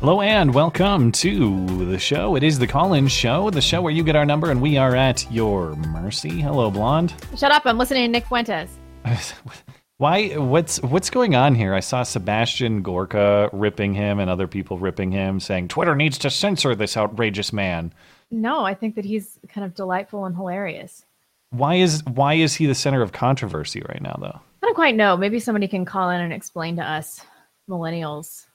Hello and welcome to the show. It is the call-in show, the show where you get our number and we are at your mercy. Hello, blonde. Shut up! I'm listening to Nick Fuentes. Why? What's what's going on here? I saw Sebastian Gorka ripping him and other people ripping him, saying Twitter needs to censor this outrageous man. No, I think that he's kind of delightful and hilarious. Why is why is he the center of controversy right now, though? I don't quite know. Maybe somebody can call in and explain to us millennials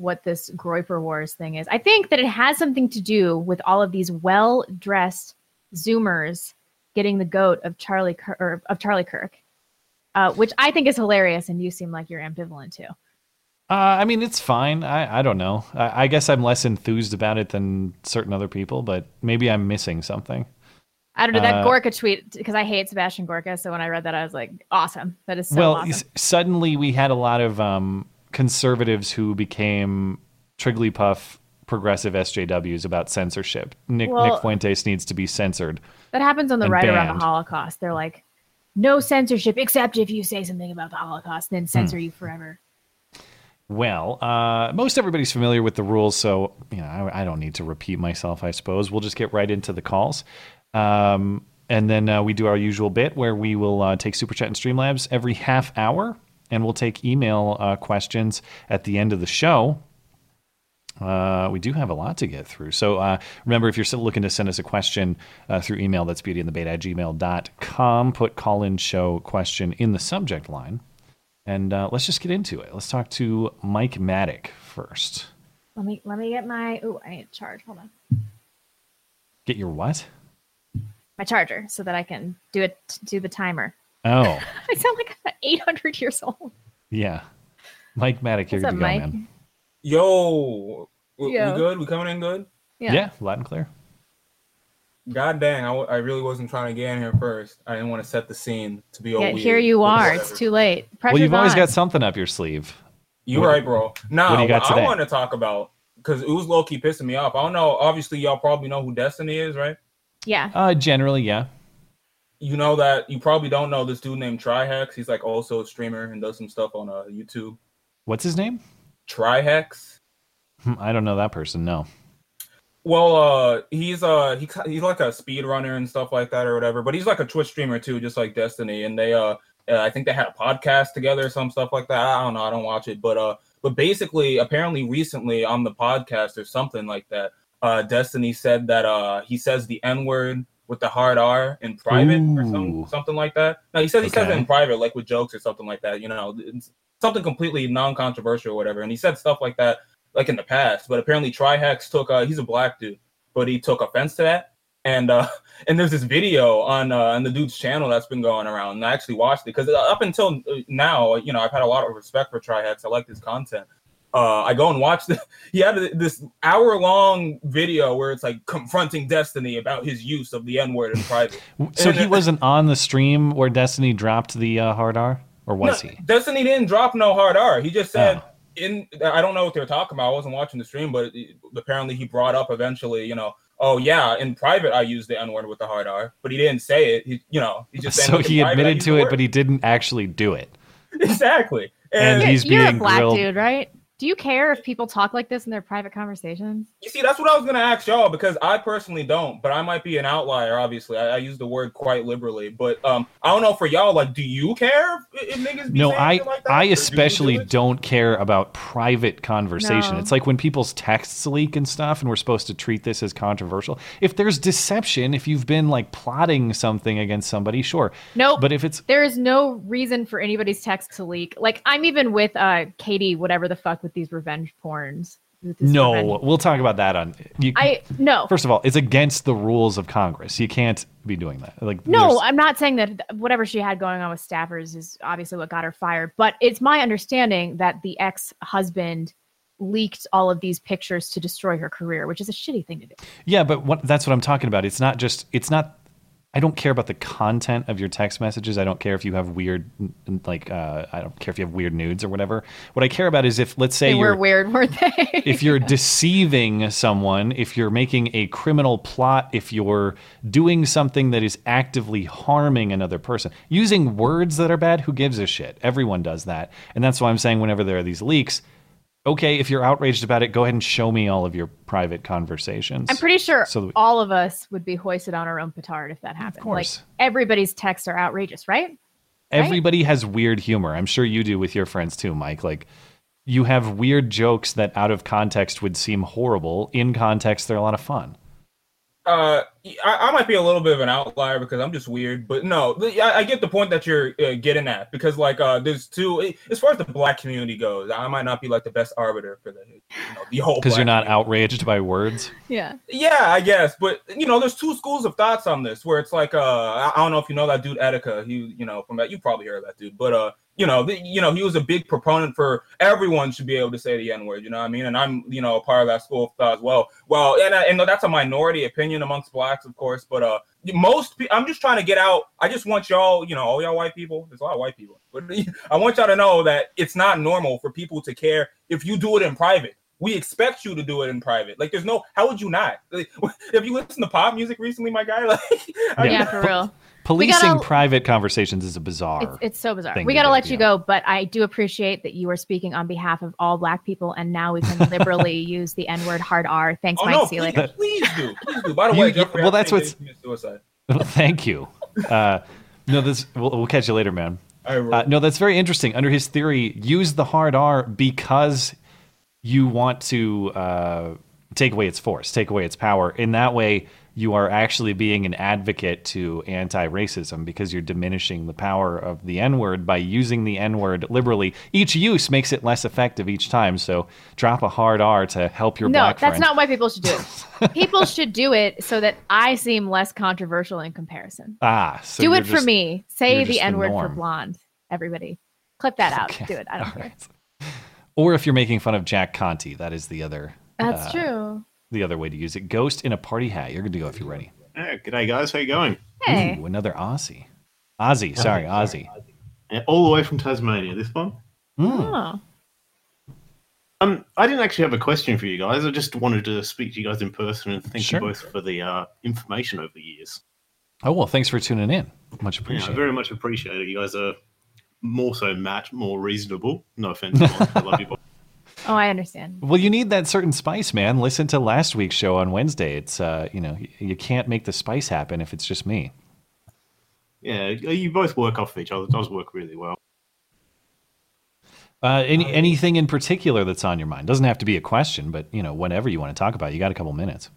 what this Groyper Wars thing is. I think that it has something to do with all of these well-dressed Zoomers getting the goat of Charlie Kirk, or of Charlie Kirk, uh, which I think is hilarious, and you seem like you're ambivalent too. Uh, I mean, it's fine. I, I don't know. I, I guess I'm less enthused about it than certain other people, but maybe I'm missing something. I don't know that Uh, Gorka tweet because I hate Sebastian Gorka. So when I read that, I was like, awesome. That is so well, awesome. s- suddenly we had a lot of um, conservatives who became Trigglypuff progressive SJWs about censorship. Nick, Well- Nick Fuentes needs to be censored. That happens on the right around the Holocaust. They're like, no censorship except if you say something about the Holocaust, then censor Hmm. you forever. Well, uh, most everybody's familiar with the rules, so you know I, I don't need to repeat myself. I suppose we'll just get right into the calls, um, and then uh, we do our usual bit where we will uh, take super chat and Streamlabs every half hour, and we'll take email uh, questions at the end of the show. Uh, we do have a lot to get through. So uh, remember, if you're still looking to send us a question uh, through email, that's beautyandthebeta at gmail.com. Put call in show question in the subject line. And uh, let's just get into it. Let's talk to Mike Maddock first. Let me let me get my oh I need to charge. Hold on. Get your what? My charger so that I can do it do the timer. Oh, I sound like I'm 800 years old. yeah. Mike Maddock, here you up, go, Mike? man. Yo, we, Yo. we good? We coming in good? Yeah. Yeah. loud and clear. God dang, I, w- I really wasn't trying to get in here first. I didn't want to set the scene to be all Yeah, weird. here you are. It's too late. Pressure's well, you've always on. got something up your sleeve. You What- right, bro. Now, what do you got I want to talk about because it was low key pissing me off. I don't know. Obviously, y'all probably know who Destiny is, right? Yeah. Uh, generally, yeah. You know that you probably don't know this dude named Trihex. He's like also a streamer and does some stuff on uh, YouTube. What's his name? Trihex. Hmm, I don't know that person. No. Well, uh, he's uh he he's like a speed runner and stuff like that or whatever. But he's like a Twitch streamer too, just like Destiny. And they uh, uh I think they had a podcast together, or some stuff like that. I don't know, I don't watch it, but uh, but basically, apparently, recently on the podcast or something like that, uh, Destiny said that uh he says the N word with the hard R in private or some, something like that. No, he says he says it Okay. in private, like with jokes or something like that. You know, it's something completely non-controversial or whatever. And he said stuff like that like in the past, but apparently Trihex took uh he's a black dude, but he took offense to that. And uh and there's this video on uh on the dude's channel that's been going around and I actually watched it because up until uh, now, you know, I've had a lot of respect for Trihex. I like his content. Uh, I go and watch the he had this hour long video where it's like confronting Destiny about his use of the N word in private. So And- he wasn't on the stream where Destiny dropped the uh, hard R, or was No, he? Destiny didn't drop no hard R. He just said Oh. in. I don't know what they're talking about. I wasn't watching the stream, but it- apparently he brought up eventually. You know, oh yeah, in private I used the N word with the hard R, but he didn't say it. He, you know, he just saying, So he admitted used to it, but he didn't actually do it. exactly. And And, he's You're a being black grilled. dude, right? Do you care if people talk like this in their private conversations? you see, that's what I was gonna ask y'all because I personally don't, but I might be an outlier. Obviously, I, I use the word quite liberally, but um, I don't know for y'all. Like, do you care if, if niggas? Be No, I like that, or I do you do especially don't care about private conversation. No. It's like when people's texts leak and stuff, and we're supposed to treat this as controversial. If there's deception, if you've been like plotting something against somebody, sure. Nope. But if it's there is no reason for anybody's text to leak. Like I'm even with uh Katie, whatever the fuck with these revenge porns. no, revenge- we'll talk about that on. You, I no. first of all, it's against the rules of Congress. You can't be doing that. Like No, there's- I'm not saying that whatever she had going on with staffers is obviously what got her fired, but it's my understanding that the ex-husband leaked all of these pictures to destroy her career, which is a shitty thing to do. Yeah, but what, that's what I'm talking about. It's not just. It's not. I don't care about the content of your text messages. I don't care if you have weird, like, uh, I don't care if you have weird nudes or whatever. What I care about is if, let's say, They you're were weird, weren't they? if you're deceiving someone, if you're making a criminal plot, if you're doing something that is actively harming another person, using words that are bad, who gives a shit? Everyone does that. And that's why I'm saying whenever there are these leaks, okay, if you're outraged about it, go ahead and show me all of your private conversations. I'm pretty sure So that- all of us would be hoisted on our own petard if that happened. Of course. Like everybody's texts are outrageous, right? Everybody has weird humor. I'm sure you do with your friends too, Mike. Like you have weird jokes that out of context would seem horrible. In context, they're a lot of fun. Uh, I, I might be a little bit of an outlier because I'm just weird, but no, I, I get the point that you're uh, getting at because like uh, there's two as far as the black community goes, I might not be like the best arbiter for the you know the whole Because you're black not outraged by words. Yeah. Yeah, I guess, but you know, there's two schools of thoughts on this. Where it's like, uh, I, I don't know if you know that dude Etika. He, you know, from that you probably heard of that dude, but uh, you know, the, you know, he was a big proponent for everyone should be able to say the N word. You know what I mean? And I'm, you know, a part of that school of thought as well. Well, and I- and that's a minority opinion amongst blacks, of course, but uh, most pe- I'm just trying to get out. I just want y'all, you know, all y'all white people. There's a lot of white people, but I want y'all to know that it's not normal for people to care if you do it in private. We expect you to do it in private. Like, there's no. How would you not? Like, have you listen to pop music recently, my guy? Like, I Yeah, mean, for real. Policing gotta- private conversations is a bizarre. It's, it's so bizarre. thing We got to do, let you yeah. go, but I do appreciate that you are speaking on behalf of all black people, and now we can liberally use the N word hard R. Thanks, oh Mike. no, See please, later. please do, please do. By the You- way, Jeffrey well, that's what's- suicide. Well, Thank you. Uh, no, this we'll, we'll catch you later, man. All right, bro. Uh, no, that's very interesting. Under his theory, use the hard R because you want to uh, take away its force, take away its power. In that way, you are actually being an advocate to anti-racism because you're diminishing the power of the N-word by using the N-word liberally. Each use makes it less effective each time. So drop a hard R to help your No, black that's friend. not why people should do it. people should do it so that I seem less controversial in comparison. ah, so do it for me. Say the N word for blonde. Everybody, clip that out. Okay. Do it. I don't All care. right. Or if you're making fun of Jack Conte, that is the other That's uh, true. The other way to use it. Ghost in a party hat. You're good to go if you're ready. Yeah, g'day guys, how you going? Hey, Ooh, another Aussie. Aussie, sorry, Aussie. Yeah, all the way from Tasmania, this one. oh, Um, I didn't actually have a question for you guys. I just wanted to speak to you guys in person and thank Sure. you both for the uh, information over the years. Oh well, thanks for tuning in. Much Yeah, I very much appreciate it. You guys are more so Matt, more reasonable. No offense, I love you both. Oh, I understand. well, you need that certain spice, man. Listen to last week's show on Wednesday. It's uh, you know, you can't make the spice happen if it's just me. Yeah, you both work off of each other. It does work really well. Uh, any anything in particular that's on your mind doesn't have to be a question, but you know, whatever you want to talk about, you got a couple minutes.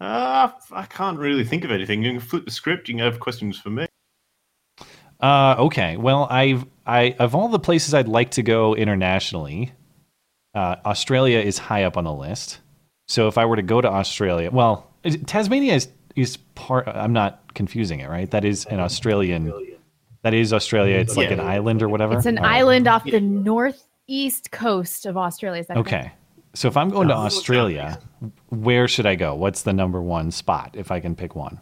Uh, I can't really think of anything. You can flip the script. You can have questions for me. Uh, okay. Well, I've I of all the places I'd like to go internationally, uh, Australia is high up on the list. So if I were to go to Australia, well, Tasmania is is part. I'm not confusing it, right? That is an Australian. That is Australia. It's like Yeah. an island or whatever. It's an All right. island off the northeast coast of Australia. Is that correct? Okay. So if I'm going to Australia, where should I go? What's the number one spot if I can pick one?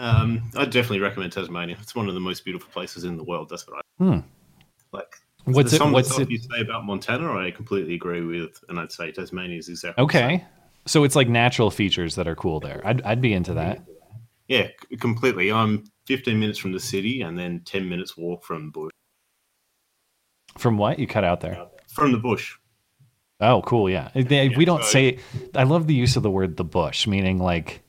Um, I'd definitely recommend Tasmania. It's one of the most beautiful places in the world. That's what I Hmm. like. What's it? some of the What's it? you say about Montana, I completely agree with, and I'd say Tasmania is exactly. Okay. So it's like natural features that are cool there. I'd I'd be into that. Yeah, completely. I'm 15 minutes from the city, and then 10 minutes walk from the bush. From what you cut out there? From the bush. Oh, cool. Yeah. They- we don't so- say, I love the use of the word the bush, meaning like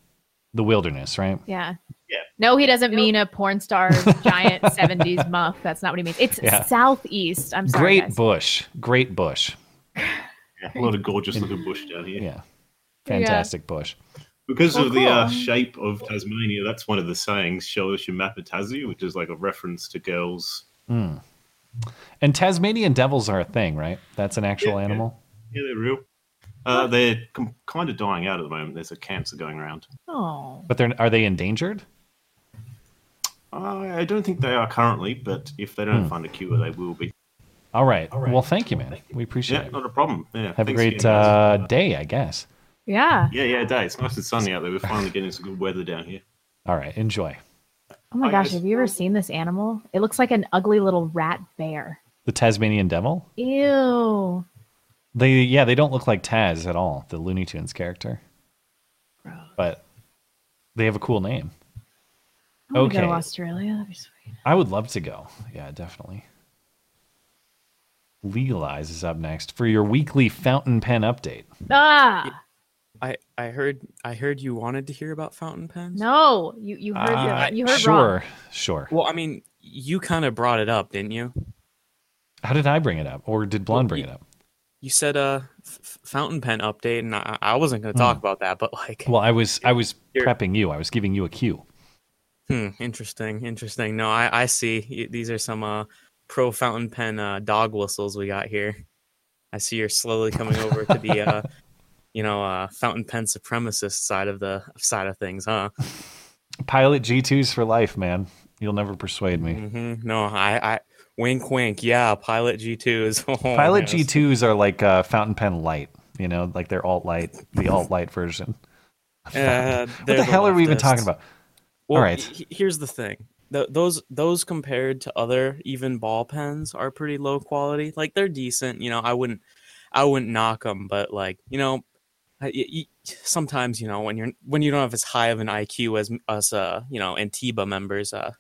the wilderness, right? Yeah. Yeah. No, he doesn't mean a porn star giant 70s muff. That's not what he means. It's Yeah. southeast. I'm sorry. Great guys. bush. Great bush. Yeah, a lot of gorgeous looking bush down here. Yeah. Fantastic bush. Because Well, of the uh, shape of Tasmania, that's one of the sayings, show us your map of Tassie, which is like a reference to girls. And Tasmanian devils are a thing, right? That's an actual Yeah, yeah. animal. Yeah, they're real. Uh, they're com- kind of dying out at the moment. There's a cancer going around. Oh. But they're are they endangered? Uh, I don't think they are currently, but if they Hmm. don't find a cure, they will be. All right. All right. Well, thank you, man. We appreciate Yeah, it. not a problem. Yeah, Have a great uh, day, I guess. Yeah. Yeah, yeah, day. It's nice and sunny out there. We're finally getting some good weather down here. All right. Enjoy. Oh my Bye, gosh, guys. have you ever seen this animal? It looks like an ugly little rat bear. The Tasmanian Devil. Ew. They yeah, they don't look like Taz at all, the Looney Tunes character. But they have a cool name. I want to go Okay. to Australia. That'd be sweet. I would love to go. Yeah, definitely. Legalize is up next for your weekly fountain pen update. Ah, I I heard I heard you wanted to hear about fountain pens. no, you you heard Uh, the, you heard sure, wrong. sure. Well, I mean, you kind of brought it up, didn't you? How did I bring it up, or did Blonde Well, bring you- it up? You said a f- fountain pen update, and I, I wasn't going to talk about that, but like, Well, I was I was prepping you. I was giving you a cue. hmm, interesting, interesting. No, I I see. These are some uh pro fountain pen uh, dog whistles we got here. I see you're slowly coming over to the uh, you know, uh, fountain pen supremacist side of the side of things, huh? Pilot G2s for life, man. You'll never persuade me. hmm No, I I wink wink. Yeah, Pilot G2s. Oh, Pilot yes. G2s are like uh, fountain pen light, you know, like they're alt light, the alt light version. Uh, What they're the hell are we even talking about? Well, All right. he- here's the thing. Th those those compared to other even ball pens are pretty low quality. Like they're decent. You know, I wouldn't I wouldn't knock them, but like you know, I- y- y- sometimes you know when you're when you don't have as high of an IQ as us, uh, you know, Antiba members, uh,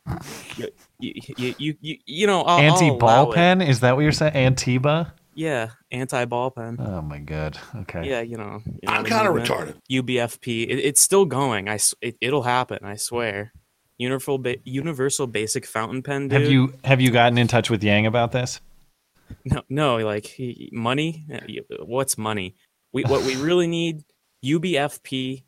you you you you, you, you know, I'll, I'll anti ball pen? Is that what you're saying? Antiba? Yeah, anti ball pen. Oh my god. Okay. Yeah, you know. you know I'm kind of retarded. UBFP. It, it's still going. I s- it, it'll happen. I swear. Universal ba- universal basic fountain pen. Dude. Have you have you gotten in touch with Yang about this? No, no. Like he- money. Uh, What's money? We what we really need UBFP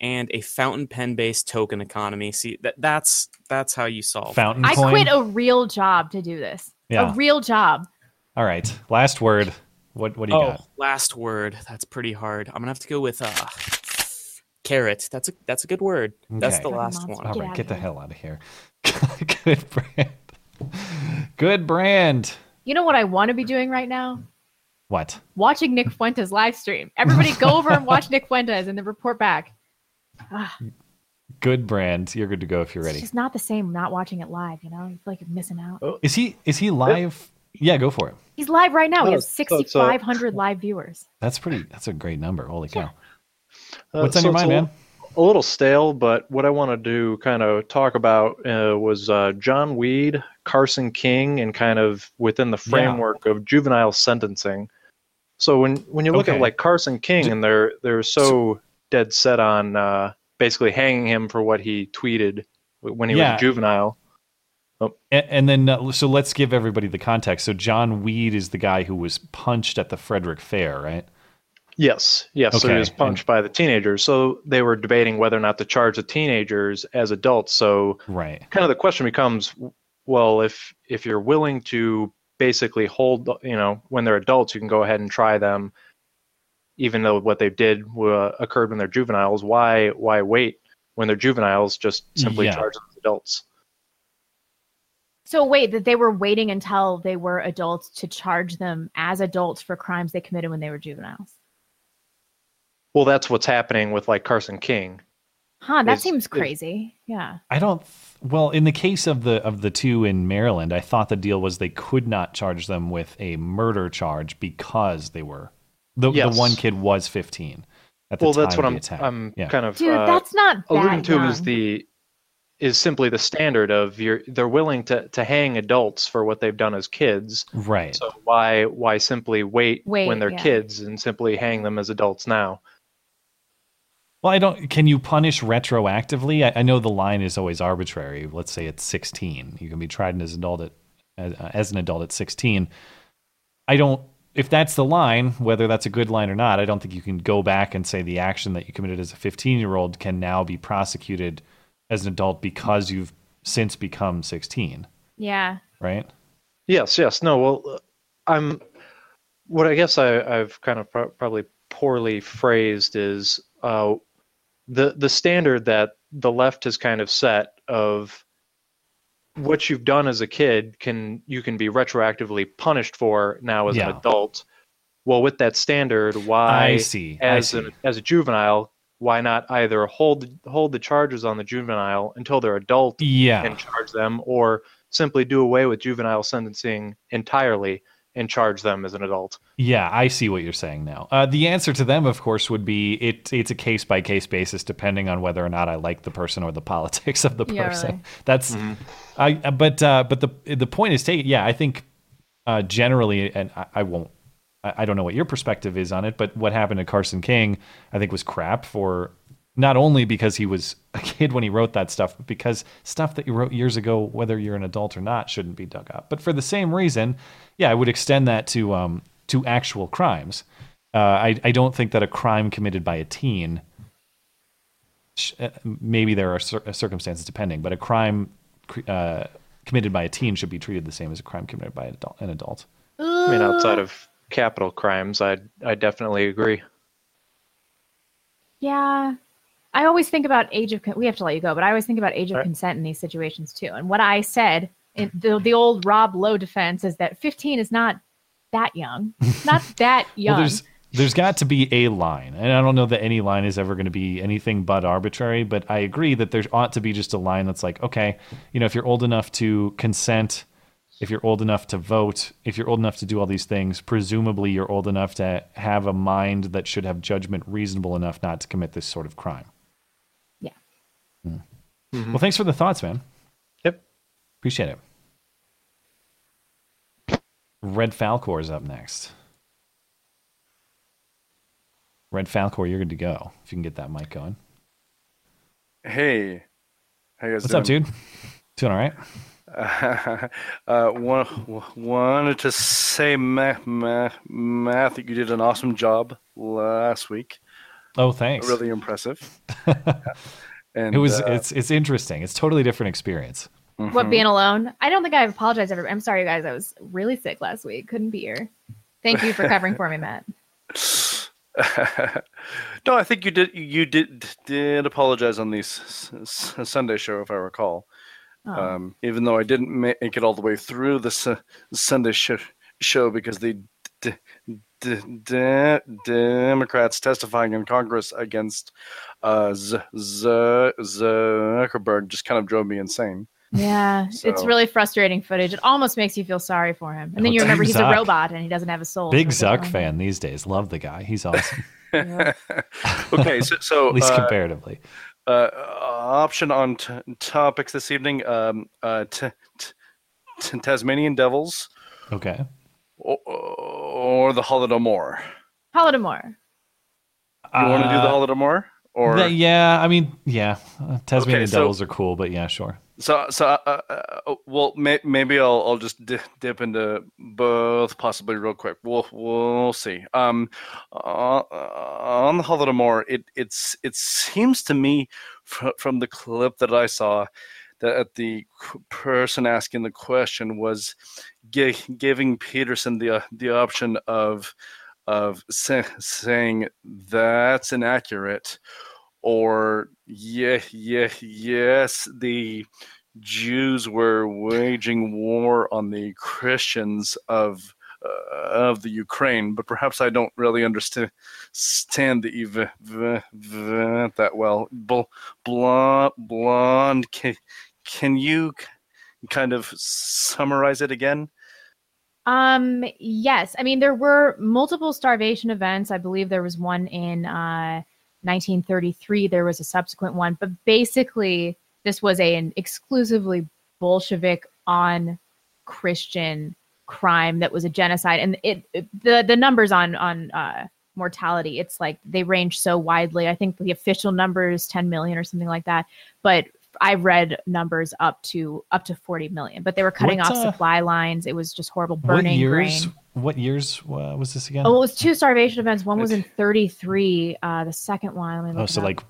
and a fountain pen based token economy. See that that's that's how you solve. Fountain I coin. quit a real job to do this. Yeah. A real job. All right. Last word. What what do you oh, got? last word. That's pretty hard. I'm gonna have to go with uh, carrot. That's a that's a good word. That's the last one. All right, Get get the hell out of here. Good brand. Good brand. You know what I want to be doing right now? What? Watching Nick Fuentes live stream. Everybody go over and watch Nick Fuentes and then report back. Ah, Good brand. You're good to go if you're it's ready. just not the same not watching it live, you know? You feel like you're missing out. Is he is he live? Yeah, go for it. He's live right now. He Oh, has so it's, uh, 6,500 live viewers. That's pretty that's a great number. Holy cow. Uh, What's on so your mind, a, man? A little stale, but what I want to do, kind of talk about, uh, was uh, John Weed, Carson King, and kind of within the Yeah. framework of juvenile sentencing. So when when you look Okay. at like Carson King, and they're they're so dead set on uh, basically hanging him for what he tweeted when he Yeah. was a juvenile. And, and then, uh, so let's give everybody the context. So John Weed is the guy who was punched at the Frederick Fair, right? Yes, yes. So he was punched by the teenagers. So they were debating whether or not to charge the teenagers as adults. So Right. kind of the question becomes well if if you're willing to basically hold you know when they're adults you can go ahead and try them even though what they did uh, occurred when they're juveniles why why wait when they're juveniles just simply Yeah. charge them as adults So wait, that they were waiting until they were adults to charge them as adults for crimes they committed when they were juveniles. well that's what's happening with like carson king Huh, that It's- seems it- crazy. Yeah. I don't. Well, in the case of the of the two in Maryland, I thought the deal was they could not charge them with a murder charge because they were the Yes. the one kid was 15 at the well time that's what of the i'm attack. i'm yeah. kind of Dude, uh, that's not alluding that to young. is the is simply the standard of you're they're willing to to hang adults for what they've done as kids right. So why why simply wait, Wait, when they're yeah. kids and simply hang them as adults now? Well, I don't. Can you punish retroactively? I, I know the line is always arbitrary. Let's say it's 16. You can be tried as an adult at as, as an adult at 16. I don't. If that's the line, whether that's a good line or not, I don't think you can go back and say the action that you committed as a 15 year old can now be prosecuted as an adult because you've since become 16. yeah. Right? Yes, yes. No, well, uh, I'm. What I guess I, I've kind of pro- probably poorly phrased is uh, the the standard that the left has kind of set of what you've done as a kid can you can be retroactively punished for now as Yeah. an adult. Well, with that standard, why I see. I as see. a as a juvenile, why not either hold hold the charges on the juvenile until they're adult yeah. and charge them, or simply do away with juvenile sentencing entirely and charge them as an adult? Yeah, I see what you're saying now. Uh, the answer to them, of course, would be it. It's a case by case basis, depending on whether or not I like the person or the politics of the Yeah, person. really. That's, I. uh, But uh, but the the point is taken. Yeah, I think uh, generally, and I, I won't. I, I don't know what your perspective is on it, but what happened to Carson King, I think, was crap for not only because he was a kid when he wrote that stuff, but because stuff that you wrote years ago, whether you're an adult or not, shouldn't be dug up. But for the same reason, yeah, I would extend that to um, to actual crimes. Uh, I I don't think that a crime committed by a teen. sh- uh, Maybe there are cir- circumstances depending, but a crime cr- uh, committed by a teen should be treated the same as a crime committed by an adult. An adult. I mean, outside of capital crimes, I I definitely agree. Yeah. I always think about age of we have to let you go, but I always think about age of right. consent in these situations too. And what I said in the the old Rob Lowe defense is that 15 is not that young. Not that young. Well, there's there's got to be a line, and I don't know that any line is ever going to be anything but arbitrary. But I agree that there ought to be just a line that's like, okay, you know, if you're old enough to consent, if you're old enough to vote, if you're old enough to do all these things, presumably you're old enough to have a mind that should have judgment reasonable enough not to commit this sort of crime. Yeah. Hmm. Well, thanks for the thoughts, man. Yep. Appreciate it. Red Falcor is up next. Red Falcor, you're good to go if you can get that mic going. Hey, how you guys What's up, dude? Doing all right? uh, one, wanted to say, Matt, Matt, Matt, that you did an awesome job last week. Oh, thanks. Really impressive. and it was. uh, it's it's interesting. It's a totally different experience. what mhm. being alone? I don't think I've apologized ever. I'm sorry, you guys. I was really sick last week. Couldn't be here. Thank you for covering for me, Matt. no, I think you did. You did did apologize on the s- s- Sunday show, if I recall. Oh. Um, even though I didn't make it all the way through the Su- Sunday sh- show because the d- d- d- Democrats testifying in Congress against uh, Z- Z- Zuckerberg just kind of drove me insane. yeah, it's really frustrating footage. It almost makes you feel sorry for him. And then Oh, you remember Team he's a robot and he doesn't have a soul. Big so like, Zuck fan these days. Love the guy. He's awesome. okay, so, so At least uh, comparatively. uh, option on t- topics this evening: um, uh, t- t- t- Tasmanian Devils Okay. or, or the Holodomor. Holodomor. You want to do the Uh, Holodomor? Or the- yeah, I mean, yeah. Uh, Tasmanian Okay, so- Devils are cool, but yeah, sure. so so uh, uh, well may, maybe I'll I'll just di- dip into both possibly real quick. We'll we'll see. Um, uh, on the Holodomor, it it's it seems to me fr- from the clip that I saw that at the person asking the question was gi- giving Peterson the uh, the option of of sa- saying that's inaccurate or yeah yeah yes the Jews were waging war on the Christians of uh, of the Ukraine, but perhaps I don't really understand stand the ev- event that well. Bl- blonde, blonde. Can, you kind of summarize it again? Um, yes. I mean, there were multiple starvation events. I believe there was one in uh, 1933. There was a subsequent one, but basically, this was a, an exclusively Bolshevik on Christian crime that was a genocide, and it, it- the the numbers on on uh, mortality it's like they range so widely. I think the official number is 10 million or something like that, but I've read numbers up to up to 40 million. But they were cutting What, off uh, supply lines. It was just horrible, What burning years? grain. What years uh, was this again? Oh, it was two starvation events. One was in 33. Uh, the second one. Let me Oh, so like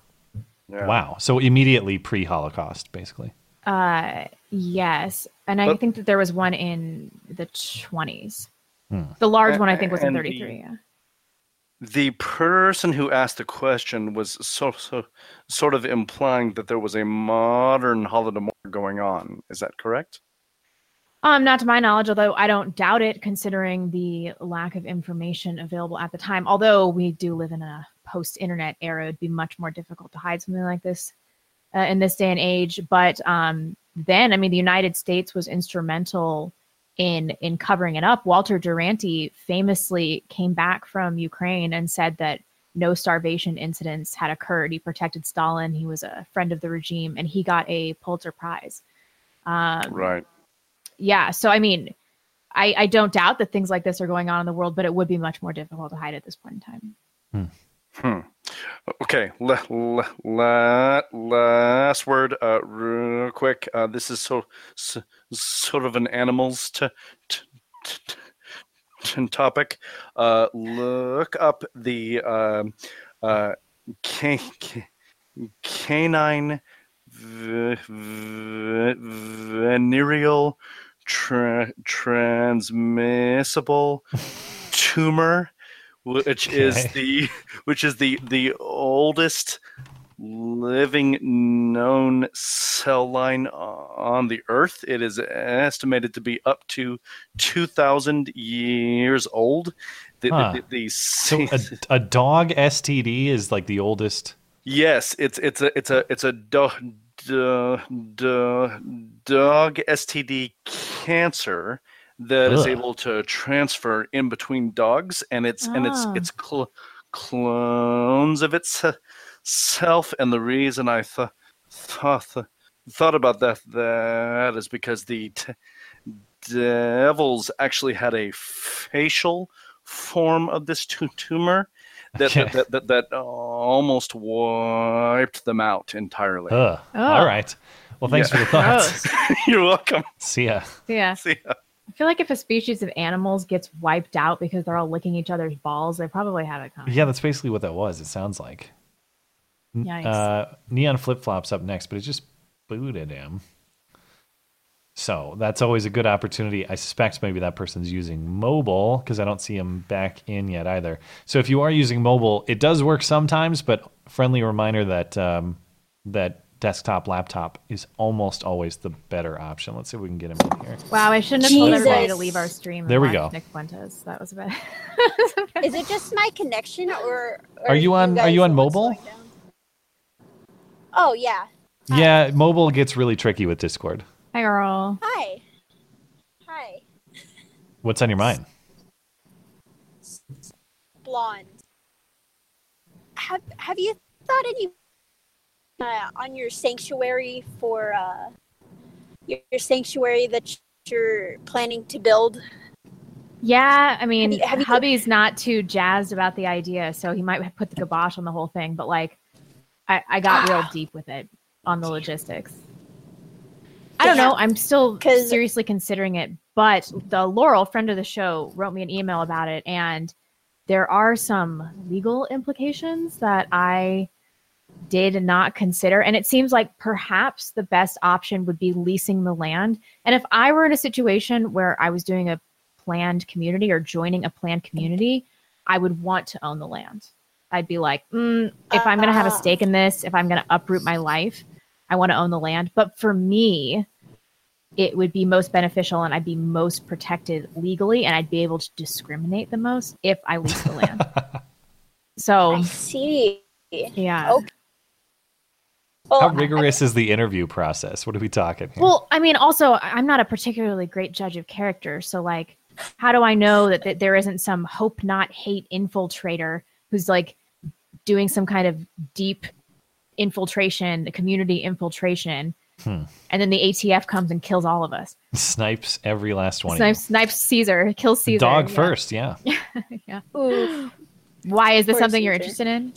Yeah. wow. So immediately pre-Holocaust, basically. Uh, yes, and I But- think that there was one in the 20s. Hmm. The large one I think was in And the- 33. Yeah. The person who asked the question was so, so sort of implying that there was a modern Holodomor going on. Is that correct? Um, not to my knowledge, although I don't doubt it, considering the lack of information available at the time. Although we do live in a post-internet era, it'd be much more difficult to hide something like this uh, in this day and age. But um, then, I mean, the United States was instrumental in in covering it up. Walter Duranty famously came back from Ukraine and said that no starvation incidents had occurred. He protected Stalin. He was a friend of the regime, and he got a Pulitzer Prize. Um, right. Yeah. So I mean, I, I don't doubt that things like this are going on in the world, but it would be much more difficult to hide at this point in time. Hmm. Hmm. Okay. Le, last word, uh, real quick. Uh, this is so, so, sort of an animals t- t- t- topic. Uh, look up the uh, uh, can- canine v- v- venereal tra- transmissible tumor which okay. is the which is the the oldest living known cell line on the earth it is estimated to be up to 2000 years old the, huh. the, the, so a, a, dog std is like the oldest yes it's it's a it's a it's a dog dog std cancer that Ugh. is able to transfer in between dogs, and it's and it's it's ah. cl- clones of itself. And the reason I th- thought th- thought about that that is because the t- devils actually had a facial form of this t- tumor that, that, that, that, that almost wiped them out entirely. Oh. All right. Well, thanks yeah. for the thoughts. You're welcome. See ya. Yeah. See ya. I feel like if a species of animals gets wiped out because they're all licking each other's balls, they probably have it coming. Yeah, that's basically what that was. It sounds like. Yikes. Uh, Neon Flip Flops up next, but it just booted him. So that's always a good opportunity. I suspect maybe that person's using mobile because I don't see him back in yet either. So if you are using mobile, it does work sometimes, but friendly reminder that um, that desktop laptop is almost always the better option. Let's see if we can get him in here. Wow, I shouldn't have told everybody to leave our stream. There we go. Nick Fuentes. That was a bit. is it just my connection, or, or are you on? Are you on mobile? Oh yeah. Hi. Yeah, mobile gets really tricky with Discord. Hi, girl. Hi. Hi. What's on your mind? Blonde. Have Have you thought any uh, on your sanctuary for uh, your, your, sanctuary that you're planning to build? Yeah, I mean, have you, have you hubby's not too jazzed about the idea, so he might put the kibosh on the whole thing. But like, I, I got real deep with it on the logistics. I don't know. I'm still seriously considering it, but the Laurel, friend of the show, wrote me an email about it, and there are some legal implications that I did not consider. And it seems like perhaps the best option would be leasing the land. And if I were in a situation where I was doing a planned community or joining a planned community, I would want to own the land. I'd be like, mm, if I'm going to have a stake in this, if I'm going to uproot my life, I want to own the land. But for me, it would be most beneficial and I'd be most protected legally and I'd be able to discriminate the most if I lease the land. so I see. Yeah. Okay. Well, How rigorous I, is the interview process? What are we talking here? Well, I mean, also, I'm not a particularly great judge of character. So, like, how do I know that, that there isn't some hope not hate infiltrator who's like doing some kind of deep infiltration, community infiltration? Hmm. And then the ATF comes and kills all of us. Snipes every last one. Snipes, snipes Caesar, kills Caesar. Dog yeah. first, yeah. yeah. Ooh. Why is this something Caesar. you're interested in?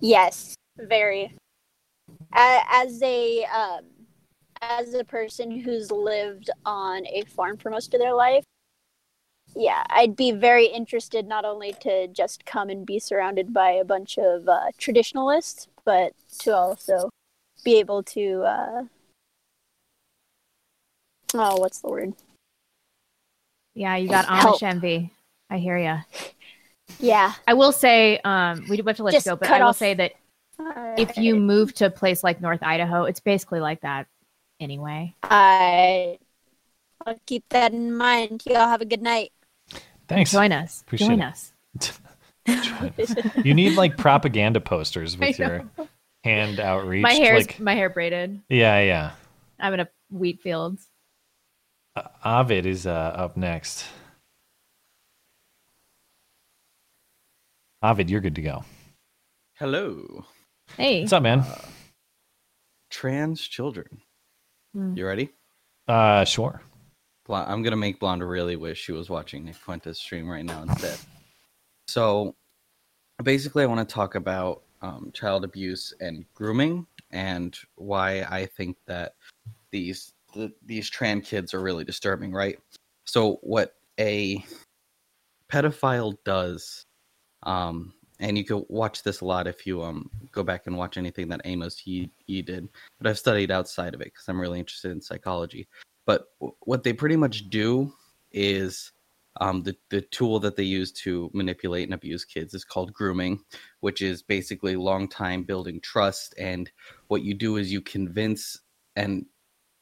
Yes, very as a um, as a person who's lived on a farm for most of their life yeah i'd be very interested not only to just come and be surrounded by a bunch of uh, traditionalists but to also be able to uh, oh what's the word? Yeah you got amish envy. I hear you Yeah. I will say, um, we do have to let Just you go, but I will off- say that if you move to a place like North Idaho, it's basically like that anyway. I I'll keep that in mind. Y'all have a good night. Thanks. Join us. Appreciate Join it. us. You need like propaganda posters with your know. hand outreach. My hair like, my hair braided. yeah, yeah. I'm in a wheat field. Uh, Ovid is uh, up next. Ovid, you're good to go. Hello. Hey. What's up, man? Trans children. Hmm. You ready? Uh, sure. Bl- I'm gonna make Blonde really wish she was watching Nick Fuentes stream right now instead. So, basically, I want to talk about um, child abuse and grooming, and why I think that these the, these trans kids are really disturbing. Right. So, what a pedophile does, um, and you can watch this a lot if you um go back and watch anything that Amos he Yee did. But I've studied outside of it because I'm really interested in psychology but w- what they pretty much do is um, the, the tool that they use to manipulate and abuse kids is called grooming which is basically long time building trust and what you do is you convince an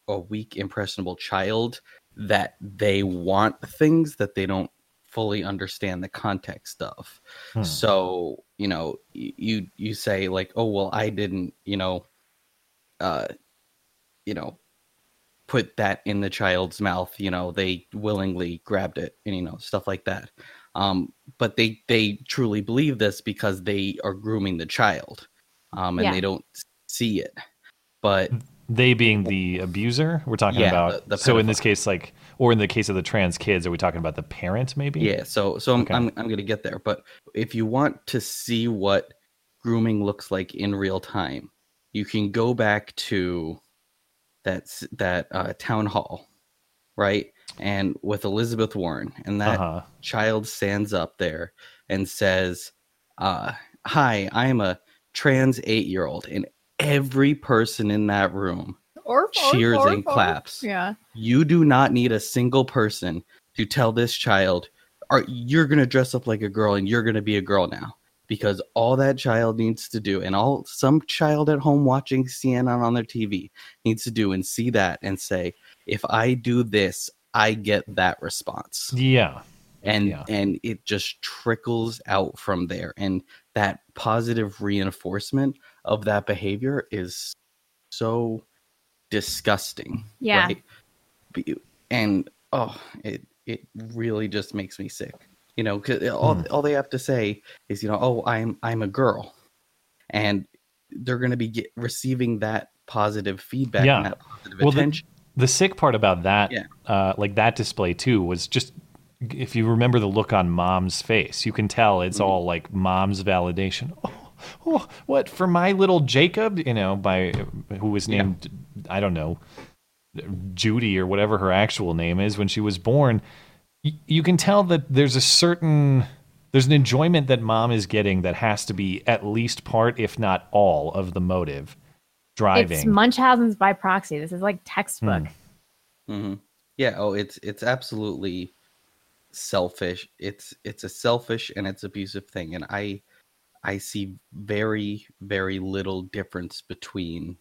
a weak impressionable child that they want things that they don't fully understand the context of Hmm. so you know you you say like oh well i didn't you know uh you know put that in the child's mouth you know they willingly grabbed it and you know stuff like that um but they they truly believe this because they are grooming the child um and Yeah. they don't see it but They being the abuser, we're talking Yeah, about. the- the so in this case, like, or in the case of the trans kids, are we talking about the parent? Maybe. Yeah, so so I'm Okay. I'm, I'm gonna get there, but if you want to see what grooming looks like in real time, you can go back to that that uh, town hall, right? And with Elizabeth Warren, and that Uh-huh. child stands up there and says, uh, "Hi, I'm a trans eight year old," and every person in that room Or cheers and claps. Yeah. You do not need a single person to tell this child, "Are you're going to dress up like a girl and you're going to be a girl now?" Because all that child needs to do, and all some child at home watching CNN on their TV needs to do, and see that and say, "If I do this, I get that response." Yeah. and Yeah. and it just trickles out from there and that positive reinforcement of that behavior is so disgusting Yeah. right and oh it it really just makes me sick you know 'cause all, Hmm. all they have to say is you know oh i'm i'm a girl and they're going to be get, receiving that positive feedback Yeah. and that positive Well, the, attention the sick part about that, Yeah. uh, like that display too, was just if you remember the look on mom's face, you can tell it's all like mom's validation. Oh, oh, what for my little Jacob? You know, by who was named I don't know Judy or whatever her actual name is when she was born. Y- you can tell that there's a certain there's an enjoyment that mom is getting that has to be at least part, if not all, of the motive driving. It's Munchausen's by proxy. This is like textbook. hmm Yeah. Oh, it's it's absolutely selfish. It's it's a selfish and it's abusive thing, and I I see very very little difference between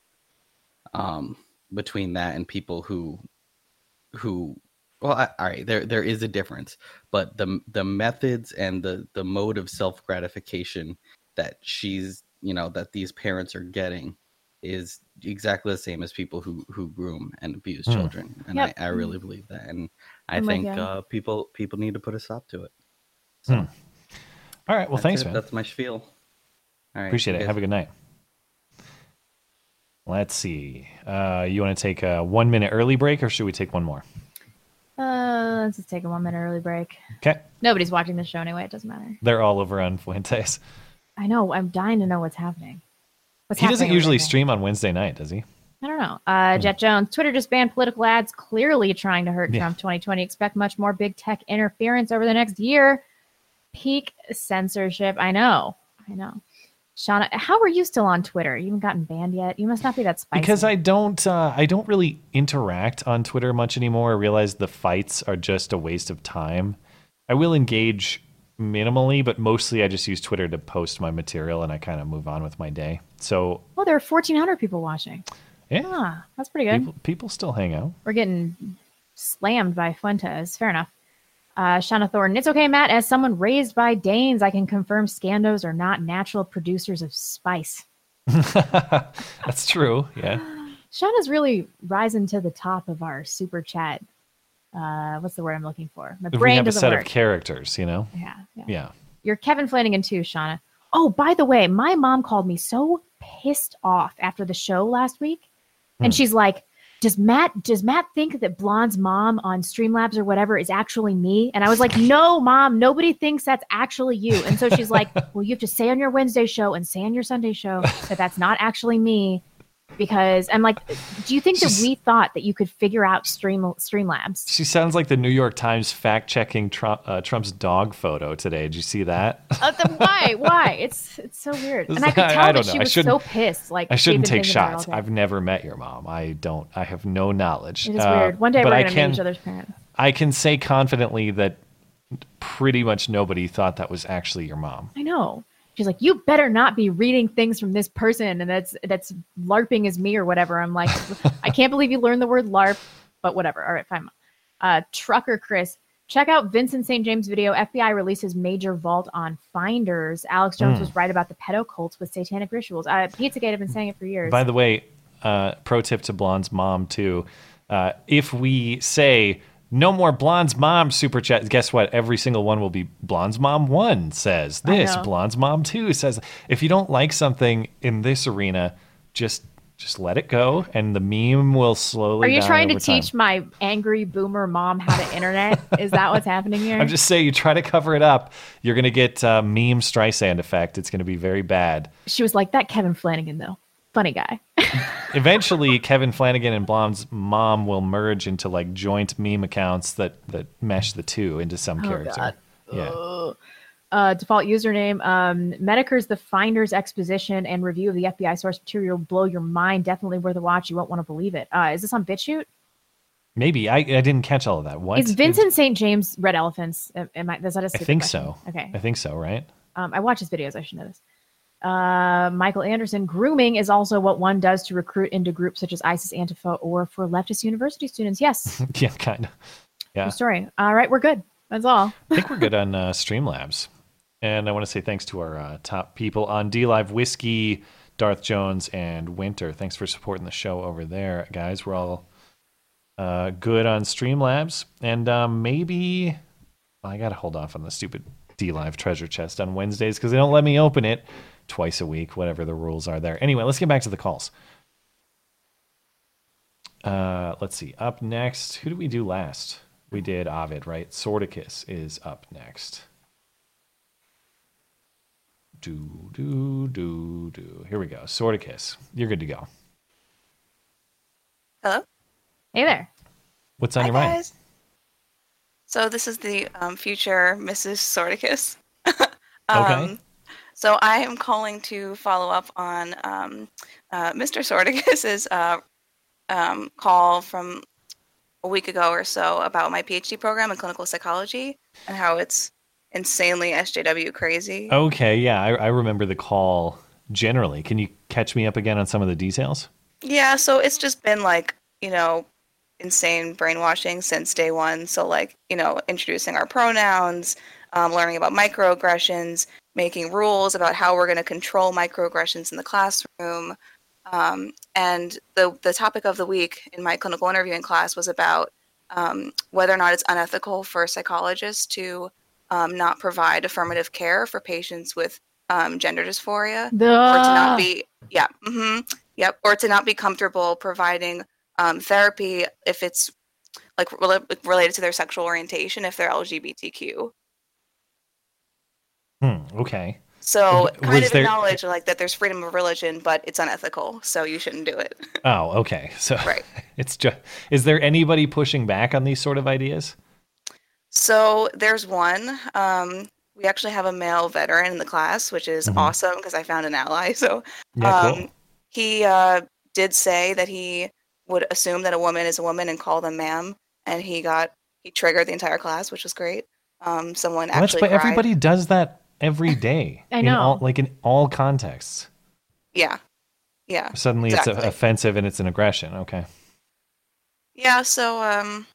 um between that and people who who well I, all right there there is a difference but the the methods and the the mode of self gratification that she's you know that these parents are getting is exactly the same as people who who groom and abuse Hmm. children and Yep. I, I really believe that and i I'm with think ya. uh people people need to put a stop to it Hmm. All right. Well, That's thanks, it. man. that's my spiel all right Appreciate it. guys- Have a good night. Let's see. Uh, you want to take a one minute early break or should we take one more? Uh, let's just take a one minute early break. Okay. Nobody's watching the show anyway. It doesn't matter. They're all over on Fuentes. I know. I'm dying to know what's happening. What's he doesn't usually there? stream on Wednesday night, does he? I don't know. Uh, Jet Jones, Twitter just banned political ads, clearly trying to hurt Yeah. Trump 2020. Expect much more big tech interference over the next year. Peak censorship. I know. I know. Shauna, how are you still on Twitter? You haven't gotten banned yet. You must not be that spicy. Because I don't, uh, I don't really interact on Twitter much anymore. I realize the fights are just a waste of time. I will engage minimally, but mostly I just use Twitter to post my material and I kind of move on with my day. So Well, there are 1,400 people watching. yeah, Ah, that's pretty good. people, people still hang out. We're getting slammed by Fuentes. Fair enough. Uh, Shauna Thornton, it's okay, Matt. As someone raised by Danes, I can confirm Scandos are not natural producers of spice. That's true. Yeah. Shauna's really rising to the top of our super chat. Uh, what's the word I'm looking for? My If we have a doesn't set work. of characters, you know? yeah, yeah. Yeah. You're Kevin Flanagan too, Shauna. Oh, by the way, my mom called me so pissed off after the show last week. And Hmm. she's like, Does Matt does Matt think that Blonde's mom on Streamlabs or whatever is actually me? And I was like, No, mom, nobody thinks that's actually you. And so she's like, Well, you have to say on your Wednesday show and say on your Sunday show that that's not actually me. Because I'm like, do you think that we thought that you could figure out Stream Streamlabs? She sounds like the New York Times fact checking Trump, uh, Trump's dog photo today. Did you see that? Uh, then why? Why? It's it's so weird. And I could tell I that don't she know. Was shouldn't- so pissed. Like I shouldn't take thinking about it all shots. I've never met your mom. I don't. I have no knowledge. It is Uh, weird. One day but we're gonna can, meet each other's parents. I can say confidently that pretty much nobody thought that was actually your mom. I know. She's like, you better not be reading things from this person, and that's that's larping as me or whatever. I'm like, I can't believe you learned the word larp, but whatever. All right, fine. Uh, Trucker Chris, check out Vincent St. James video. FBI releases major vault on finders. Alex Jones Hmm. was right about the pedo cults with satanic rituals. Uh, Pizzagate I've been saying it for years. By the way, uh, pro tip to Blonde's mom too. Uh, if we say no more Blonde's mom super chat, guess what? Every single one will be Blonde's mom one says this. Blonde's mom two says. If you don't like something in this arena, just just let it go, and the meme will slowly. Are you trying to time. teach my angry boomer mom how to internet? Is that what's happening here? I'm just saying, you try to cover it up, you're going to get uh, meme Streisand effect. It's going to be very bad. She was like, that Kevin Flanagan, though. Funny guy. Eventually, Kevin Flanagan and Blonde's mom will merge into like joint meme accounts that that mesh the two into some Oh, character. God. Yeah. Ugh. Uh, default username um, Medicare's The Finder's exposition and review of the FBI source material will blow your mind. Definitely worth a watch. You won't want to believe it. Uh, is this on BitChute? Maybe I, I didn't catch all of that. What? Is Vincent St. James Red Elephants? Am am I? Is that a I think question? so. Okay. I think so. Right. Um, I watch his videos. I should know this. Uh, Michael Anderson. Grooming is also what one does to recruit into groups such as ISIS, Antifa, or for leftist university students. Yes. yeah. Kind of. Yeah. True story. All right, we're good. That's all. I think we're good on uh, Streamlabs. And I want to say thanks to our uh, top people on DLive Whiskey, Darth Jones, and Winter. Thanks for supporting the show over there, guys. We're all uh, good on Streamlabs. And um, maybe I got to hold off on the stupid DLive treasure chest on Wednesdays because they don't let me open it twice a week, whatever the rules are there. Anyway, let's get back to the calls. Uh, let's see. Up next, who did we do last? We did Ovid, right? Sordicus is up next. Do, do, do, do. Here we go. Sordicus, you're good to go. Hello. Hey there. What's on Hi your mind? So this is the um, future Mrs. Sordicus. Okay. So I am calling to follow up on um, uh, Mr. Sordicus's uh, um, call from a week ago or so about my PhD program in clinical psychology and how it's insanely SJW crazy. Okay, yeah, I, I remember the call generally. Can you catch me up again on some of the details? Yeah, so it's just been like, you know, insane brainwashing since day one. So, like, you know, introducing our pronouns, um, learning about microaggressions, making rules about how we're going to control microaggressions in the classroom. Um, and the, the topic of the week in my clinical interviewing class was about um, whether or not it's unethical for psychologists to um, not provide affirmative care for patients with um, gender dysphoria or to not be yeah hmm yep or to not be comfortable providing um, therapy if it's like rela- related to their sexual orientation if they're lgbtq Hmm, okay. so Was kind of there- acknowledge like that there's freedom of religion but it's unethical so you shouldn't do it Oh, okay. So Right. it's just is there anybody pushing back on these sort of ideas? So there's one. Um, we actually have a male veteran in the class, which is Mhm. awesome because I found an ally. So Yeah, um, cool. he uh, did say that he would assume that a woman is a woman and call them ma'am, and he got he triggered the entire class, which was great. um, someone Well, that's- but cried. everybody does that every day. I In know. all, like in all contexts. Yeah, yeah. Suddenly exactly. it's offensive and it's an aggression. Okay. Yeah, so um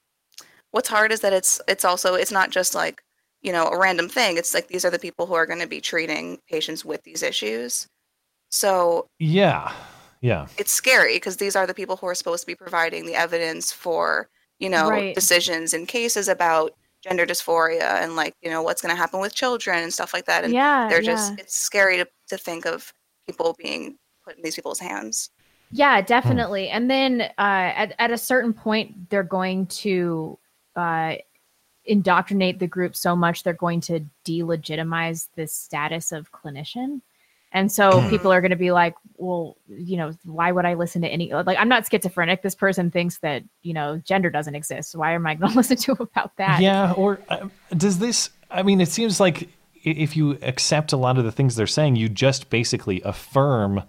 what's hard is that it's it's also it's not just like, you know, a random thing. It's like these are the people who are going to be treating patients with these issues. So Yeah. Yeah. it's scary because these are the people who are supposed to be providing the evidence for, you know, Right. decisions in cases about gender dysphoria and like, you know, what's going to happen with children and stuff like that. And Yeah, they're just yeah. it's scary to to think of people being put in these people's hands. Yeah, definitely. And then uh, at at a certain point, they're going to uh, indoctrinate the group so much they're going to delegitimize the status of clinician. And so Hmm. people are going to be like, well, you know, why would I listen to any? Like, I'm not schizophrenic. This person thinks that, you know, gender doesn't exist. Why am I going to listen to about that? Yeah, or uh, does this? I mean, it seems like if you accept a lot of the things they're saying, you just basically affirm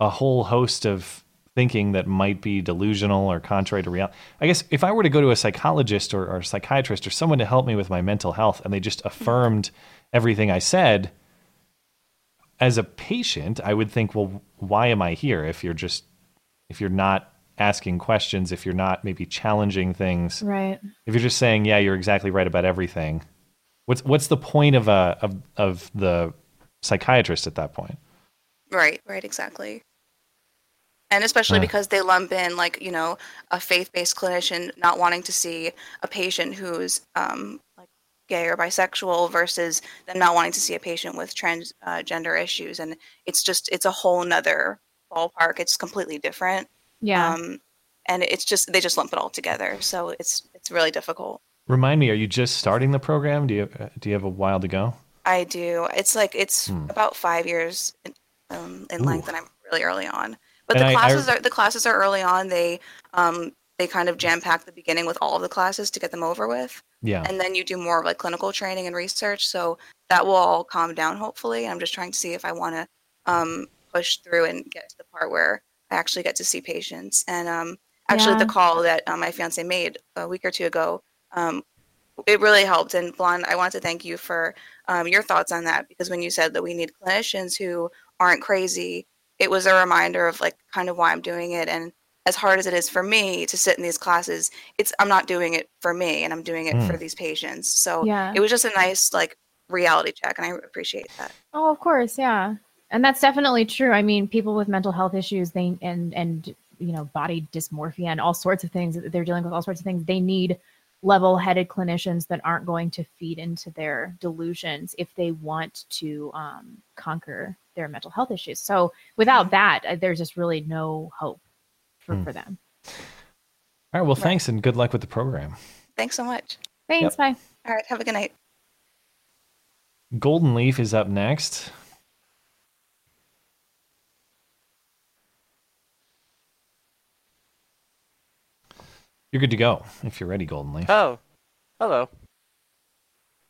a whole host of thinking that might be delusional or contrary to reality. I guess if I were to go to a psychologist or, or a psychiatrist or someone to help me with my mental health, and they just affirmed everything I said. As a patient, I would think, well, why am I here if you're just if you're not asking questions, if you're not maybe challenging things, Right. if you're just saying, yeah, you're exactly right about everything, what's what's the point of a of of the psychiatrist at that point? Right, right, exactly. And especially Uh. because they lump in, like, you know, a faith based clinician not wanting to see a patient who's um, like gay or bisexual versus them not wanting to see a patient with transgender uh, issues. And it's just, it's a whole nother ballpark. It's completely different. Yeah. Um, and it's just, they just lump it all together. So it's, it's really difficult. Remind me, are you just starting the program? Do you uh, do you have a while to go? I do. It's like it's Hmm. about five years in, um, in length, and I'm really early on. But And the I- I- classes are the classes are early on. They um, they kind of jam pack the beginning with all of the classes to get them over with, Yeah. and then you do more of like clinical training and research. So that will all calm down hopefully. I'm just trying to see if I want to um, push through and get to the part where I actually get to see patients. And um, actually, Yeah. the call that uh, my fiance made a week or two ago um, it really helped. And Blonde, I want to thank you for um, your thoughts on that because when you said that we need clinicians who aren't crazy, it was a reminder of like kind of why I'm doing it. And as hard as it is for me to sit in these classes, it's I'm not doing it for me, and I'm doing it for Mm. these patients. So Yeah. it was just a nice like reality check, and I appreciate that. Oh, of course, yeah. And that's definitely true. I mean, people with mental health issues, they and and you know, body dysmorphia and all sorts of things, they're dealing with all sorts of things. They need level-headed clinicians that aren't going to feed into their delusions if they want to um, conquer their mental health issues. So without that, uh, there's just really no hope for, Hmm. for them. All right. Well, thanks and good luck with the program. Thanks so much. Thanks. Bye. All right, have a good night. Golden Leaf is up next. You're good to go if you're ready, Golden Leaf. Oh, hello.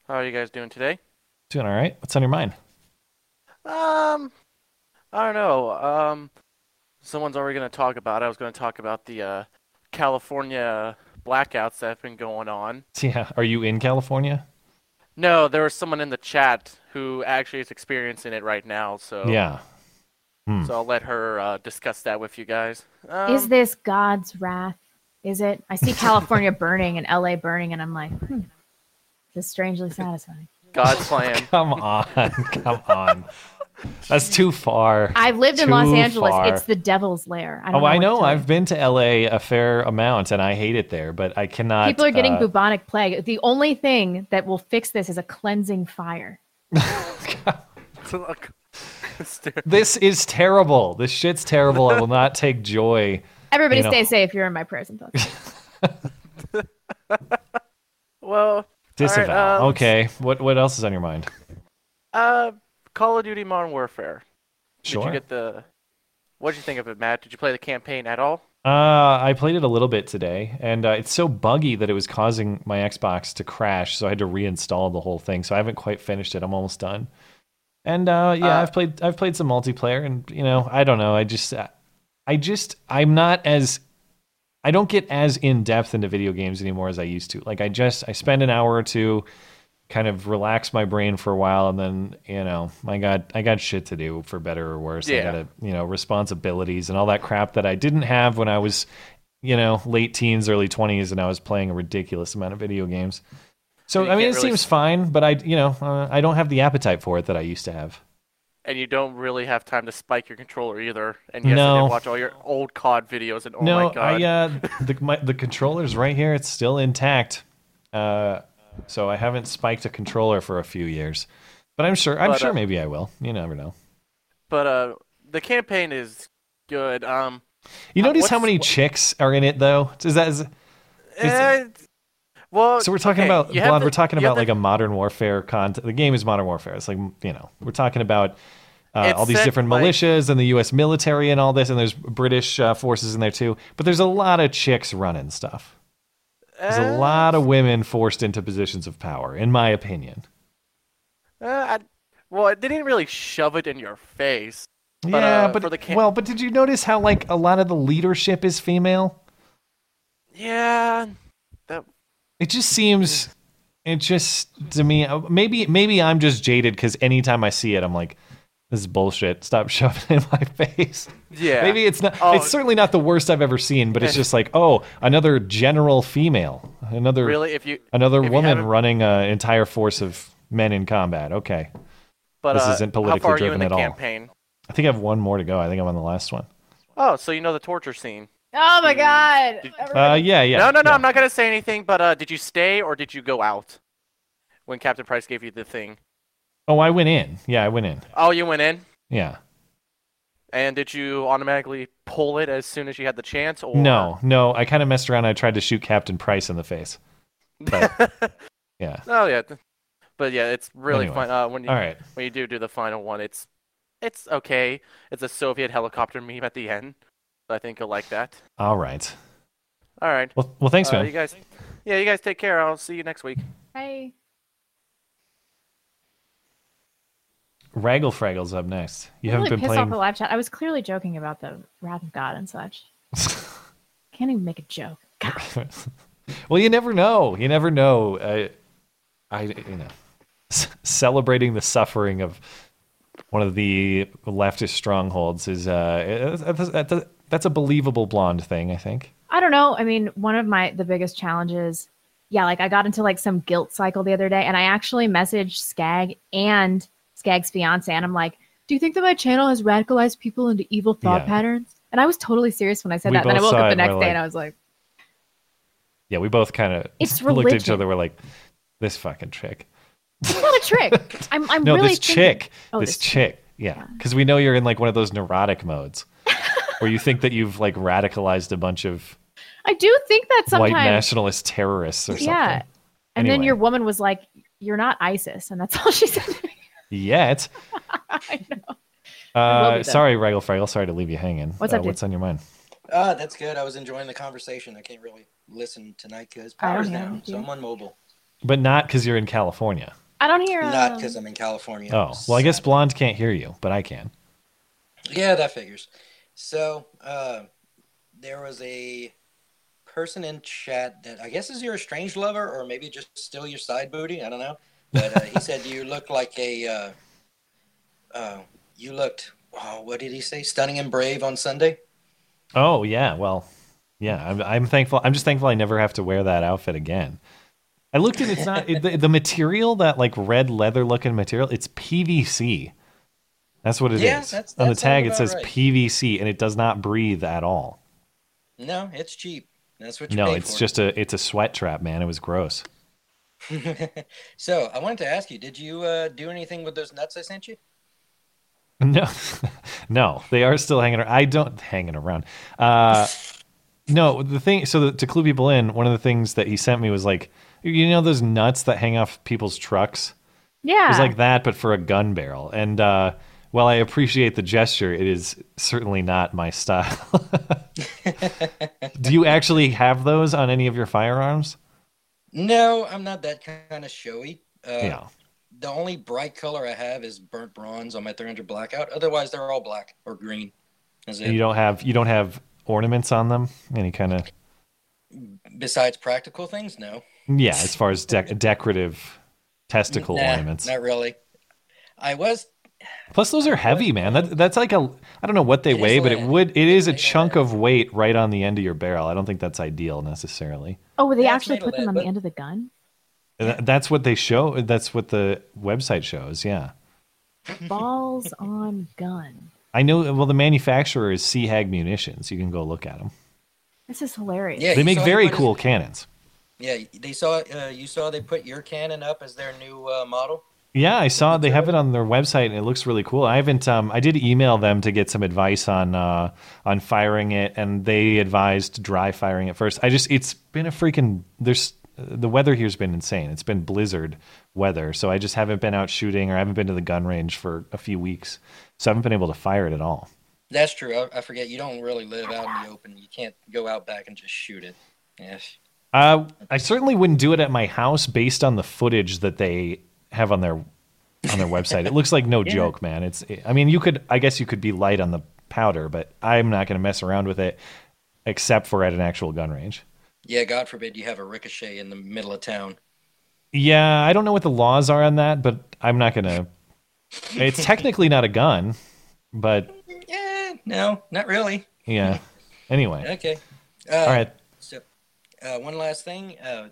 How are you guys doing today? Doing all right. What's on your mind? Um, I don't know. Um, someone's already going to talk about it. I was going to talk about the uh, California blackouts that have been going on. Yeah. Are you in California? No, there was someone in the chat who actually is experiencing it right now. So Yeah. Hmm. So I'll let her uh, discuss that with you guys. Um, Is this God's wrath? Is it? I see California burning and LA burning, and I'm like, hmm, this is strangely satisfying. God's plan? Come on. Come on. That's too far. I've lived in Los Angeles. far. It's the devil's lair. I don't oh, know I know. I've been to LA a fair amount and I hate it there, but I cannot. People are getting uh, bubonic plague. The only thing that will fix this is a cleansing fire. This is terrible. This shit's terrible. I will not take joy. Everybody you know, stay safe. You're in my prayers and thoughts. well, Disavow. All right, let's- okay. What what else is on your mind? Uh, Call of Duty Modern Warfare. Sure. Did you get the? What did you think of it, Matt? Did you play the campaign at all? Uh, I played it a little bit today, and uh, it's so buggy that it was causing my Xbox to crash, so I had to reinstall the whole thing. So I haven't quite finished it. I'm almost done. And uh, yeah, Uh, I've played I've played some multiplayer, and you know, I don't know. I just I just I'm not as I don't get as in depth into video games anymore as I used to. Like I just I spend an hour or two kind of relax my brain for a while, and then you know I got I got shit to do for better or worse. yeah. I got a, you know responsibilities and all that crap that I didn't have when I was you know late teens, early twenties, and I was playing a ridiculous amount of video games. So I mean, it really seems s- fine, but I you know uh, I don't have the appetite for it that I used to have. And you don't really have time to spike your controller either. And yes, I No. did watch all your old COD videos and oh no, my god. I uh, the my, the controller's right here. It's still intact. Uh, so I haven't spiked a controller for a few years, but I'm sure I'm But, sure uh, maybe I will. You never know. But uh, the campaign is good. Um, You uh, notice how many chicks are in it though? Is that is, is- eh, well, so we're talking okay, about Blonde, we're talking about like a modern warfare content. The game is modern warfare. It's like you know we're talking about. Uh, all these different like- militias and the U.S. military and all this, and there's British uh, forces in there too. But there's a lot of chicks running stuff. There's a Uh, lot of women forced into positions of power, in my opinion. Uh, I, well, they didn't really shove it in your face. But, yeah, uh, but for the well, but did you notice how like a lot of the leadership is female? yeah, that It just seems, it just to me, uh, maybe maybe I'm just jaded because anytime I see it, I'm like, this is bullshit. Stop shoving it in my face. yeah. Maybe it's not. Oh. It's certainly not the worst I've ever seen, but it's just like, oh, another general female, another really if you another if woman haven't- running an entire force of men in combat. Okay, But this uh, isn't how politically far are you driven in the at all. campaign? I think I have one more to go. I think I'm on the last one. Oh, so you know the torture scene? Oh my god. Uh, yeah, yeah. no, no, no. yeah. I'm not gonna say anything. But uh, did you stay or did you go out when Captain Price gave you the thing? Oh, I went in. Yeah, I went in. Oh, you went in. Yeah. And did you automatically pull it as soon as you had the chance? Or No, no. I kind of messed around. I tried to shoot Captain Price in the face. But yeah. Oh yeah, but yeah, it's really Anyway. fun. Uh, when you All right. when you do do the final one, it's it's okay. It's a Soviet helicopter meme at the end. I think you'll like that. All right. All right. Well, well, thanks, Uh, man. You guys, yeah, you guys take care. I'll see you next week. Hi. Raggle Fraggle's up next. You I'm haven't really been pissed playing. off the live chat. I was clearly joking about the wrath of God and such. Can't even make a joke. well, you never know. You never know. I, I, you know, c- celebrating the suffering of one of the leftist strongholds is uh, that's, that's a believable blonde thing. I think. I don't know. I mean, one of my the biggest challenges, yeah, like I got into like some guilt cycle the other day, and I actually messaged Skag and Skag's fiance, and I'm like, "Do you think that my channel has radicalized people into evil thought Yeah. patterns?" And I was totally serious when I said We that. Then I woke up the next day like- and I was like, Yeah, we both kind of looked at each other. We're like, this fucking chick. "It's not a trick." I'm, I'm no, really this thinking- chick. Oh, this chick. Yeah, because we know you're in like one of those neurotic modes where you think that you've like radicalized a bunch of I do think that sometimes. white nationalist terrorists or something. yeah. And then your woman was like, "You're not ISIS," and that's all she said. To me. Yet. I know. Uh, sorry, Regal Fraggle. Sorry to leave you hanging. What's uh, up, dude? What's on your mind? Ah, that's good. I was enjoying the conversation. I can't really listen tonight because I don't power's down, so I'm on mobile. But not because you're in California. I don't hear. Not um, because I'm in California. Oh, well, I guess Blonde can't hear you, but I can. Yeah, that figures. So, uh, there was a person in chat that I guess is your estranged lover, or maybe just still your side booty. I don't know. But uh, he said you look like a. Uh, uh, you looked. Oh, what did he say? Stunning and brave on Sunday. Oh yeah, well, yeah. I'm, I'm thankful. I'm just thankful I never have to wear that outfit again. I looked at it's not it, the, the material that like red leather looking material. It's PVC. That's what it is. Yeah, that's- On the tag, it says right. PVC, and it does not breathe at all. No, it's cheap. That's what No, it's for. just a it's a sweat trap, man. It was gross. so I wanted to ask you: Did you uh, do anything with those nuts I sent you? No, no, they are still hanging around. I don't hanging around. Uh, no, the thing. So the, to clue people in, one of the things that he sent me was like, you know, those nuts that hang off people's trucks. Yeah. It was like that, but for a gun barrel. And uh, while I appreciate the gesture, it is certainly not my style. Do you actually have those on any of your firearms? No, I'm not that kind of showy. Uh, Yeah. The only bright color I have is burnt bronze on my 300 blackout. Otherwise, they're all black or green. You don't have you don't have ornaments on them. Any kind of Besides practical things, no. yeah, as far as dec decorative testicle Nah, ornaments. Not really. I was Plus, those are heavy, man. That, that's like a I don't know what they It is weigh, but it would it is a chunk of weight right on the end of your barrel. I don't think that's ideal necessarily. Oh, they Yeah, actually put them lead, on but- the end of the gun? That's what they show. That's what the website shows. Yeah, Balls on gun. I know. Well, the manufacturer is Sea Hag Munitions. You can go look at them. This is hilarious. Yeah, they make very what is- cool cannons. Yeah, they saw. Uh, you saw they put your cannon up as their new uh, model. Yeah, I saw they have it on their website and it looks really cool. I haven't um I did email them to get some advice on uh on firing it and they advised dry firing it first. I just it's been a freaking there's the weather here's been insane. It's been blizzard weather, so I just haven't been out shooting or I haven't been to the gun range for a few weeks. So I haven't been able to fire it at all. That's true. I, I forget. You don't really live out in the open. You can't go out back and just shoot it. Yes. Uh, I certainly wouldn't do it at my house based on the footage that they have on their on their website. It looks like no Yeah. joke, man. It's I mean, you could I guess you could be light on the powder, but I'm not going to mess around with it except for at an actual gun range. Yeah. God forbid you have a ricochet in the middle of town. Yeah, I don't know what the laws are on that, but I'm not going to It's technically not a gun, but Yeah. No, not really. yeah. Anyway. Okay. Uh, All right. So, uh, one last thing. Uh,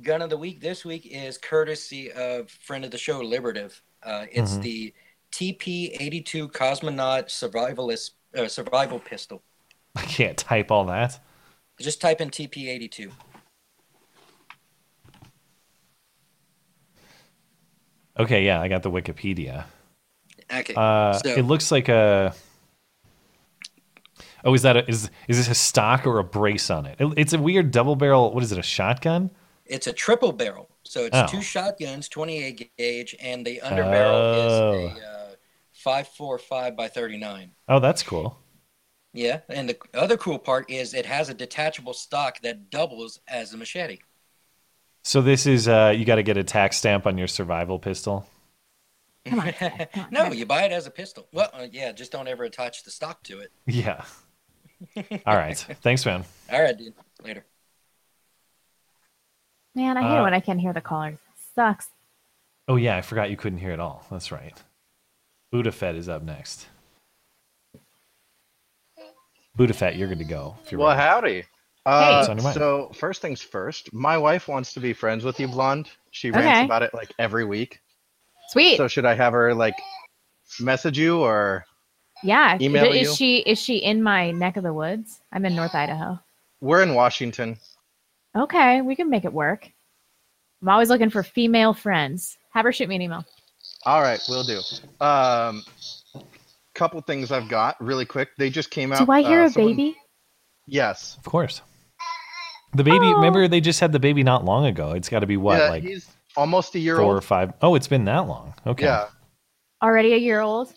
gun of the week this week is courtesy of friend of the show, Liberative. Uh, it's Mhm. the TP82 Cosmonaut Survivalist uh, Survival Pistol. I can't type all that. Just type in TP82. Okay, yeah, I got the Wikipedia. Okay. Uh, so, it looks like a. Oh, is that a, is is this a stock or a brace on it? it? It's a weird double barrel. What is it? A shotgun? It's a triple barrel. So it's Oh. two shotguns, 28 gauge, and the underbarrel is a uh, 545 by 39. Oh, that's cool. Yeah, and the other cool part is it has a detachable stock that doubles as a machete. So this is uh, you got to get a tax stamp on your survival pistol. no, you buy it as a pistol. Well, uh, yeah, just don't ever attach the stock to it. Yeah. All right. Thanks, man. All right, dude. Later. Man, I hate it Uh, when I can't hear the callers. Sucks. Oh yeah, I forgot you couldn't hear it all. That's right. Buddha Fett is up next. Buddha Fett, you're good to go. If you're Well, ready. howdy. What's Uh, on your mind? so first things first, my wife wants to be friends with you, blonde. She rants about it like every week. Sweet. So should I have her like message you or yeah. email is you? she is she in my neck of the woods? I'm in North Idaho. we're in Washington? Okay, we can make it work. I'm always looking for female friends. Have her shoot me an email. All right, we'll do. Um, couple things I've got really quick. They just came out. Do I hear uh, a someone- baby? Yes. Of course. The baby. Oh. Remember, they just had the baby not long ago. It's got to be what, yeah, like he's almost a year four or old. five? Oh, it's been that long. Okay. Yeah. Already a year old?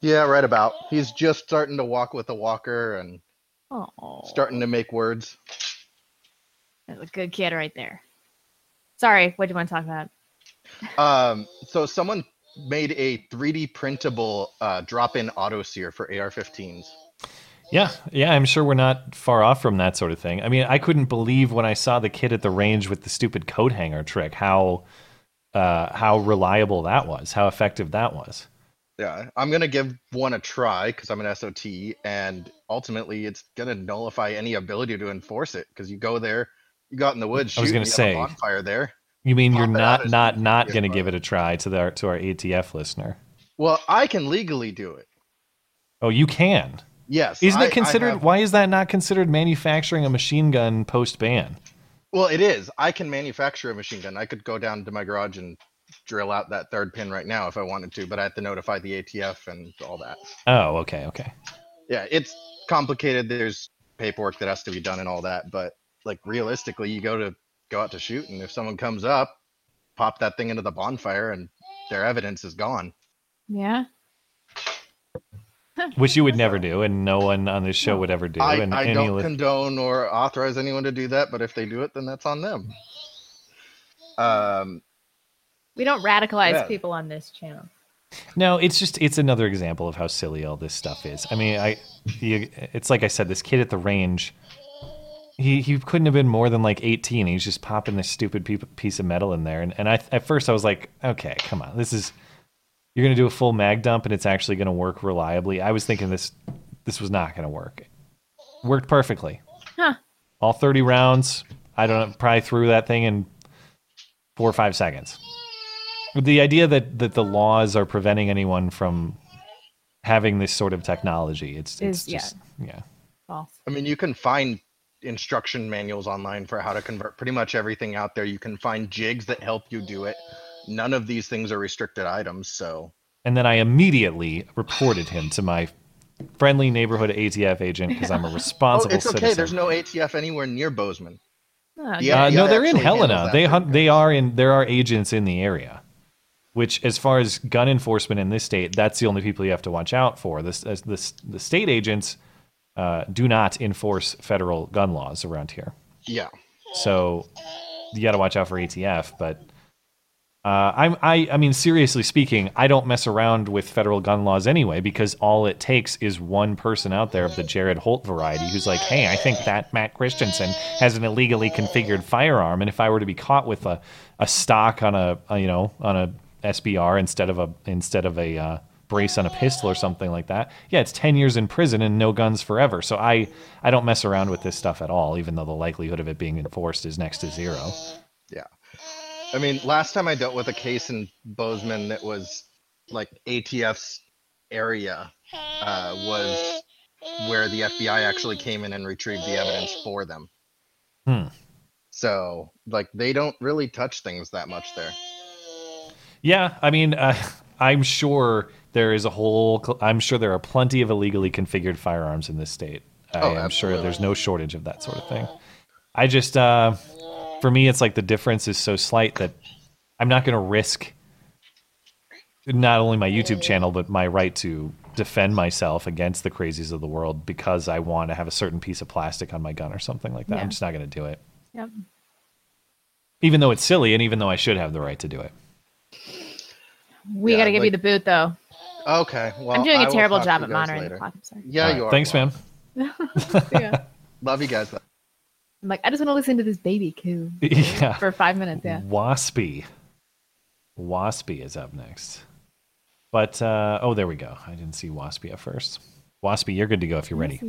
Yeah, right about. He's just starting to walk with a walker and Oh, starting to make words. That's a good kid right there. Sorry, what do you want to talk about? Um, so someone made a 3D printable uh, drop-in auto sear for AR-15s. Yeah, yeah, I'm sure we're not far off from that sort of thing. I mean, I couldn't believe when I saw the kid at the range with the stupid coat hanger trick how uh, how reliable that was, how effective that was. Yeah, I'm gonna give one a try because I'm an SOT, and ultimately it's gonna nullify any ability to enforce it because you go there, you go out in the woods, I was gonna say, a bonfire there. You mean you're Pop it out not not not going to give it a try to the to our ATF listener? Well, I can legally do it. Oh, you can. Yes. Isn't I- it considered? why is that not considered manufacturing a machine gun post ban? Well, it is. I can manufacture a machine gun. I could go down to my garage and drill out that third pin right now if I wanted to, but I have to notify the ATF and all that. Oh, okay, okay. Yeah, it's complicated. There's paperwork that has to be done and all that, but like realistically, you go to go out to shoot, and if someone comes up, pop that thing into the bonfire, and their evidence is gone. Yeah. Which you would never do, and no one on this show would ever do. I, and I any don't li- condone or authorize anyone to do that, but if they do it, then that's on them. Um, We don't radicalize Yeah. people on this channel. No, it's just it's another example of how silly all this stuff is. I mean, I you, it's like I said, this kid at the range, he he couldn't have been more than like 18. He's just popping this stupid piece of metal in there, and and I at first I was like, okay, come on, this is you're gonna do a full mag dump, and it's actually gonna work reliably. I was thinking this this was not gonna work. Worked perfectly. Huh. All 30 rounds. I don't know, probably threw that thing in four or five seconds. The idea that that the laws are preventing anyone from having this sort of technology, it's it's Is- yeah. just yeah. False. I mean, you can find instruction manuals online for how to convert pretty much everything out there. You can find jigs that help you do it. None of these things are restricted items, so And then I immediately reported him to my friendly neighborhood ATF agent because I'm a oh, responsible it's okay. citizen. There's no ATF anywhere near Bozeman. Oh, The Uh, no, they're in Helena. They hunt, they are in. There are agents in the area, which, as far as gun enforcement in this state, that's the only people you have to watch out for. This, as this the state agents uh, do not enforce federal gun laws around here, Yeah. so you got to watch out for ATF. But uh, I'm, I, I mean, seriously speaking, I don't mess around with federal gun laws anyway because all it takes is one person out there of the Jared Holt variety who's like, "Hey, I think that Matt Christiansen has an illegally configured firearm, and if I were to be caught with a, a stock on a, a, you know on a SBR instead of a instead of a uh, brace on a pistol or something like that, yeah, it's ten years in prison and no guns forever. So I I don't mess around with this stuff at all, even though the likelihood of it being enforced is next to zero. Yeah. I mean, last time I dealt with a case in Bozeman that was like ATF's area uh, was where the FBI actually came in and retrieved the evidence for them. Hmm. So, like, they don't really touch things that much there. Yeah, I mean, uh, I'm sure there is a whole. I'm sure there are plenty of illegally configured firearms in this state. I Oh, am sure there's no shortage of that sort of thing. I just, uh, for me, it's like the difference is so slight that I'm not going to risk not only my YouTube channel but my right to defend myself against the crazies of the world because I want to have a certain piece of plastic on my gun or something like that. Yeah. I'm just not going to do it, Yep. even though it's silly and even though I should have the right to do it. We Yeah, got to give you the boot though. Okay. Well, I'm doing I a will terrible job at guys monitoring later. the clock. I'm sorry. Yeah, All right, you are. Thanks, Well, man. yeah. Love you guys. I'm like, I just want to listen to this baby coo Yeah. for five minutes. Yeah. Waspy. Waspy is up next. But uh, oh, there we go. I didn't see Waspy at first. Waspy, you're good to go if you're ready.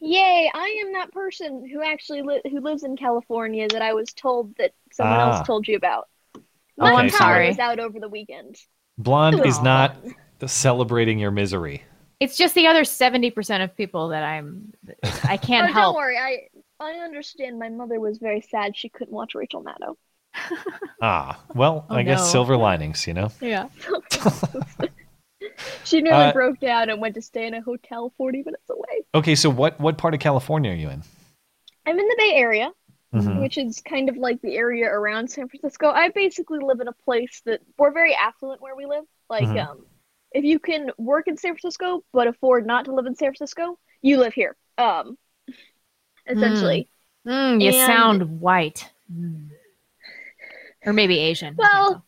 Yay! I am that person who actually li- who lives in California that I was told that someone Ah. else told you about. Okay, My so- power sorry. was out over the weekend. Blonde is not celebrating your misery. It's just the other seventy percent of people that I'm. I can't oh, help. Don't worry, I I understand. My mother was very sad she couldn't watch Rachel Maddow. Ah, well, Oh, I guess silver linings, you know. Yeah. she nearly Uh, broke down and went to stay in a hotel forty minutes away. Okay, so what what part of California are you in? I'm in the Bay Area, Mhm. which is kind of like the area around San Francisco. I basically live in a place that we're very affluent where we live. Like, Mhm. um, if you can work in San Francisco but afford not to live in San Francisco, you live here. Um, essentially. Mm, you And- sound white, Mm. or maybe Asian. Well,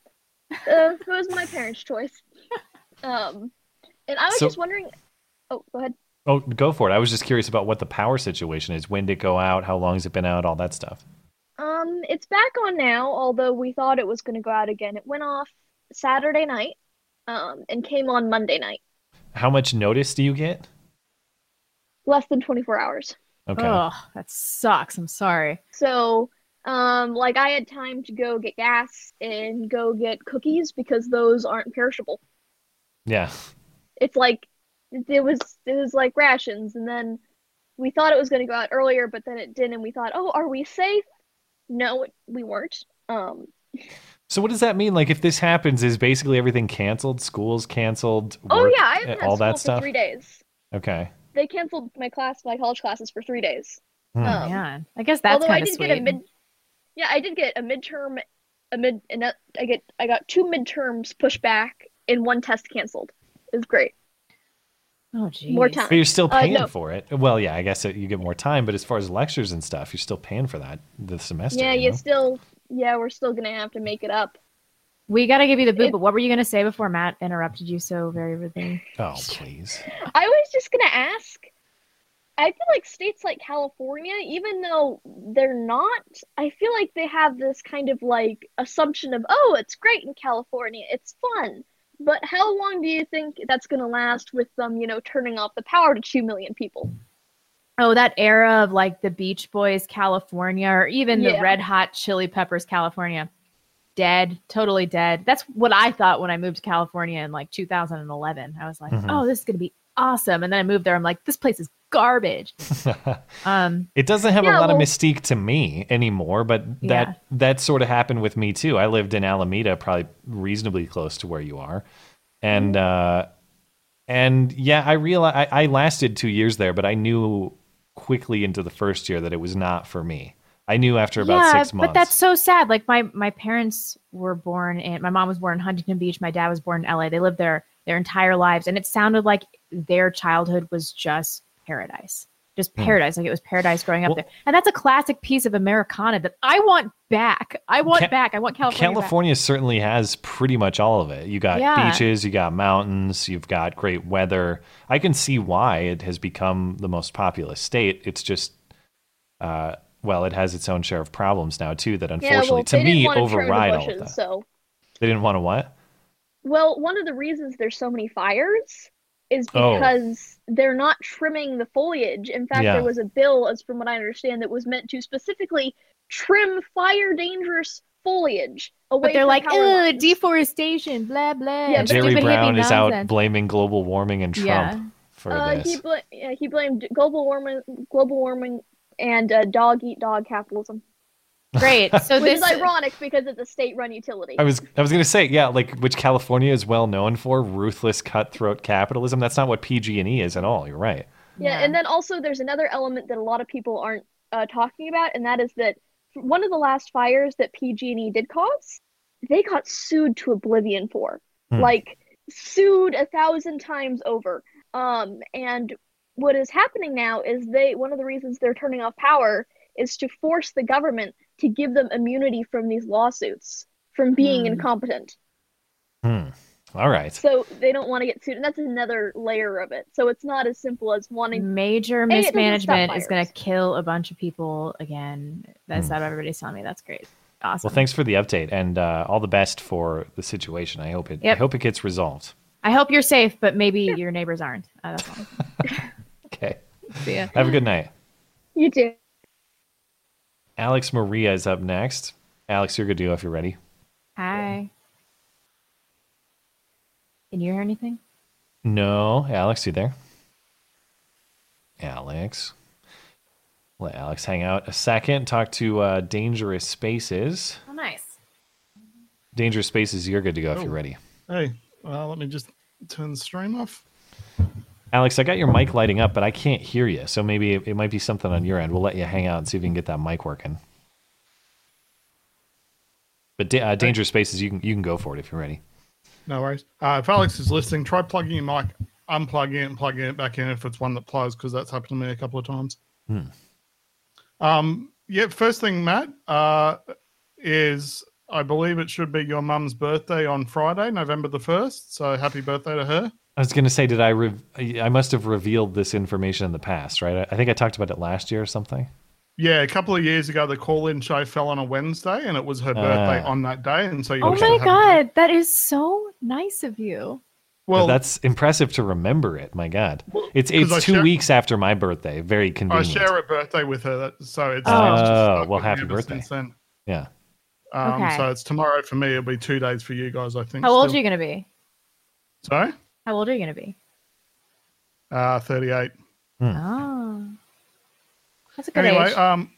uh, it was my parents' choice. Um, and I was So- just wondering. Oh, go ahead. Oh, go for it. I was just curious about what the power situation is. When did it go out? How long has it been out? All that stuff. Um, it's back on now, although we thought it was going to go out again. It went off Saturday night, um, and came on Monday night. How much notice do you get? Less than 24 hours. Okay. Oh, that sucks. I'm sorry. So, um, like I had time to go get gas and go get cookies because those aren't perishable. Yeah. It's like it was it was like rations, and then we thought it was going to go out earlier, but then it didn't, and we thought, oh, are we safe? No, we weren't. Um, So what does that mean? Like, if this happens, is basically everything canceled? Schools canceled? oh yeah, I haven't all school that for stuff. three days. Okay. They canceled my class, my college classes for three days. Hmm. Um, Man, I guess that's although I kind of did sweet. get a mid, yeah, I did get a midterm, a mid, and a- I get I got two midterms pushed back and one test canceled. It was great. Oh, geez. More time. But you're still Uh, paying no. for it. Well, yeah, I guess it, you get more time, but as far as lectures and stuff, you're still paying for that the semester. yeah, you you know? still, yeah, we're still gonna have to make it up. We got to give you the boot. It- but what were you going to say before Matt interrupted you so very rudely? Oh, please. I was just gonna ask, I feel like states like California, even though they're not, I feel like they have this kind of like assumption of, oh, it's great in California, it's fun. But how long do you think that's going to last with them, you know, turning off the power to 2 million people? Oh, that era of like the Beach Boys California or even the Red Hot Chili Peppers California. Dead, totally dead. That's what I thought when I moved to California in like 2011. I was like, Mhm. oh, this is going to be awesome. And then I moved there. I'm like, this place is garbage. Um, It doesn't have a Yeah, lot of mystique to me anymore, but that Yeah. that sort of happened with me too. I lived in Alameda, probably reasonably close to where you are, and Mm-hmm. uh, and yeah, I realized I, I lasted two years there, but I knew quickly into the first year that it was not for me. I knew after about yeah, six months. but that's so sad. Like my my parents were born in my mom was born in Huntington Beach. My dad was born in LA. They lived there their entire lives, and it sounded like their childhood was just paradise, just Hmm. paradise. Like it was paradise growing up Well- there. And that's a classic piece of Americana that I want back. I want Ca- back. I want California. back. California certainly has pretty much all of it. You got Yeah. beaches, you got mountains, you've got great weather. I can see why it has become the most populous state. It's just, uh, well, it has its own share of problems now too. That Yeah, unfortunately, well, to me, want to trim the override all of bushes, that. so They didn't want to what? Well, one of the reasons there's so many fires is Oh. because they're not trimming the foliage. In fact, Yeah. there was a bill, as from what I understand, that was meant to specifically trim fire dangerous foliage away But they're from like, power ugh, lines. deforestation, blah blah. Yeah, but Jerry Stupid Brown hippie is out blaming global warming and Trump Yeah. for Uh, this. he bla- yeah, he blamed global warming, global warming, and uh, dog eat dog capitalism. Great. So Which this is ironic because it's a state-run utility. I was I was gonna say yeah, like which California is well known for ruthless cutthroat capitalism. That's not what PG and E is at all. You're right. Yeah, and then also there's another element that a lot of people aren't uh, talking about, and that is that one of the last fires that PG&E did cause, they got sued to oblivion for, Hmm. like sued a thousand times over. Um, and what is happening now is they one of the reasons they're turning off power is to force the government to give them immunity from these lawsuits from being Hmm. incompetent. Hmm. All right. So they don't want to get sued, and that's another layer of it. So it's not as simple as wanting Major A, it doesn't stop mismanagement is going to kill a bunch of people again. That's Hmm. what everybody's telling me. That's great. Awesome. Well, thanks for the update and uh, all the best for the situation. I hope it. Yep. I hope it gets resolved. I hope you're safe, but maybe your neighbors aren't. Uh, that's. Okay. See ya. Have a good night. You do. Alex Maria is up next. Alex, you're good to go if you're ready. Hi. Can you hear anything? No, Alex, you there? Alex. Let Alex hang out a second. Talk to uh, Dangerous Spaces. Oh, nice. Dangerous Spaces, you're good to go if Oh. you're ready. Hey, well, let me just turn the stream off. Alex, I got your mic lighting up, but I can't hear you. So maybe it, it might be something on your end. We'll let you hang out and see if you can get that mic working. But da- uh, Dangerous Spaces, you can you can go for it if you're ready. No worries. Uh, if Alex is listening, try plugging your mic, unplugging it, and plugging it back in if it's one that plugs, because that's happened to me a couple of times. Hmm. Um, yeah, first thing, Matt, uh, is I believe it should be your mum's birthday on Friday, November the 1st. So happy birthday to her. I was going to say, did I? Re- I must have revealed this information in the past, right? I, I think I talked about it last year or something. Yeah, a couple of years ago, the call in show fell on a Wednesday and it was her birthday Ah. on that day. And so you Oh my her happy god, that is so nice of you. Well, Well- that's impressive to remember it. My God, it's 'cause I it's two share- weeks after my birthday. Very convenient. I convenient. share a birthday with her, that- so it's, Oh. it's just Oh, well, happy birthday. since then. Yeah. Um, Okay. So it's tomorrow for me. It'll be two days for you guys, I think. How old are you going to be? Sorry? How old are you going to be? Uh, 38. Oh. That's a good Anyway, age. um,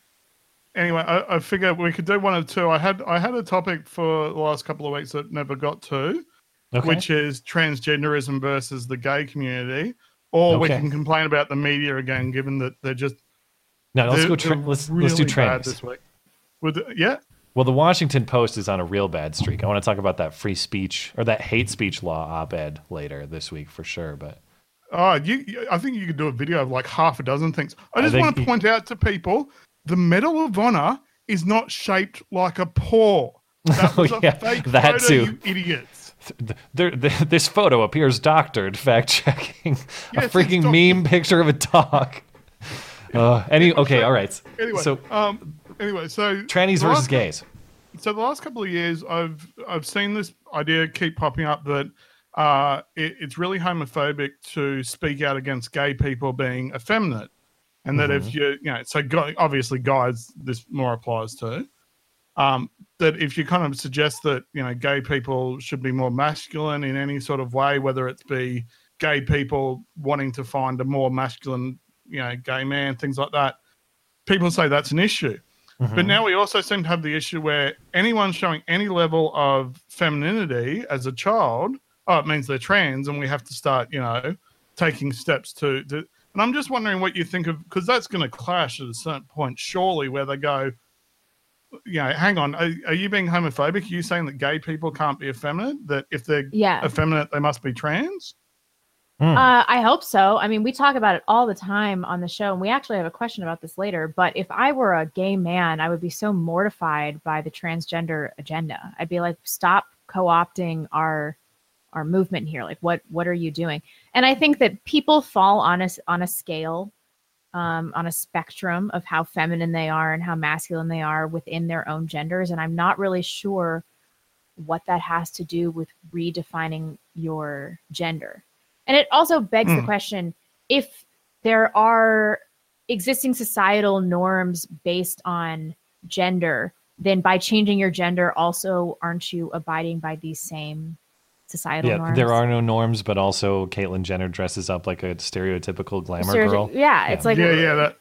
anyway, I, I figured we could do one of two. I had I had a topic for the last couple of weeks that never got to, Okay. which is transgenderism versus the gay community. Or we can complain about the media again, given that they're just No, let's they're- go. Tra- let's let's do trans this week. With yeah, Well, the Washington Post is on a real bad streak. I want to talk about that free speech or that hate speech law op-ed later this week for sure. But Oh, you, I think you could do a video of like half a dozen things. I I just think want to point out to people the Medal of Honor is not shaped like a paw. That was a yeah, fake that photo, too. you idiots. there, there, this photo appears doctored. Fact checking. Yes, a freaking meme picture of a dog. Uh, any okay, all right. Anyway, so um, anyway, so trannies versus last- gays. So the last couple of years, I've I've seen this idea keep popping up that uh, it, it's really homophobic to speak out against gay people being effeminate, and that if Mhm. you you know, so guy, obviously guys, this more applies to. Um, that if you kind of suggest that you know gay people should be more masculine in any sort of way, whether it's be gay people wanting to find a more masculine, you know, gay man, things like that, people say that's an issue. But Mhm. now we also seem to have the issue where anyone showing any level of femininity as a child, oh, it means they're trans, and we have to start, you know, taking steps to. to and I'm just wondering what you think of because that's going to clash at a certain point, surely, where they go, you know, hang on, are, are you being homophobic? Are you saying that gay people can't be effeminate? That if they're Yeah. effeminate, they must be trans? Uh, I hope so. I mean, we talk about it all the time on the show, and we actually have a question about this later. But if I were a gay man, I would be so mortified by the transgender agenda. I'd be like, stop co-opting our our movement here. Like, what what are you doing? And I think that people fall on a on a scale, um, on a spectrum of how feminine they are and how masculine they are within their own genders. And I'm not really sure what that has to do with redefining your gender. And it also begs the Mm. question if there are existing societal norms based on gender, then by changing your gender, also aren't you abiding by these same societal Yeah, norms? there are no norms, but also Caitlyn Jenner dresses up like a stereotypical glamour Stereoty- girl. yeah, it's like- yeah, yeah, that.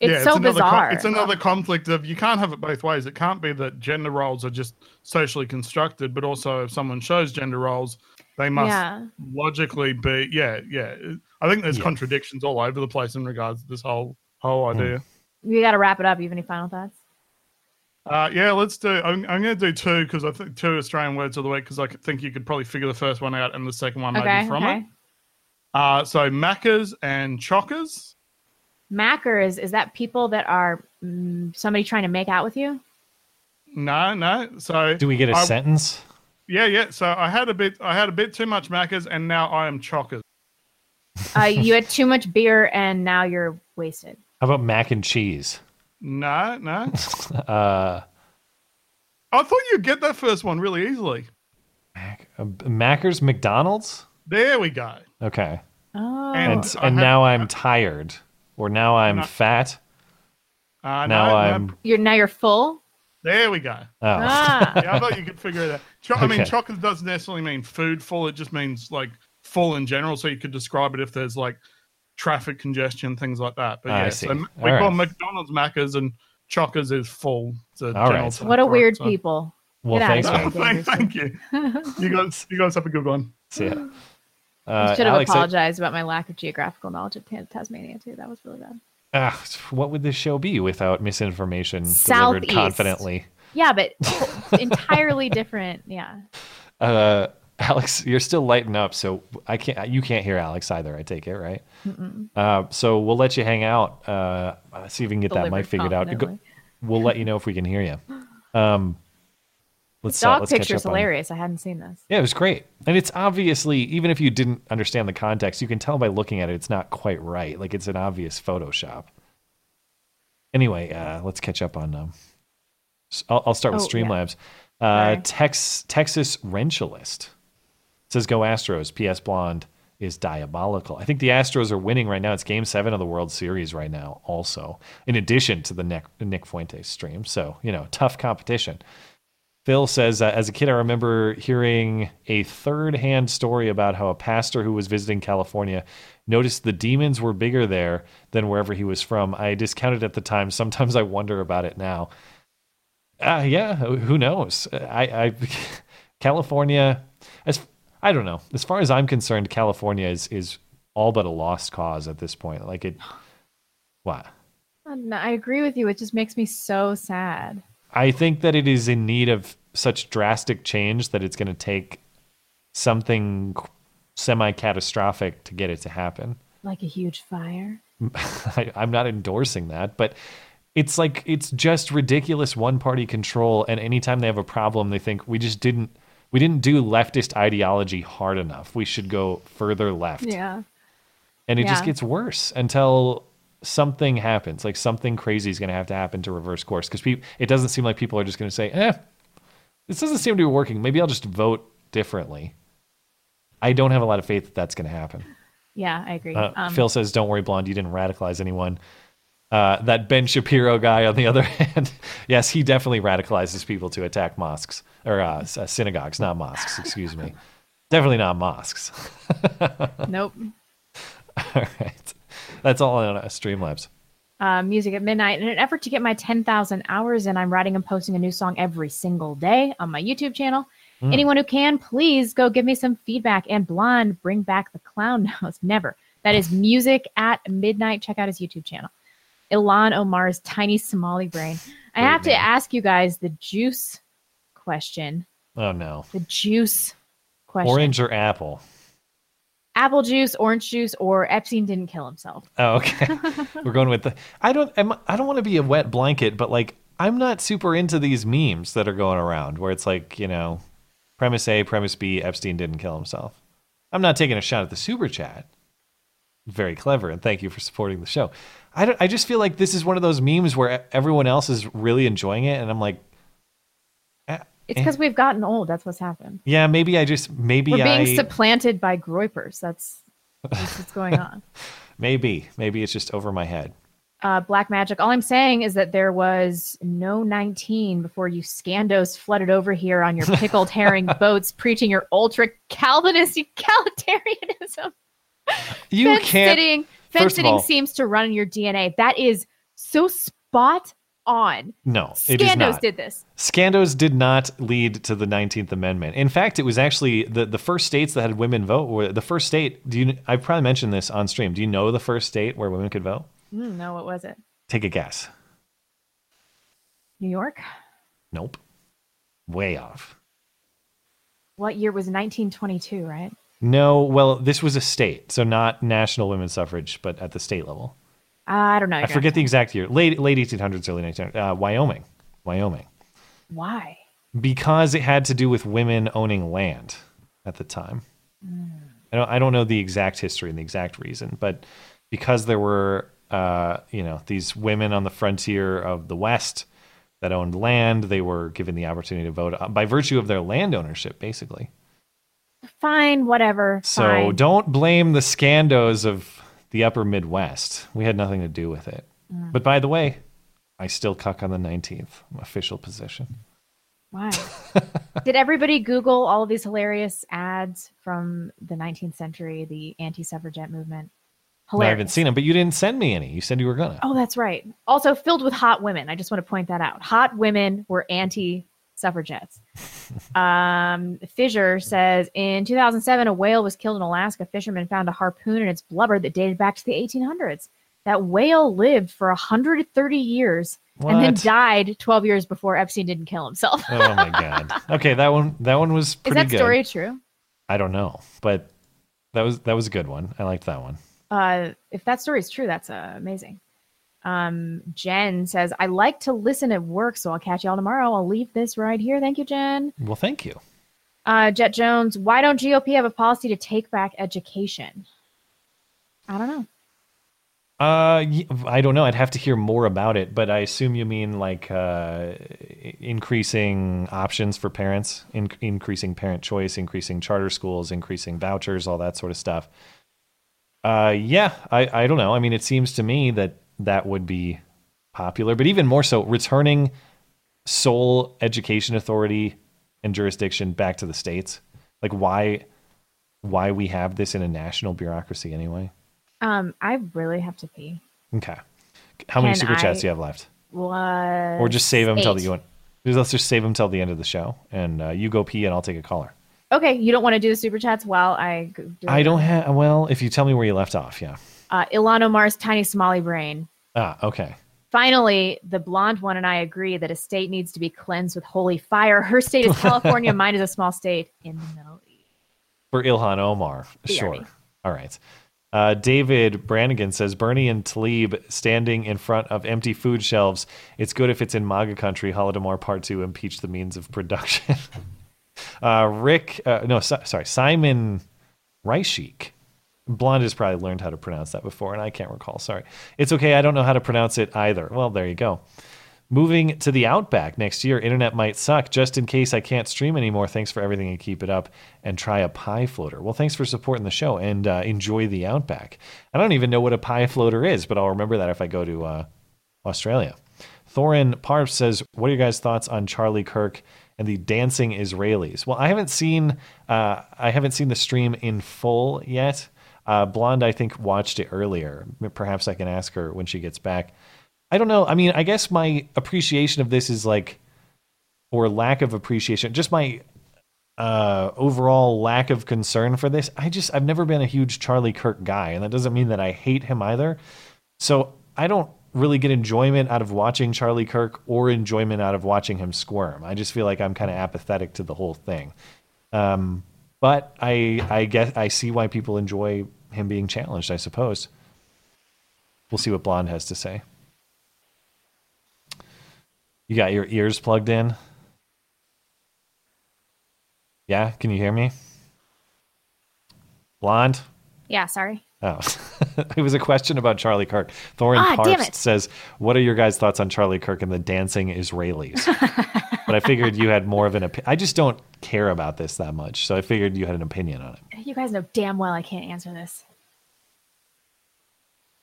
It's yeah, so another con- bizarre. it's another conflict of you can't have it both ways. It can't be that gender roles are just socially constructed, but also if someone shows gender roles, they must Yeah. logically be. Yeah, yeah. I think there's Yeah. contradictions all over the place in regards to this whole whole Hmm. idea. We got to wrap it up. You have any final thoughts? Uh, yeah, let's do. I'm, I'm going to do two because I think two Australian words of the week because I think you could probably figure the first one out and the second one Okay, maybe from okay. it. Uh, so Maccas and Chockers. Mackers, is that people that are mm, somebody trying to make out with you? No, no. So Do we get a I- sentence? Yeah, yeah. So I had a bit. I had a bit too much Maccas, and now I am Chockers. Uh, you had too much beer and now you're wasted. How about mac and cheese? No, no. Uh, I thought you'd get that first one really easily. uh, Macker's McDonald's. There we go. Okay. Oh. And And and now I'm tired, or now I'm No. fat. Uh, now no, no. I'm. You're now you're full. There we go. Oh. Ah. yeah, I thought you could figure it out. Cho- I mean, Okay. chocolate doesn't necessarily mean food full. It just means like full in general. So you could describe it if there's like traffic congestion, things like that. But I yeah, see. so All we call right. McDonald's Macca's and Chockers is full. It's a All general right. What a for it, weird so- people. Well, Get out of thanks, here, man. Thank, thank you. You guys, you guys have a good one. See ya. I Uh, should have Alex, I- apologized about my lack of geographical knowledge of Tasmania too. That was really bad. Ah, what would this show be without misinformation delivered confidently? Yeah, but entirely different. Yeah. Uh, Alex, you're still lighting up, so I can't. You can't hear Alex either. I take it, right? Uh, so we'll let you hang out. Uh, see if we can get that mic figured out. Go- We'll let you know if we can hear you. Um, let's This dog uh, picture's hilarious. I hadn't seen this. Yeah, it was great, and it's obviously even if you didn't understand the context, you can tell by looking at it, it's not quite right. Like it's an obvious Photoshop. Anyway, uh, let's catch up on. Um, I'll, I'll start with Oh, yeah. Streamlabs. Uh, Sorry. Tex, Texas Wrenchalist says, "Go Astros." P.S. Blonde is diabolical. I think the Astros are winning right now. It's Game Seven of the World Series right now. Also, in addition to the Nick, Nick Fuentes stream, so you know, tough competition. Phil says, uh, as a kid, I remember hearing a third hand story about how a pastor who was visiting California noticed the demons were bigger there than wherever he was from. I discounted at the time. Sometimes I wonder about it now. Uh, yeah, who knows? I, I California, as I don't know. As far as I'm concerned, California is is all but a lost cause at this point. Like it, what? Uh, I agree with you. It just makes me so sad. I think that it is in need of such drastic change that it's going to take something semi catastrophic to get it to happen. Like a huge fire. I, I'm not endorsing that, but it's like it's just ridiculous one party control. And anytime they have a problem, they think we just didn't we didn't do leftist ideology hard enough. We should go further left. Yeah. And it just gets worse until something happens, like something crazy is going to have to happen to reverse course because people, it doesn't seem like people are just going to say, eh, this doesn't seem to be working. Maybe I'll just vote differently. I don't have a lot of faith that that's going to happen. Yeah, I agree. Uh, um, Phil says, "Don't worry, blonde. You didn't radicalize anyone." Uh, that Ben Shapiro guy, on the other hand, yes, he definitely radicalizes people to attack mosques or uh, uh, synagogues, not mosques. Excuse me. Definitely not mosques. nope. all right, that's all on uh, Streamlabs. uh, music at midnight. In an effort to get my 10,000 hours in, I'm writing and posting a new song every single day on my YouTube channel. Mm. Anyone who can, please go give me some feedback. And Blonde, bring back the clown nose. Never. That is music at midnight. Check out his YouTube channel. Ilhan Omar's tiny Somali brain. I have to ask you guys the juice question. Oh no, The juice question. orange or apple? Apple juice, orange juice, or Epstein didn't kill himself. Oh, okay. We're going with the. I don't. I'm, I don't want to be a wet blanket, but like I'm not super into these memes that are going around where it's like you know, premise A, premise B, Epstein didn't kill himself. I'm not taking a shot at the super chat. Very clever, and thank you for supporting the show. I don't. I just feel like this is one of those memes where everyone else is really enjoying it, and I'm like, It's Eh. because we've gotten old. That's what's happened. yeah, maybe I just maybe We're being I supplanted by groypers. That's, that's what's going on. maybe maybe it's just over my head. uh, black magic. All I'm saying is that there was no 19 before you scandos flooded over here on your pickled herring boats, preaching your ultra Calvinist egalitarianism. You fence can't. sitting, fence sitting all- seems to run in your DNA. That is so spot on. No, Scandos did this. Scandos did not lead to the 19th Amendment. In fact, it was actually the, the first states that had women vote were the first state. Do you? I probably mentioned this on stream. Do you know the first state where women could vote? Mm, no, what was it? Take a guess. New York? Nope. Way off. What year was 1922, right? No, well, this was a state, so not national women's suffrage, but at the state level. I don't know. I forget the exact year. Late late 1800s, early 1900s. Uh, Wyoming, Wyoming, Why? because it had to do with women owning land at the time. I don't I don't know the exact history and the exact reason, but because there were uh, you know these women on the frontier of the West that owned land, they were given the opportunity to vote uh, by virtue of their land ownership, basically. Fine, whatever. So fine. don't blame the scandos of the upper Midwest. We had nothing to do with it. Mm. But by the way, I still cuck on the 19th official position. Why? Did everybody Google all of these hilarious ads from the 19th century, the anti-suffragette movement? Hilarious. I haven't seen them, but you didn't send me any. You said you were gonna. Oh, that's right. Also filled with hot women. I just want to point that out. Hot women were anti-suffragettes. um, Fissure says in 2007, a whale was killed in Alaska. Fishermen found a harpoon in its blubber that dated back to the 1800s. That whale lived for 130 years and then died 12 years before Epstein didn't kill himself. Oh my god. Okay, that one that one was pretty good. Is that good. story true? I don't know, but that was that was a good one. I liked that one. Uh, if that story is true, that's uh, amazing. Um, Jen says, I like to listen at work, so I'll catch y'all tomorrow. I'll leave this right here. Thank you, Jen. Well, thank you. Uh, Jet Jones, why don't GOP have a policy to take back education? I don't know. Uh, I don't know. I'd have to hear more about it, but I assume you mean like uh, increasing options for parents, in- increasing parent choice, increasing charter schools, increasing vouchers, all that sort of stuff. Uh, yeah, I, I don't know. I mean, it seems to me that that would be popular, but even more so, returning sole education authority and jurisdiction back to the states. Like, why, why we have this in a national bureaucracy anyway? Um, I really have to pee. Okay. How many Can super chats I- do you have left? What? or just save them till Eight. the you want. Let's just save them till the end of the show, and uh, you go pee, and I'll take a caller. Okay, you don't want to do the super chats while I. Do I don't have. Well, if you tell me where you left off, yeah. Uh, Ilhan Omar's, tiny Somali brain. Ah, okay. Finally, the blonde one and I agree that a state needs to be cleansed with holy fire. Her state is California. mine is a small state in the Middle East. For Ilhan Omar, BRB. sure. All right. Uh, David Brannigan says Bernie and Tlaib standing in front of empty food shelves. It's good if it's in MAGA country. Holodomor Part Two impeach the means of production. uh, Rick, uh, no, so, sorry, Simon Reichik. Blonde has probably learned how to pronounce that before, and I can't recall. Sorry. It's okay. I don't know how to pronounce it either. Well, there you go. Moving to the Outback next year, internet might suck. Just in case I can't stream anymore, thanks for everything and keep it up. And try a pie floater. Well, thanks for supporting the show and uh, enjoy the Outback. I don't even know what a pie floater is, but I'll remember that if I go to uh, Australia. Thorin Parps says, "What are your guys' thoughts on Charlie Kirk and the dancing Israelis?" Well, I haven't seen uh, I haven't seen the stream in full yet. Uh, Blonde, I think, watched it earlier. Perhaps I can ask her when she gets back. I don't know. I mean, I guess my appreciation of this is like, or lack of appreciation, just my uh, overall lack of concern for this. I just, I've never been a huge Charlie Kirk guy, and that doesn't mean that I hate him either. So I don't really get enjoyment out of watching Charlie Kirk or enjoyment out of watching him squirm. I just feel like I'm kind of apathetic to the whole thing. Um, but I, I guess I see why people enjoy him being challenged. I suppose. We'll see what Blonde has to say. You got your ears plugged in? Yeah, can you hear me? Blonde? Yeah, sorry. Oh, it was a question about Charlie Kirk. Thorin Ah, says, "What are your guys' thoughts on Charlie Kirk and the dancing Israelis?" but I figured you had more of an opinion. I just don't care about this that much, so I figured you had an opinion on it. You guys know damn well I can't answer this.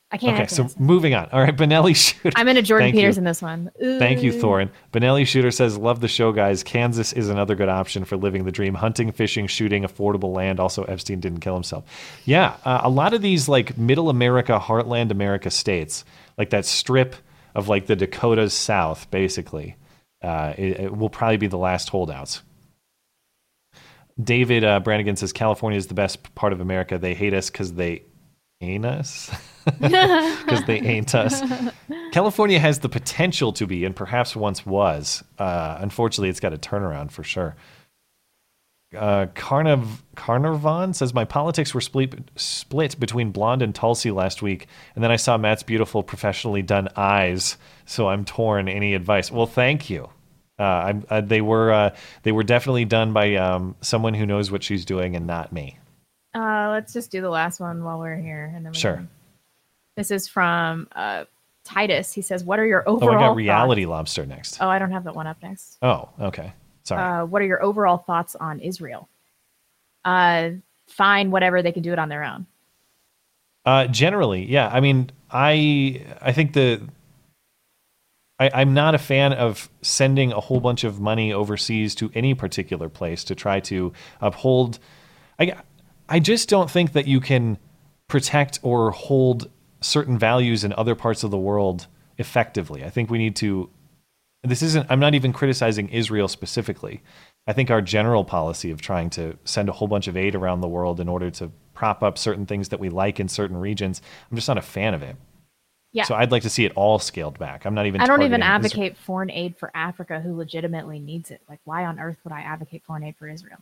I can't okay, so this. moving on. All right, Benelli Shooter. I'm in a Jordan Thank you. Peterson this one. Thank you, Thorin. Benelli Shooter says, Love the show, guys. Kansas is another good option for living the dream. Hunting, fishing, shooting, affordable land. Also, Epstein didn't kill himself. Yeah, uh, a lot of these, like, middle America, heartland America states, like that strip of, like, the Dakotas South, basically, uh, it, it will probably be the last holdouts. David uh, Brannigan says, California is the best part of America. They hate us because they ain't us. Because they ain't us. California has the potential to be, and perhaps once was. Uh, unfortunately, it's got a turnaround for sure. Uh, Carnav Carnarvon says my politics were split split between Blonde and Tulsi last week, and then I saw Matt's beautiful, professionally done eyes, so I'm torn. Any advice? Well, thank you. Uh, I'm, uh, they were uh, they were definitely done by um, someone who knows what she's doing and not me. Uh, let's just do the last one while we're here, and then we Sure. can- This is from uh, Titus. He says, "What are your Oh, overall I got thoughts- reality lobster next. Oh, I don't have that one up next. Oh, okay. Sorry. Uh, what are your overall thoughts on Israel? Uh, fine, whatever. They can do it on their own. Uh, generally, yeah. I mean, I I think the I, I'm not a fan of sending a whole bunch of money overseas to any particular place to try to uphold. I I just don't think that you can protect or hold certain values in other parts of the world effectively. I think we need to. This isn't. I'm not even criticizing Israel specifically. I think our general policy of trying to send a whole bunch of aid around the world in order to prop up certain things that we like in certain regions, I'm just not a fan of it. Yeah. So I'd like to see it all scaled back. I'm not even. I don't even advocate foreign aid for Africa who legitimately needs it. Like, why on earth would I advocate foreign aid for Israel?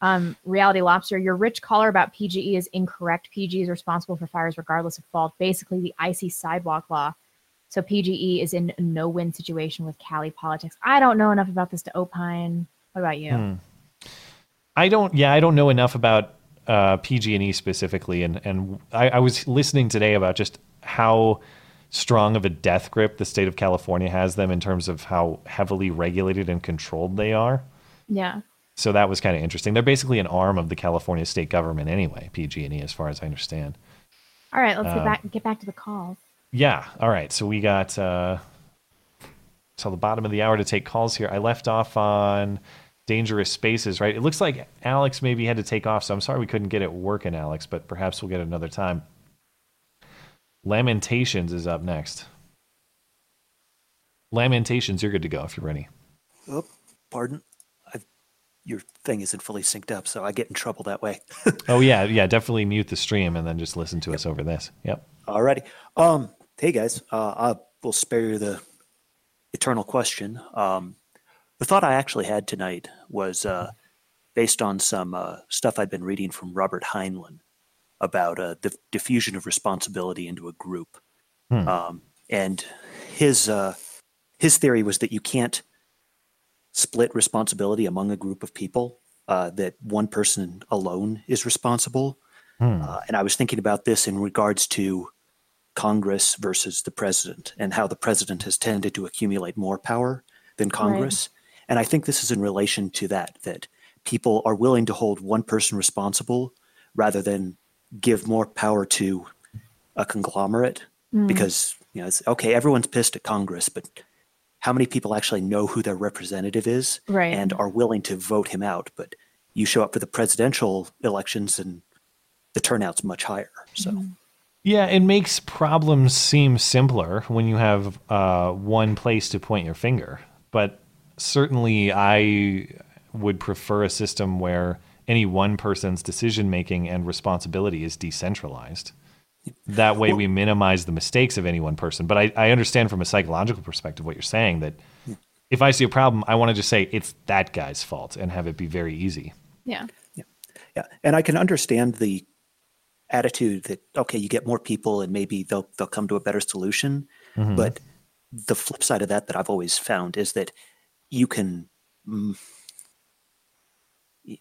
Um, Reality Lobster, your rich caller about PGE is incorrect. PGE is responsible for fires regardless of fault. Basically, the icy sidewalk law. So PGE is in a no-win situation with Cali politics. I don't know enough about this to opine. What about you? Hmm. I don't. Yeah, I don't know enough about uh, PG&E specifically, and and I, I was listening today about just how strong of a death grip the state of California has them in terms of how heavily regulated and controlled they are. Yeah. So that was kind of interesting. They're basically an arm of the California state government anyway, PG&E, as far as I understand. All right, let's get Um, back get back to the calls. Yeah. All right. So we got uh, till the bottom of the hour to take calls here. I left off on dangerous spaces, right? It looks like Alex maybe had to take off, so I'm sorry we couldn't get it working, Alex, but perhaps we'll get it another time. Lamentations is up next. Lamentations, you're good to go if you're ready. Oh, pardon. Your thing isn't fully synced up, so I get in trouble that way. Oh yeah, yeah, definitely mute the stream and then just listen to us over this. Yep. Alrighty. Um, hey guys, uh, I will spare you the eternal question. Um, the thought I actually had tonight was uh, based on some uh, stuff I'd been reading from Robert Heinlein about uh, the diffusion of responsibility into a group. Hmm. Um, and his uh, his theory was that you can't split responsibility among a group of people. Uh, that one person alone is responsible. Hmm. Uh, and I was thinking about this in regards to Congress versus the president and how the president has tended to accumulate more power than Congress. And I think this is in relation to that, that people are willing to hold one person responsible rather than give more power to a conglomerate Mm. because, you know, it's okay, everyone's pissed at Congress, but how many people actually know who their representative is Right. and are willing to vote him out? But you show up for the presidential elections and the turnout's much higher. So. Yeah, it makes problems seem simpler when you have uh, one place to point your finger. But certainly, I would prefer a system where any one person's decision making and responsibility is decentralized. That way, we minimize the mistakes of any one person. But I, I understand from a psychological perspective what you're saying that if I see a problem, I want to just say it's that guy's fault and have it be very easy. Yeah. Yeah, Yeah. and I can understand the attitude that okay, you get more people and maybe they'll they'll come to a better solution. Mhm. But the flip side of that that I've always found is that you can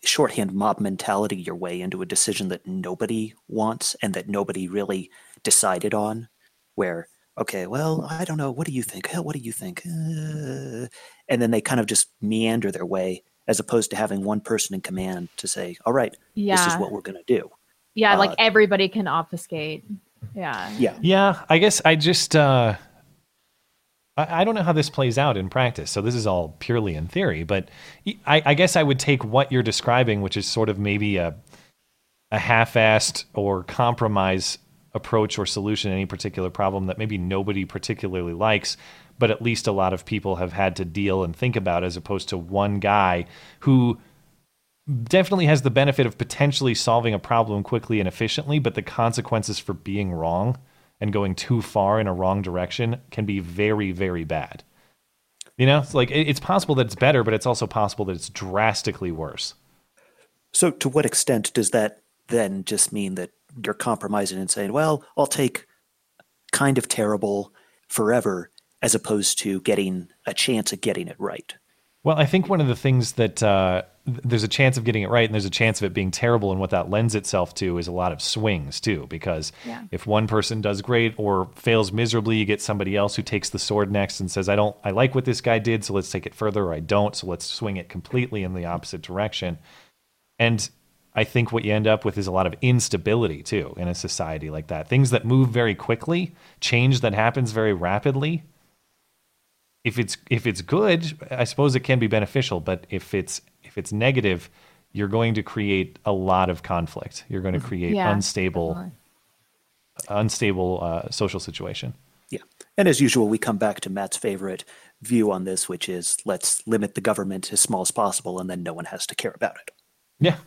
shorthand mob mentality your way into a decision that nobody wants and that nobody really decided on. Where okay, well, I don't know. What do you think? Hell, what do you think? Uh, and then they kind of just meander their way as opposed to having one person in command to say, all right, this is what we're going to do. Yeah, like Uh, everybody can obfuscate. Yeah. Yeah. Yeah, I guess I just uh, I, don't know how this plays out in practice. So this is all purely in theory, but I, I guess I would take what you're describing, which is sort of maybe a a half-assed or compromise approach or solution to any particular problem that maybe nobody particularly likes, but at least a lot of people have had to deal and think about, as opposed to one guy who definitely has the benefit of potentially solving a problem quickly and efficiently, but the consequences for being wrong and going too far in a wrong direction can be very, very bad. You know, it's like it's possible that it's better, but it's also possible that it's drastically worse. So, to what extent does that then just mean that you're compromising and saying, well, I'll take kind of terrible forever as opposed to getting a chance at getting it right? Well, I think one of the things that uh, there's a chance of getting it right, and there's a chance of it being terrible, and what that lends itself to is a lot of swings too. Because Yeah. if one person does great or fails miserably, you get somebody else who takes the sword next and says, "I don't, I like what this guy did, so let's take it further." Or I don't, so let's swing it completely in the opposite direction. And I think what you end up with is a lot of instability too in a society like that. Things that move very quickly, change that happens very rapidly. If it's if it's good, I suppose it can be beneficial, but if it's if it's negative, you're going to create a lot of conflict. You're going to create Yeah, unstable unstable uh, social situation. Yeah. And as usual, we come back to Matt's favorite view on this, which is let's limit the government as small as possible and then no one has to care about it. Yeah.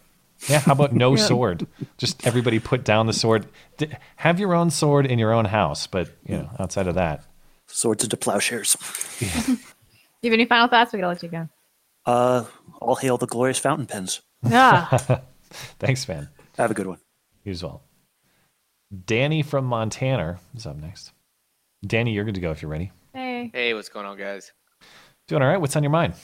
Yeah. How about no Yeah. sword? Just everybody put down the sword. D- have your own sword in your own house, but you know, outside of that, Swords into plowshares. Do you have any final thoughts? We gotta let you go. Uh, all hail the glorious fountain pens. Yeah. Thanks, man. Have a good one. You as well. Danny from Montana is up next. Danny, you're good to go if you're ready. Hey. Hey, what's going on, guys? Doing all right. What's on your mind?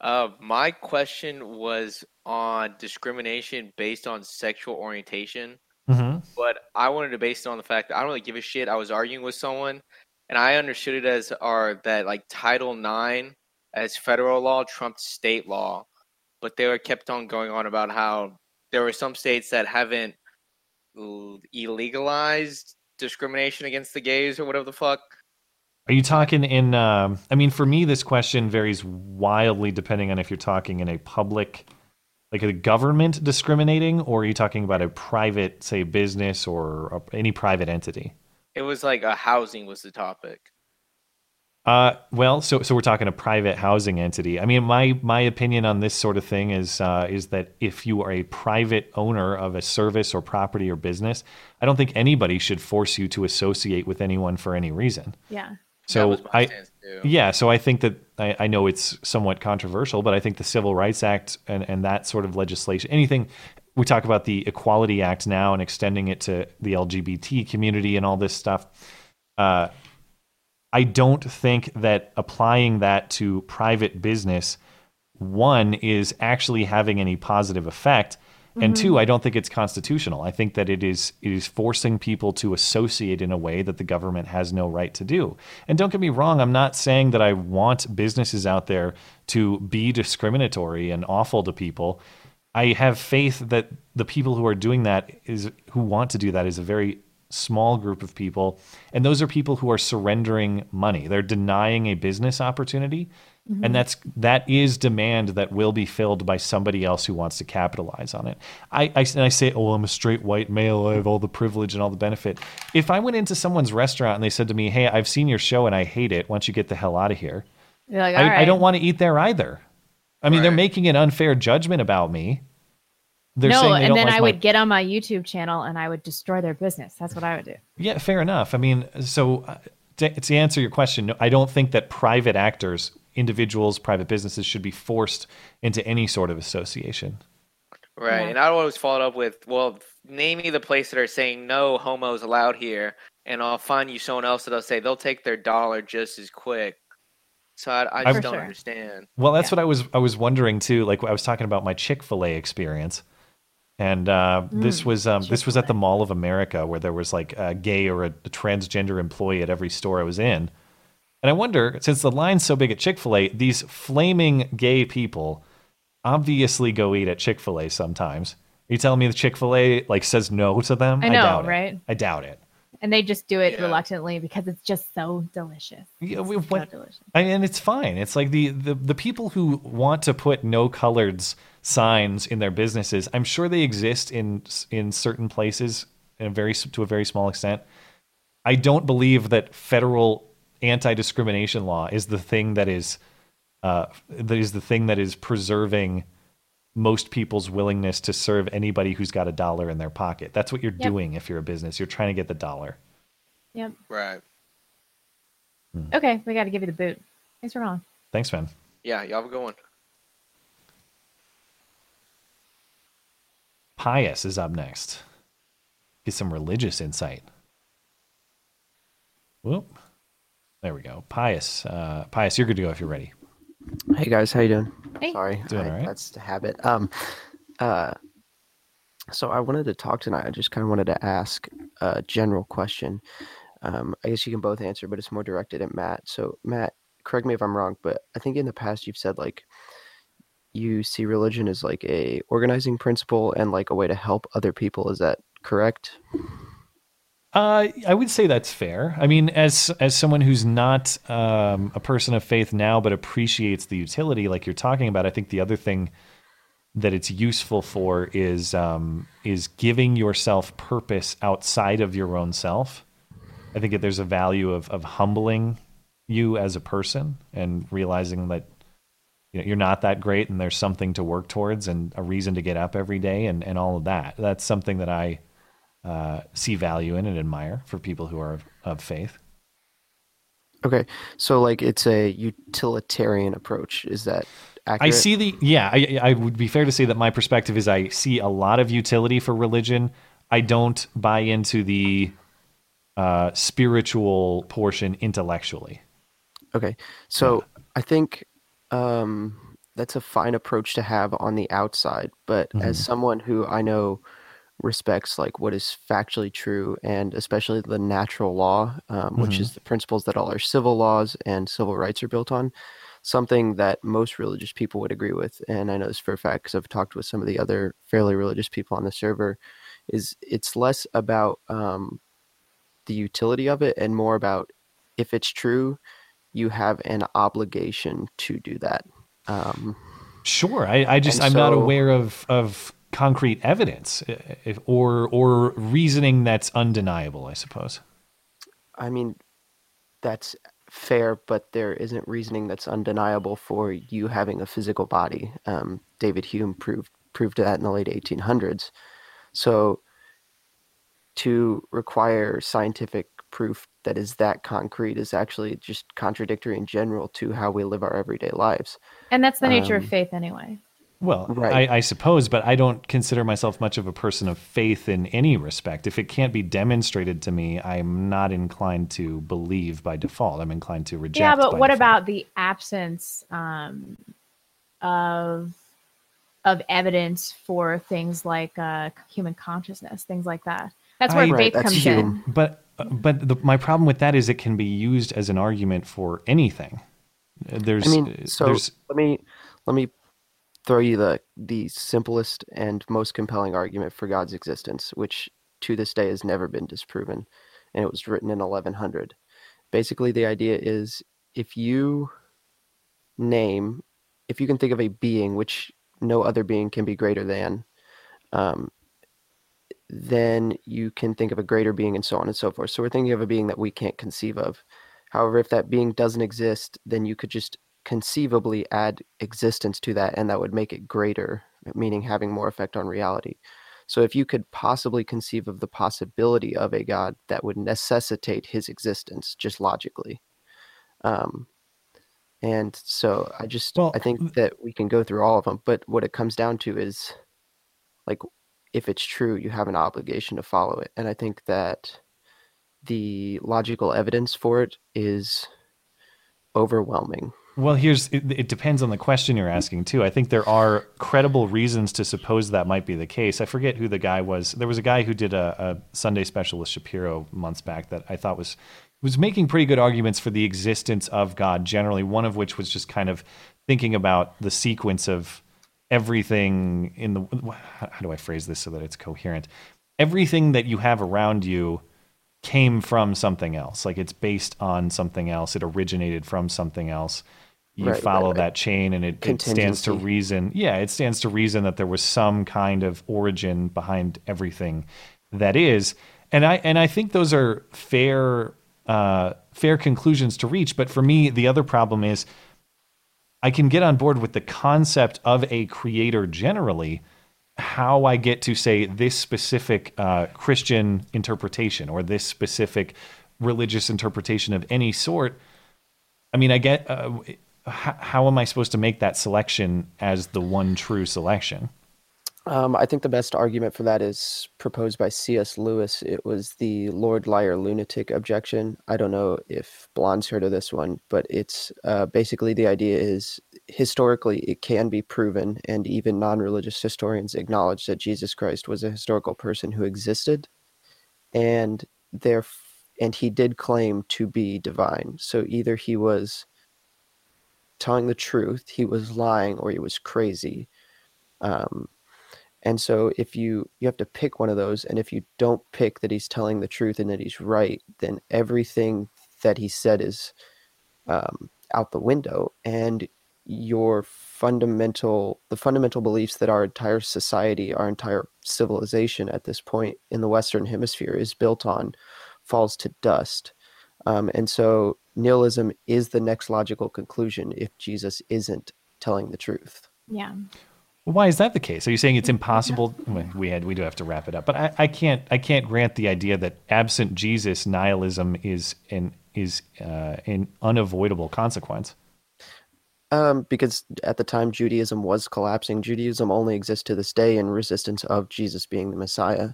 Uh, my question was on discrimination based on sexual orientation, Mhm. but I wanted to base it on the fact that I don't really give a shit. I was arguing with someone, and I understood it as are that like Title IX as federal law trumped state law, but they were kept on going on about how there were some states that haven't illegalized discrimination against the gays or whatever the fuck. Are you talking in? Um, I mean, for me, this question varies wildly depending on if you're talking in a public, like a government discriminating, or are you talking about a private, say, business or a, any private entity? It was like a housing was the topic. Uh, well, so so we're talking a private housing entity. I mean, my my opinion on this sort of thing is uh, is that if you are a private owner of a service or property or business, I don't think anybody should force you to associate with anyone for any reason. Yeah. So I, yeah, so I think that I, I know it's somewhat controversial, but I think the Civil Rights Act and, and that sort of legislation, anything we talk about the Equality Act now and extending it to the LGBT community and all this stuff. Uh, I don't think that applying that to private business, one, is actually having any positive effect. And two, mm-hmm. I don't think it's constitutional. I think that it is it is forcing people to associate in a way that the government has no right to do. And don't get me wrong, I'm not saying that I want businesses out there to be discriminatory and awful to people. I have faith that the people who are doing that is who want to do that is a very small group of people and those are people who are surrendering money. They're denying a business opportunity Mhm. and that's that is demand that will be filled by somebody else who wants to capitalize on it. I, I and I say, oh, I'm a straight white male. I have all the privilege and all the benefit. If I went into someone's restaurant and they said to me, "Hey, I've seen your show and I hate it. Why don't you get the hell out of here?" Like, I, "All I don't want to eat there either. I mean, they're making an unfair judgment about me. They're no, saying they and don't then like I my- would get on my YouTube channel and I would destroy their business. That's what I would do. Yeah, fair enough. I mean, so uh, to, to answer your question, no, I don't think that private actors, individuals, private businesses should be forced into any sort of association. Right, and I always follow up with, well, name me the place that are saying no homos allowed here, and I'll find you someone else that'll say they'll take their dollar just as quick. So I, I just For don't sure. understand. Well, that's what I was I was wondering too. Like I was talking about my Chick Fil A experience, and uh, this Mm, was um, this was at the Mall of America where there was like a gay or a, a transgender employee at every store I was in, and I wonder since the line's so big at Chick Fil A, these flaming gay people obviously go eat at Chick Fil A sometimes. Are you telling me the Chick Fil A like says no to them? I know, doubt it. right? I doubt it. And they just do it reluctantly because it's just so delicious. Yeah, It's we- so delicious. I- and it's fine. It's like the, the the people who want to put no coloreds signs in their businesses. I'm sure they exist in in certain places in a very to a very small extent. I don't believe that federal anti-discrimination law is the thing that is uh, that is the thing that is preserving most people's willingness to serve anybody who's got a dollar in their pocket. That's what you're Yep. doing if you're a business. You're trying to get the dollar. Yep. Right. Okay, we got to give you the boot. Thanks for calling. Thanks, man. Yeah, y'all have a good one. Pius is up next. Get some religious insight. Whoop. There we go. Pius. Uh, Pius, you're good to go if you're ready. Hey guys, how you doing? Hey. Sorry, Doing I- all right. that's the habit. Um, uh, so I wanted to talk tonight. I just kind of wanted to ask a general question. Um, I guess you can both answer, but it's more directed at Matt. So Matt, correct me if I'm wrong, but I think in the past you've said like you see religion as like a organizing principle and like a way to help other people. Is that correct? Uh, I would say that's fair. I mean, as as someone who's not um, a person of faith now, but appreciates the utility, like you're talking about, I think the other thing that it's useful for is um, is giving yourself purpose outside of your own self. I think that there's a value of of humbling you as a person and realizing that you know, you're not that great and there's something to work towards and a reason to get up every day and, and all of that. That's something that I uh, see value in and admire for people who are of, of faith. Okay, so like it's a utilitarian approach. Is that accurate? I see the yeah. I, I would be fair to say that my perspective is I see a lot of utility for religion. I don't buy into the uh, spiritual portion intellectually. Okay. So I think um, that's a fine approach to have on the outside, but as Mhm. someone who I know respects like what is factually true and especially the natural law, um, which Mhm. is the principles that all our civil laws and civil rights are built on, something that most religious people would agree with, and I know this for a fact because I've talked with some of the other fairly religious people on the server, is it's less about um, the utility of it and more about if it's true, you have an obligation to do that. Um, Sure. I, I just I'm not aware of of concrete evidence if, or or reasoning that's undeniable. I suppose. I mean, that's fair, but there isn't reasoning that's undeniable for you having a physical body. Um, David Hume proved proved that in the late 1800s. So, to require scientific proof that is that concrete is actually just contradictory in general to how we live our everyday lives. And that's the nature Um, of faith anyway. Well, Right. I, I suppose, but I don't consider myself much of a person of faith in any respect. If it can't be demonstrated to me, I'm not inclined to believe by default. I'm inclined to reject. yeah, but by what default. about the absence um, of of evidence for things like uh, human consciousness, things like that. That's where I- faith comes in. But but the, my problem with that is it can be used as an argument for anything. There's I mean, so there's let me let me throw you the the simplest and most compelling argument for God's existence, which to this day has never been disproven, and it was written in 1100. Basically, the idea is if you name, if you can think of a being which no other being can be greater than, um, then you can think of a greater being and so on and so forth. So we're thinking of a being that we can't conceive of. However, if that being doesn't exist, then you could just conceivably add existence to that and that would make it greater, meaning having more effect on reality. So if you could possibly conceive of the possibility of a God that would necessitate his existence just logically. Um, and so I just I think that we can go through all of them, but what it comes down to is like if it's true, you have an obligation to follow it. And I think that the logical evidence for it is overwhelming. Well, here's it, it depends on the question you're asking too. I think there are credible reasons to suppose that might be the case. I forget who the guy was. There was a guy who did a, a Sunday special with Shapiro months back that I thought was was making pretty good arguments for the existence of God generally. One of which was just kind of thinking about the sequence of everything in the how do I phrase this so that it's coherent? Everything that you have around you came from something else. Like it's based on something else. It originated from something else. You Right, right, follow right. that chain and it, it stands to reason. Yeah, it stands to reason that there was some kind of origin behind everything that is. And I and I think those are fair uh, fair conclusions to reach. But for me, the other problem is I can get on board with the concept of a creator generally. How I get to say this specific uh, Christian interpretation or this specific religious interpretation of any sort, I mean, I get uh, how, how am I supposed to make that selection as the one true selection? Um, I think the best argument for that is proposed by C.S. Lewis. It was the Lord Liar lunatic objection. I don't know if Blonde's heard of this one, but it's uh, basically the idea is historically it can be proven, and even non religious historians acknowledge that Jesus Christ was a historical person who existed, and there, and he did claim to be divine. So either he was telling the truth, he was lying, or he was crazy. Um, and so if you you have to pick one of those, and if you don't pick that he's telling the truth and that he's right, then everything that he said is um, out the window, and your fundamental the fundamental beliefs that our entire society, our entire civilization at this point in the Western Hemisphere is built on falls to dust. Um, and so nihilism is the next logical conclusion if Jesus isn't telling the truth. Yeah. Why is that the case? Are you saying it's impossible? We had we do have to wrap it up, but I, I can't I can't grant the idea that absent Jesus, nihilism is an is uh, an unavoidable consequence. Um, because at the time Judaism was collapsing, Judaism only exists to this day in resistance of Jesus being the Messiah.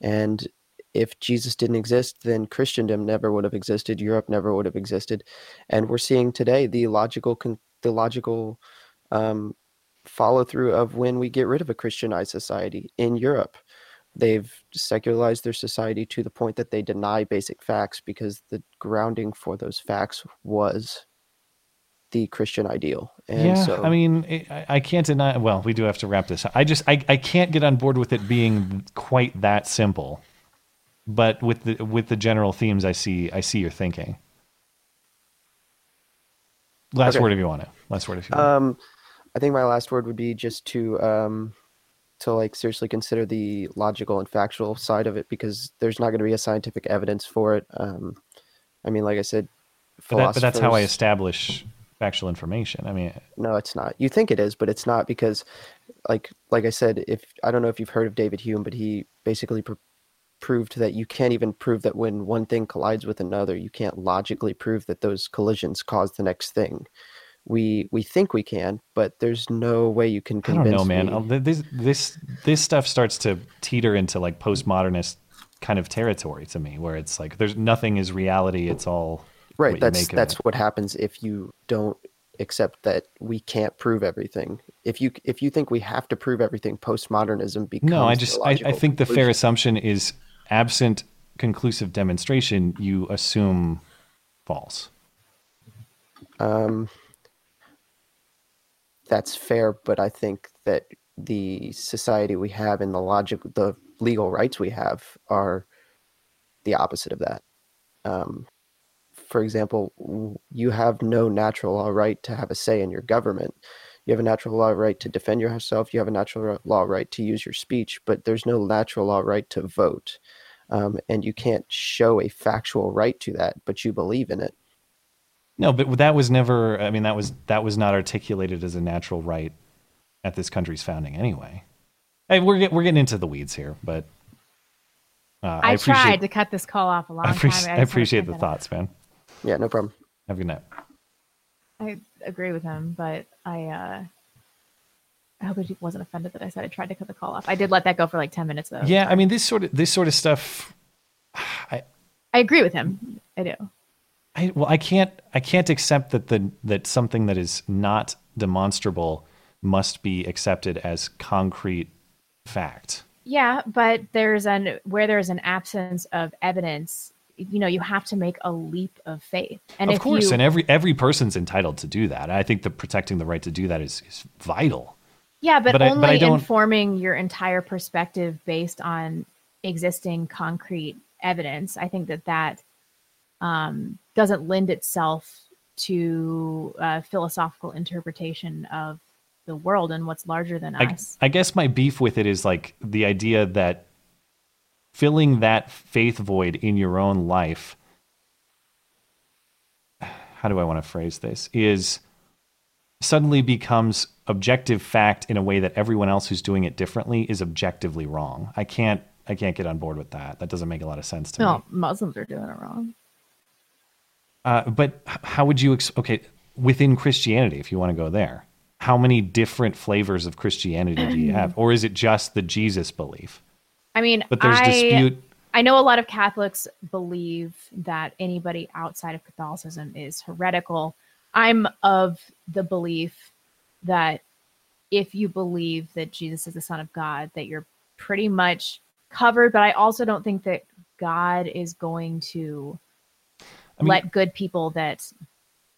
And if Jesus didn't exist, then Christendom never would have existed. Europe never would have existed. And we're seeing today the logical, con- the logical um, follow through of when we get rid of a Christianized society in Europe. They've secularized their society to the point that they deny basic facts because the grounding for those facts was the Christian ideal. And yeah, so I mean, I, I can't deny. Well, we do have to wrap this. up. I just I, I can't get on board with it being quite that simple. But with the with the general themes, I see I see your thinking. Last Okay. word if you want to. Last word if you want. Um, I think my last word would be just to um, to like seriously consider the logical and factual side of it because there's not going to be a scientific evidence for it. Um, I mean, like I said, but, that, but that's how I establish factual information. I mean, No, it's not. You think it is, but it's not because, like, like I said, if I don't know if you've heard of David Hume, but he basically pr- proved that you can't even prove that when one thing collides with another, you can't logically prove that those collisions cause the next thing. We we think we can, but there's no way you can convince. I don't know, man. me. This this this stuff starts to teeter into like postmodernist kind of territory to me, where it's like there's nothing is reality. It's all Right. That's that's what happens if you don't accept that we can't prove everything. if you if you think we have to prove everything postmodernism becomes No, I just I, I think the fair assumption is absent conclusive demonstration, you assume false. Um, that's fair, but I think that the society we have and the logic, the legal rights we have are the opposite of that. Um, for example, you have no natural law right to have a say in your government. You have a natural law right to defend yourself. You have a natural law right to use your speech, but there's no natural law right to vote. Um, and you can't show a factual right to that, but you believe in it. No, but that was never. I mean, that was that was not articulated as a natural right at this country's founding, anyway. Hey, we're get, we're getting into the weeds here, but uh, I, I, tried to cut this call off a long I time. appreciate, ago. I just appreciate the thoughts, man. Yeah, no problem. Have a good night. I agree with him, but I uh I hope he wasn't offended that I said I tried to cut the call off. I did let that go for like ten minutes though. Yeah, I mean this sort of this sort of stuff. I I agree with him. I do. I, well, I can't I can't accept that the that something that is not demonstrable must be accepted as concrete fact. Yeah, but there's an where there's an absence of evidence, you know, you have to make a leap of faith. And of course, you, and every every person's entitled to do that. I think that protecting the right to do that is, is vital. Yeah, but, But I- but only I don't- informing your entire perspective based on existing concrete evidence. I think that that um, doesn't lend itself to uh, philosophical interpretation of the world and what's larger than I, us. I guess my beef with it is like the idea that filling that faith void in your own life how do I want to phrase this is suddenly becomes objective fact in a way that everyone else who's doing it differently is objectively wrong. I can't I can't get on board with that. That doesn't make a lot of sense to me. No, Muslims are doing it wrong. Uh, but how would you ex- okay within Christianity if you want to go there? How many different flavors of Christianity do you have, or is it just the Jesus belief? I mean, But there's I, dispute. I know a lot of Catholics believe that anybody outside of Catholicism is heretical. I'm of the belief that if you believe that Jesus is the Son of God, that you're pretty much covered. But I also don't think that God is going to mean- let good people that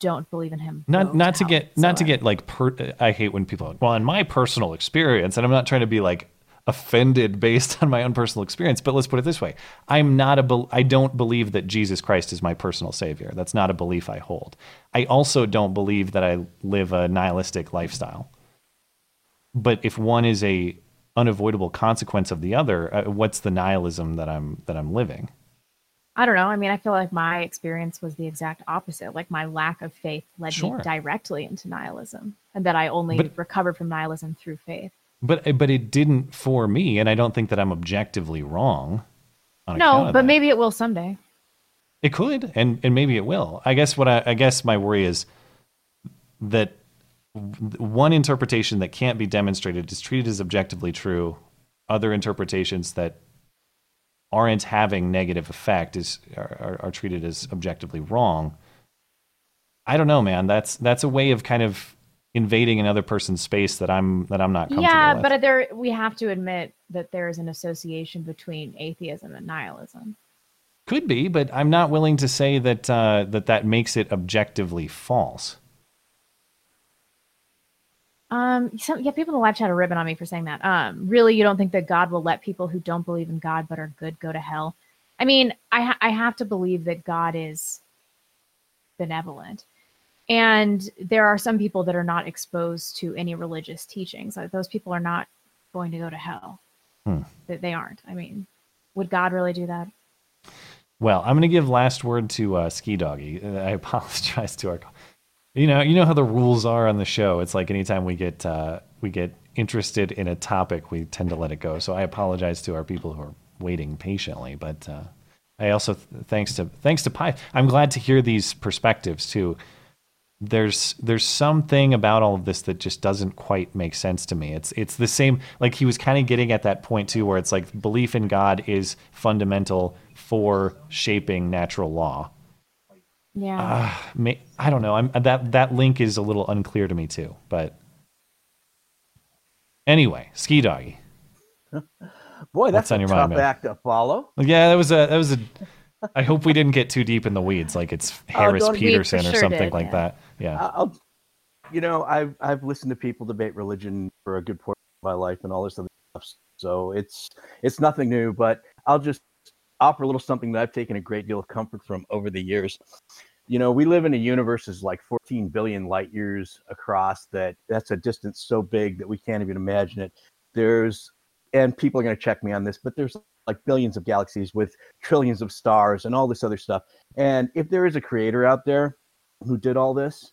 don't believe in Him Not not to get not to get like per, I hate when people are like, well in my personal experience and I'm not trying to be like offended based on my own personal experience but let's put it this way. I'm not a I don't believe that Jesus Christ is my personal savior. That's not a belief I hold. I also don't believe that I live a nihilistic lifestyle. But if one is a unavoidable consequence of the other uh, what's the nihilism that I'm that I'm living I don't know. I mean, I feel like my experience was the exact opposite. Like my lack of faith led Sure. me directly into nihilism, and that I only But- recovered from nihilism through faith. but but it didn't for me and I don't think that I'm objectively wrong on No, but that. maybe it will someday. It could, and and maybe it will. I guess what I, I guess my worry is that one interpretation that can't be demonstrated is treated as objectively true. Other interpretations that aren't having negative effect is are, are, treated as objectively wrong. I don't know, man. That's that's a way of kind of invading another person's space that I'm that I'm not comfortable Yeah, with. but there we have to admit that there is an association between atheism and nihilism. Could be, but I'm not willing to say that uh, that that makes it objectively false. Um, some, yeah, people in the live chat are ribbing on me for saying that. Um, really, you don't think that God will let people who don't believe in God but are good go to hell? I mean, I ha- I have to believe that God is benevolent, and there are some people that are not exposed to any religious teachings. Like those people are not going to go to hell. Hmm. That they aren't. I mean, would God really do that? Well, I'm going to give last word to uh, Ski Doggy. Uh, I apologize to our. You know, you know how the rules are on the show. It's like anytime we get uh, we get interested in a topic, we tend to let it go. So I apologize to our people who are waiting patiently. But uh, I also thanks to thanks to Pi. I'm glad to hear these perspectives too. There's there's something about all of this that just doesn't quite make sense to me. It's it's the same like he was kind of getting at that point too, where it's like belief in God is fundamental for shaping natural law. Yeah. Uh, may, I don't know. I'm that that link is a little unclear to me too. But Anyway, ski doggy. Boy, What's that's on a your tough mind, man? act to follow. Yeah, that was a that was a. I hope we didn't get too deep in the weeds, like it's Harris don't- we Peterson or sure something did, like yeah. that. Yeah. I'll, you know, I've I've listened to people debate religion for a good portion of my life and all this other stuff. So it's it's nothing new, but I'll just offer a little something that I've taken a great deal of comfort from over the years. You know, we live in a universe that's like 14 billion light years across. That that's a distance so big that we can't even imagine it. There's and people are going to check me on this, but there's like billions of galaxies with trillions of stars and all this other stuff. And if there is a creator out there who did all this,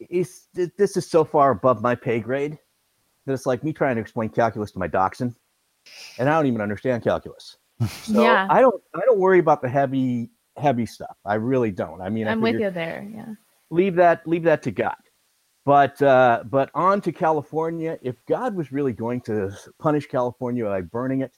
it's, this is so far above my pay grade that it's like me trying to explain calculus to my dachshund, and I don't even understand calculus. So Yeah. I don't I don't worry about the heavy heavy stuff. I really don't. I mean, I I'm with you there. Yeah. leave that leave that to God. But uh, but on to California. If God was really going to punish California by burning it,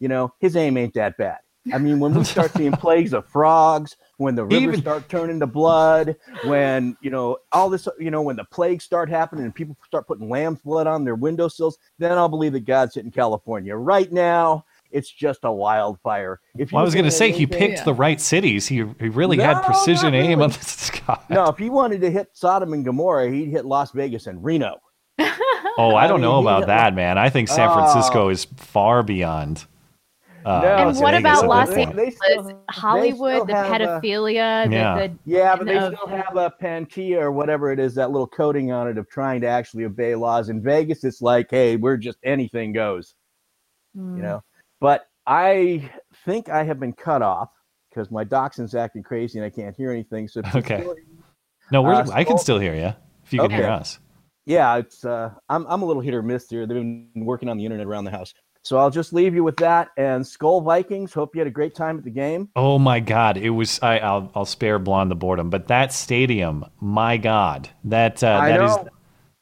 you know, his aim ain't that bad. I mean, when we start seeing plagues of frogs, when the rivers Even- start turning to blood, when you know all this, you know, when the plagues start happening and people start putting lamb's blood on their windowsills, then I'll believe that God's hitting California. Right now, it's just a wildfire. If you Well, I was going to say he anything- picked the right cities. He he really had precision not aim on really. the sky. No, if he wanted to hit Sodom and Gomorrah, he'd hit Las Vegas and Reno. Oh, I I don't mean, know about that, man. I think San Oh. Francisco is far beyond. Uh, No, and Las what Vegas about Los. Angeles, Hollywood, the have, uh, pedophilia, the, Yeah. the Yeah, but they of- still have a patina or whatever it is, that little coating on it of trying to actually obey laws. In Vegas, it's like, hey, we're just anything goes, Mm. you know. But I think I have been cut off because my dachshund's acting crazy and I can't hear anything. So Okay. No, we're, Uh, I can still hear you if you can hear us. yeah, it's uh, I'm I'm a little hit or miss here. They've been working on the internet around the house. So I'll just leave you with that. And Skol Vikings. Hope you had a great time at the game. Oh my God! It was. I, I'll I'll spare blonde the boredom, but that stadium, my God, that uh, that is.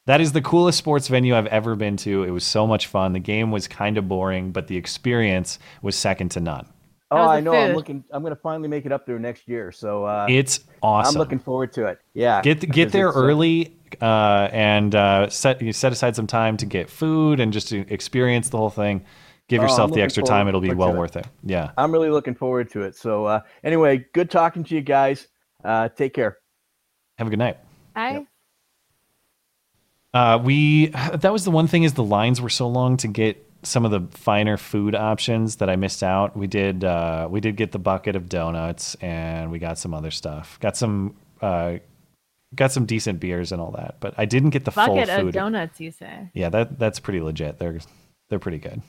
That is the coolest sports venue I've ever been to. It was so much fun. The game was kind of boring, but the experience was second to none. Oh, I know. I'm looking. I'm going to finally make it up there next year. So uh, It's awesome. I'm looking forward to it. Yeah. Get get there early uh, and uh, set you set aside some time to get food and just to experience the whole thing. Give Oh, yourself the extra time; it'll be well it. worth it. Yeah. I'm really looking forward to it. So uh, anyway, good talking to you guys. Uh, take care. Have a good night. I Uh, we that was the one thing is the lines were so long to get some of the finer food options that I missed out. We did uh, we did get the bucket of donuts and we got some other stuff. Got some uh, got some decent beers and all that, but I didn't get the bucket full of donuts. You say? Yeah, that that's pretty legit. They're they're pretty good.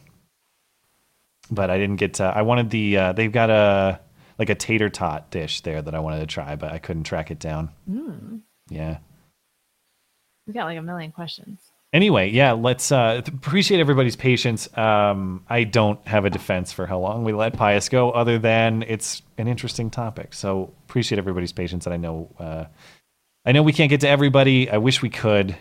But I didn't get. To, I wanted the. Uh, they've got a like a tater tot dish there that I wanted to try, but I couldn't track it down. Mm. Yeah. We got like a million questions. Anyway, yeah, let's uh, appreciate everybody's patience. Um, I don't have a defense for how long we let Pius go, other than it's an interesting topic. So appreciate everybody's patience, and I know uh, I know we can't get to everybody. I wish we could.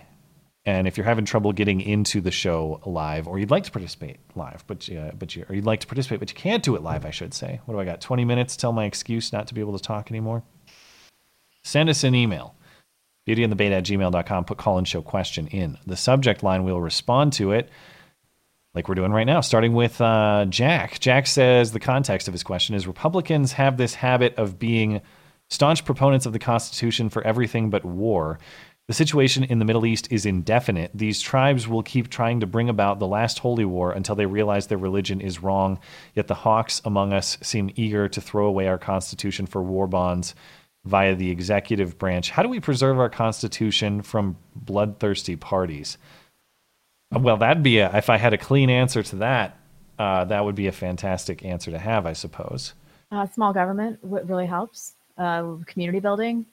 And if you're having trouble getting into the show live, or you'd like to participate live, but uh, but you, or you'd like to participate, but you can't do it live, I should say. What do I got? 20 minutes? Tell my excuse not to be able to talk anymore. Send us an email beautyandthebeta at gmail.com. Put call and show question in the subject line. We'll respond to it like we're doing right now, starting with uh, Jack. Jack says the context of his question is Republicans have this habit of being staunch proponents of the Constitution for everything but war. The situation in the Middle East is indefinite. These tribes will keep trying to bring about the last holy war until they realize their religion is wrong. Yet the hawks among us seem eager to throw away our Constitution for war bonds via the executive branch. How do we preserve our Constitution from bloodthirsty parties? Well, that'd be a, if I had a clean answer to that, uh, that would be a fantastic answer to have, I suppose. Uh, small government what really helps. Uh, community building.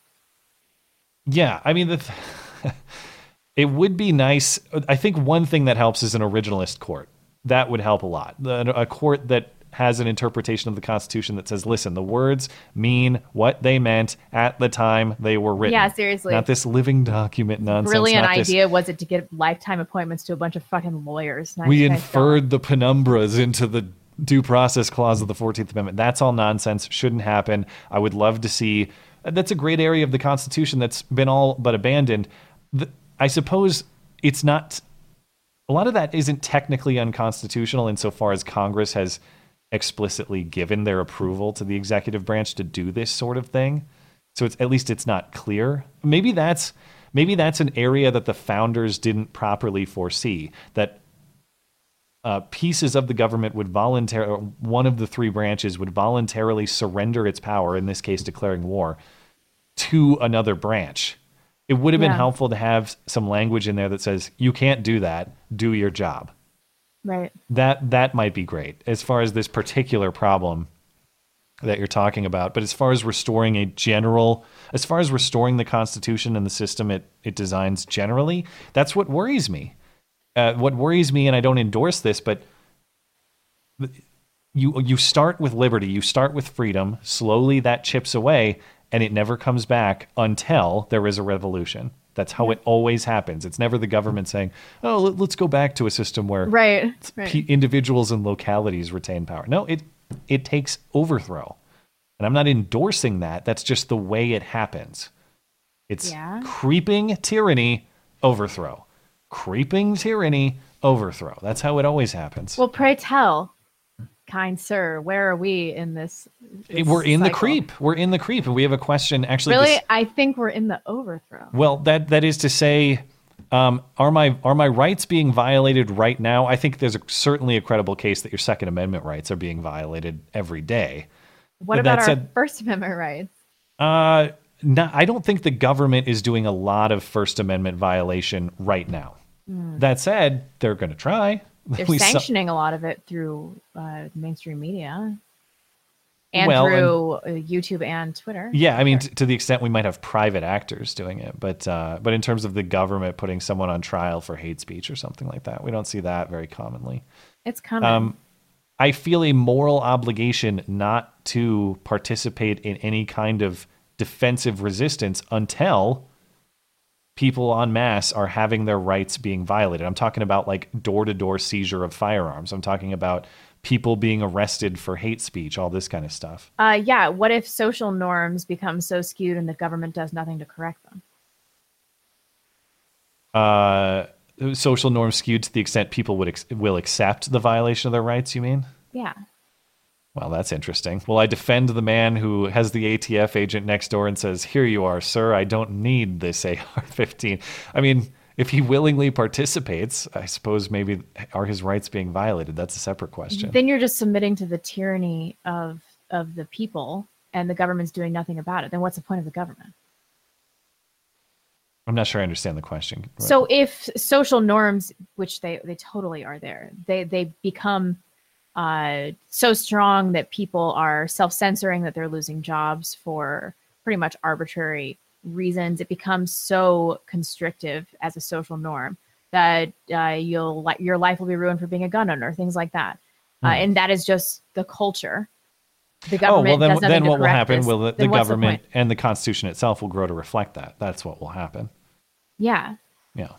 Yeah, I mean, the th- it would be nice. I think one thing that helps is an originalist court. That would help a lot. A court that has an interpretation of the Constitution that says, listen, the words mean what they meant at the time they were written. Yeah, seriously. Not this living document nonsense. Brilliant not this- idea was it to get lifetime appointments to a bunch of fucking lawyers. We inferred the penumbras into the due process clause of the 14th Amendment. That's all nonsense. Shouldn't happen. I would love to see. That's a great area of the Constitution that's been all but abandoned. The, I suppose it's not. a lot of that isn't technically unconstitutional insofar as Congress has explicitly given their approval to the executive branch to do this sort of thing. So it's at least it's not clear. Maybe that's maybe that's an area that the founders didn't properly foresee that uh, pieces of the government would voluntarily, one of the three branches would voluntarily surrender its power, in this case, declaring war, to another branch. It would have been Yeah. helpful to have some language in there that says, you can't do that, do your job. Right. That that might be great as far as this particular problem that you're talking about. But as far as restoring a general, as far as restoring the Constitution and the system it it designs generally, that's what worries me. Uh, what worries me, and I don't endorse this, but you you start with liberty, you start with freedom. Slowly, that chips away, and it never comes back until there is a revolution. That's how it always happens. It's never the government saying, "Oh, let- let's go back to a system where Right, right. pe- individuals and localities retain power." No, it it takes overthrow, and I'm not endorsing that. That's just the way it happens. It's Yeah. creeping tyranny, overthrow. Creeping tyranny, overthrow. That's how it always happens. Well, pray tell, kind sir, where are we in this? this We're in the creep. We're in the creep, and we have a question. Actually, Really, this- I think we're in the overthrow. well, that that is to say, um, are my are my rights being violated right now? I think there's a, certainly a credible case that your Second Amendment rights are being violated every day. What But about our said- First Amendment rights? Uh, no, I don't think the government is doing a lot of First Amendment violation right now. Hmm. That said, they're going to try. They're We saw- sanctioning a lot of it through uh, mainstream media and Well, through uh, YouTube and Twitter. Yeah, I mean, t- to the extent we might have private actors doing it, but uh, but in terms of the government putting someone on trial for hate speech or something like that, we don't see that very commonly. It's coming. Um, I feel a moral obligation not to participate in any kind of defensive resistance until people en masse are having their rights being violated. I'm talking about like door to door seizure of firearms. I'm talking about people being arrested for hate speech, all this kind of stuff. Uh, yeah. What if social norms become so skewed and the government does nothing to correct them? Uh, social norms skewed to the extent people would ex- will accept the violation of their rights. You mean? Yeah. Well, that's interesting. Well, I defend the man who has the ATF agent next door and says, "Here you are, sir. I don't need this AR-15." I mean, if he willingly participates, I suppose maybe are his rights being violated? That's a separate question. Then you're just submitting to the tyranny of of the people, and the government's doing nothing about it. Then what's the point of the government? I'm not sure I understand the question. So if social norms, which they they totally are there, they they become uh, so strong that people are self censoring that they're losing jobs for pretty much arbitrary reasons. It becomes so constrictive as a social norm that uh, you'll li- your life will be ruined for being a gun owner, things like that. Uh, Hmm. and that is just the culture. The government. oh well, then then what will happen? this. Will the, the government point? and the Constitution itself will grow to reflect that? That's what will happen. Yeah, Yeah.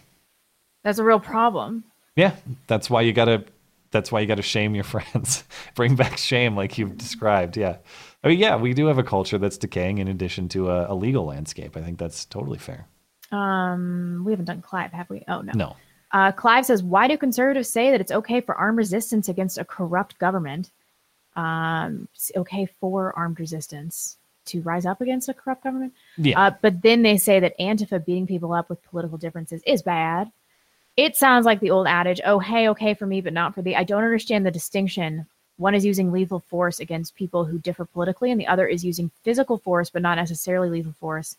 that's a real problem. Yeah, that's why you gotta. That's why you gotta shame your friends. Bring back shame, like you've described. Yeah, I mean, yeah, we do have a culture that's decaying in addition to a, a legal landscape. I think that's totally fair. Um, we haven't done Clive, have we? Oh no. No. Uh, Clive says, "Why do conservatives say that it's okay for armed resistance against a corrupt government? Um, it's okay for armed resistance to rise up against a corrupt government. Yeah. Uh, but then they say that Antifa beating people up with political differences is bad. It sounds like the old adage, "Oh, hey, okay for me, but not for thee." I don't understand the distinction. One is using lethal force against people who differ politically, and the other is using physical force, but not necessarily lethal force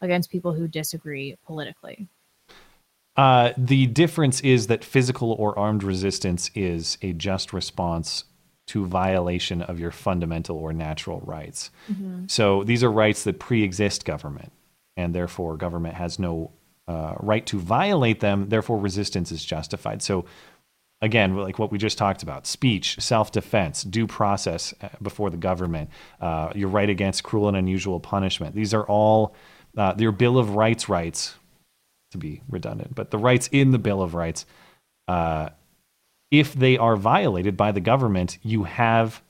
against people who disagree politically. Uh, the difference is that physical or armed resistance is a just response to violation of your fundamental or natural rights. Mhm. So these are rights that pre-exist government, and therefore government has no uh, right to violate them. Therefore, resistance is justified. So again, like what we just talked about, speech, self-defense, due process uh, before the government, uh, your right against cruel and unusual punishment. These are all uh, your Bill of Rights rights to be redundant, but the rights in the Bill of Rights, uh, if they are violated by the government, you have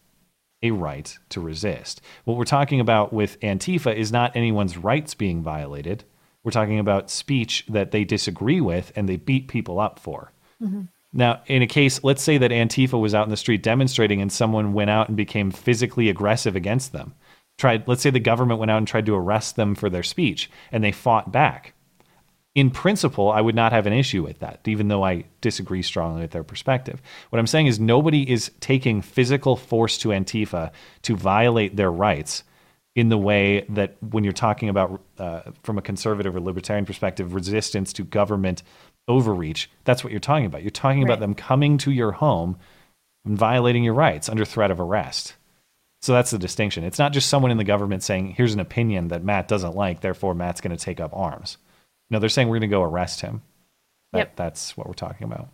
a right to resist. What we're talking about with Antifa is not anyone's rights being violated. We're talking about speech that they disagree with and they beat people up for. Mhm. Now, in a case, let's say that Antifa was out in the street demonstrating and someone went out and became physically aggressive against them. Tried, let's say the government went out and tried to arrest them for their speech and they fought back. In principle, I would not have an issue with that, even though I disagree strongly with their perspective. What I'm saying is nobody is taking physical force to Antifa to violate their rights in the way that when you're talking about, uh, from a conservative or libertarian perspective, resistance to government overreach, that's what you're talking about. You're talking about them coming to your home and violating your rights under threat of arrest. So that's the distinction. It's not just someone in the government saying, here's an opinion that Matt doesn't like, therefore Matt's going to take up arms. No, they're saying we're going to go arrest him. That, Yep. That's what we're talking about.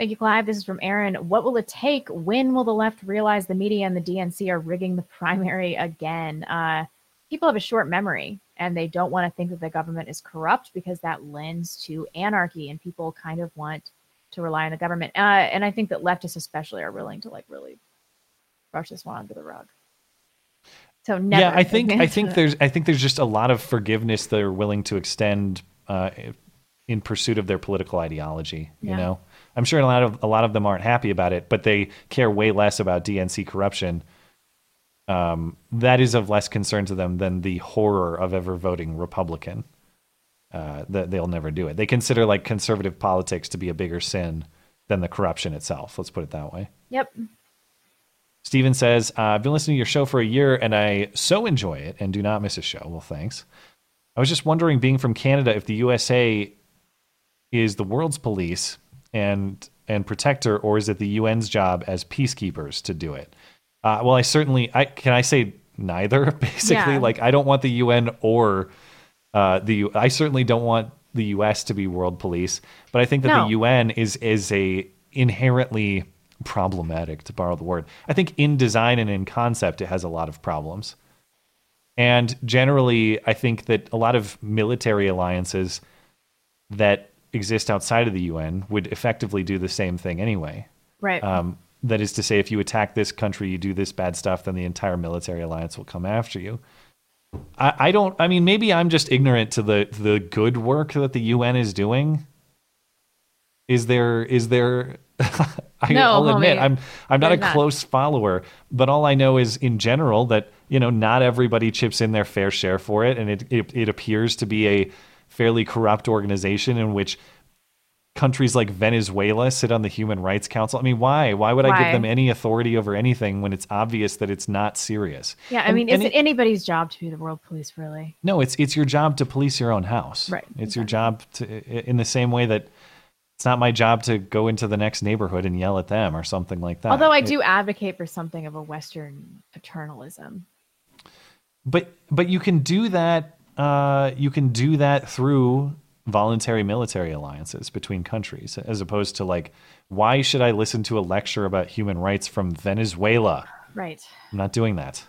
Thank you, Clive. This is from Aaron. What will it take? When will the left realize the media and the DNC are rigging the primary again? Uh, people have a short memory and they don't want to think that the government is corrupt because that lends to anarchy and people kind of want to rely on the government. Uh, and I think that leftists, especially, are willing to like really brush this one under the rug. So never. yeah, I think I think there's I think there's just a lot of forgiveness they're willing to extend uh, in pursuit of their political ideology. You Yeah. know, I'm sure a lot of a lot of them aren't happy about it, but they care way less about DNC corruption. Um, that is of less concern to them than the horror of ever voting Republican. Uh, that they'll never do it. They consider like conservative politics to be a bigger sin than the corruption itself. Let's put it that way. Yep. Steven says, uh, I've been listening to your show for a year and I so enjoy it and do not miss a show. Well, thanks. I was just wondering, being from Canada, if the USA is the world's police and and protector, or is it the UN's job as peacekeepers to do it? Uh, well, I certainly, I can I say neither. Basically, Yeah. like I don't want the UN or uh, the I certainly don't want the U.S. to be world police, but I think that No. the UN is is a inherently problematic, to borrow the word. I think in design and in concept, it has a lot of problems. And generally, I think that a lot of military alliances that exist outside of the UN would effectively do the same thing anyway. Right. Um, that is to say, if you attack this country, you do this bad stuff, then the entire military alliance will come after you. I, I don't. I mean, maybe I'm just ignorant to the the good work that the UN is doing. Is there? Is there? I, No, I'll admit, I'm I'm not a not. close follower, but all I know is in general that you know not everybody chips in their fair share for it, and it it, it appears to be a fairly corrupt organization in which countries like Venezuela sit on the Human Rights Council. I mean, why? Why would I give them any authority over anything when it's obvious that it's not serious? Yeah, I And- mean, is it- it anybody's job to be the world police, really? no, it's it's your job to police your own house. Right, It's your job to in the same way that it's not my job to go into the next neighborhood and yell at them or something like that. Although I It- do advocate for something of a Western paternalism. but but you can do that uh, you can do that through voluntary military alliances between countries as opposed to like why should i listen to a lecture about human rights from venezuela Right. i'm not doing that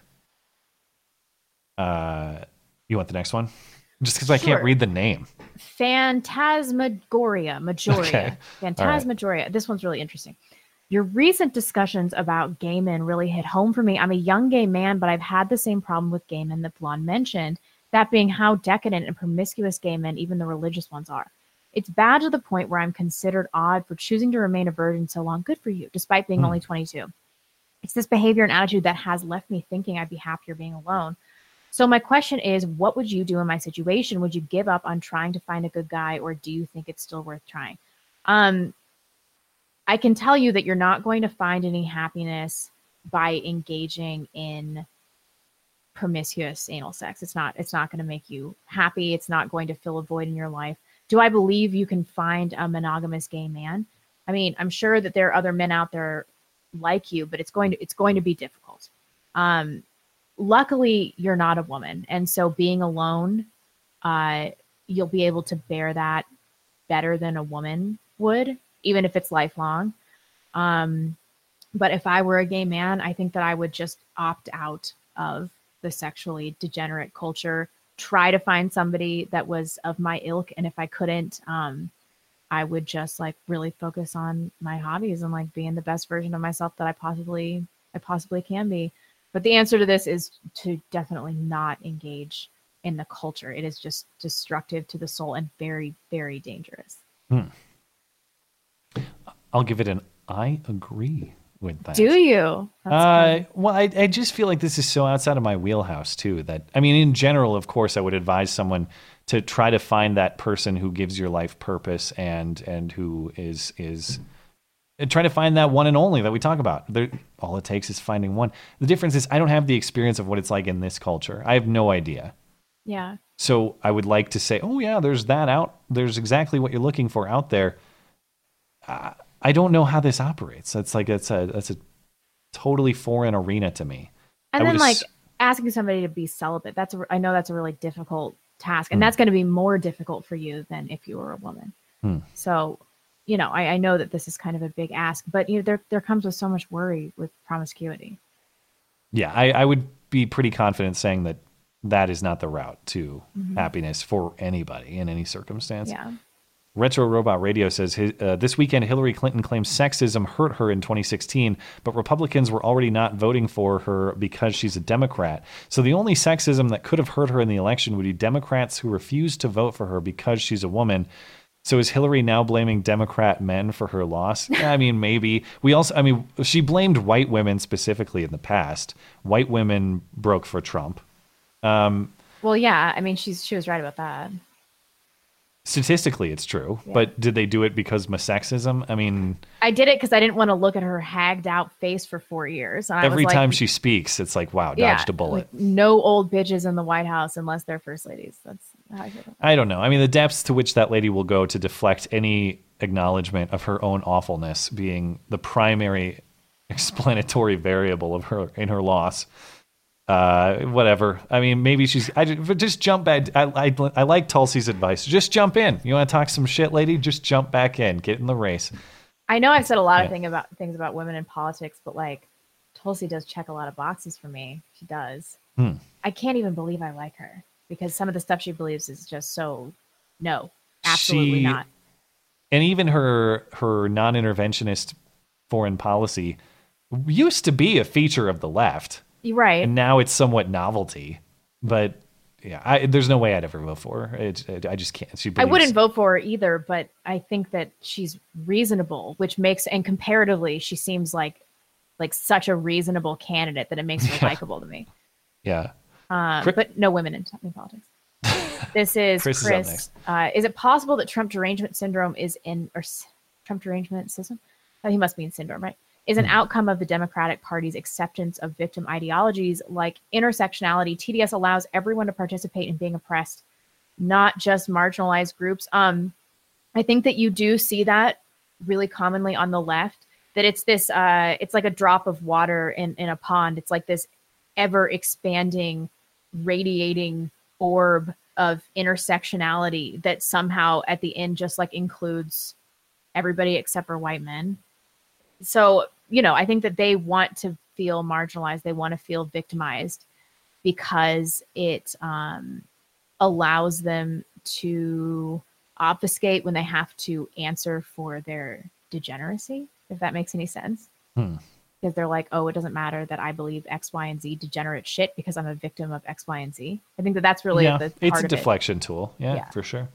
uh, you want the next one just because i can't read the name Phantasmagoria, Majoria. Okay. All right. Phantasmagoria. This one's really interesting. Your recent discussions about gay men really hit home for me. I'm a young gay man, but I've had the same problem with gay men that Blonde mentioned, that being how decadent and promiscuous gay men, even the religious ones, are. It's bad to the point where I'm considered odd for choosing to remain a virgin so long. Good for you, despite being Hmm. only 22. It's this behavior and attitude that has left me thinking I'd be happier being alone. So my question is, what would you do in my situation? Would you give up on trying to find a good guy, or do you think it's still worth trying? Um, I can tell you that you're not going to find any happiness by engaging in promiscuous anal sex. It's not. It's not going to make you happy. It's not going to fill a void in your life. Do I believe you can find a monogamous gay man? I mean, I'm sure that there are other men out there like you, but it's going to it's going to be difficult. Um, luckily you're not a woman and so being alone uh you'll be able to bear that better than a woman would even if it's lifelong um but if i were a gay man i think that i would just opt out of the sexually degenerate culture try to find somebody that was of my ilk and if i couldn't um i would just like really focus on my hobbies and like being the best version of myself that i possibly i possibly can be but the answer to this is to definitely not engage in the culture. It is just destructive to the soul and very, very dangerous. Hmm. I'll give it an I agree with that. Do you? Uh, well, I, I just feel like this is so outside of my wheelhouse too. That I mean, in general, of course, I would advise someone to try to find that person who gives your life purpose and and who is is and try to find that one and only that we talk about. There, all it takes is finding one. The difference is I don't have the experience of what it's like in this culture. I have no idea. Yeah. So I would like to say, oh yeah, there's that out. There's exactly what you're looking for out there. Uh, I don't know how this operates. That's like it's a that's a totally foreign arena to me. And I then like asking somebody to be celibate. That's a, I know that's a really difficult task, and Hmm. that's going to be more difficult for you than if you were a woman. Hmm. So, you know, I, I know that this is kind of a big ask, but you know, there there comes with so much worry with promiscuity. yeah, I, I would be pretty confident saying that that is not the route to Mhm. happiness for anybody in any circumstance. Yeah. Retro Robot Radio says uh, this weekend Hillary Clinton claims sexism hurt her in 2016, but Republicans were already not voting for her because she's a Democrat. So the only sexism that could have hurt her in the election would be Democrats who refused to vote for her because she's a woman. So is Hillary now blaming Democrat men for her loss? I mean, maybe. We also, I mean, she blamed white women specifically in the past. White women broke for Trump. Um, Well, yeah, I mean, she's she was right about that. Statistically, it's true. But did they do it because of sexism? I mean, I did it because I didn't want to look at her hagged out face for four years. And I every was like, time she speaks, it's like, wow, dodged a bullet. like, no old bitches in the White House unless they're first ladies. That's how I feel. I don't know. I mean, the depths to which that lady will go to deflect any acknowledgement of her own awfulness being the primary explanatory variable of her in her loss. Uh, whatever. I mean, maybe she's. I just, just jump back. I, I I like Tulsi's advice. Just jump in. You want to talk some shit, lady? Just jump back in. Get in the race. I know I've said a lot Yeah. of thing about things about women in politics, but like Tulsi does check a lot of boxes for me. She does. Hmm. I can't even believe I like her because some of the stuff she believes is just so no, absolutely She- not. and even her her non-interventionist foreign policy used to be a feature of the left right. and now it's somewhat novelty but yeah I, there's no way i'd ever vote for her it, it- i just can't she I wouldn't vote for her either, but I think that she's reasonable, which makes and comparatively she seems like like such a reasonable candidate that it makes her Yeah. likable to me. yeah Um, Chris- but no women in, in politics. This is Chris Chris. is uh, is it possible that Trump derangement syndrome is in or Trump derangement system? Oh, he must mean syndrome, right? Is Hmm. an outcome of the Democratic Party's acceptance of victim ideologies like intersectionality. TDS allows everyone to participate in being oppressed, not just marginalized groups. Um, I think that you do see that really commonly on the left. That it's this, uh, it's like a drop of water in in a pond. It's like this ever expanding, radiating orb of intersectionality that somehow at the end just like includes everybody except for white men. So, you know, I think that they want to feel marginalized, they want to feel victimized because it um, allows them to obfuscate when they have to answer for their degeneracy, if that makes any sense Hmm. because they're like, oh, it doesn't matter that I believe X, Y, and Z degenerate shit because I'm a victim of X, Y, and Z. I think that that's really yeah, the it's a of it. deflection tool yeah, Yeah. for sure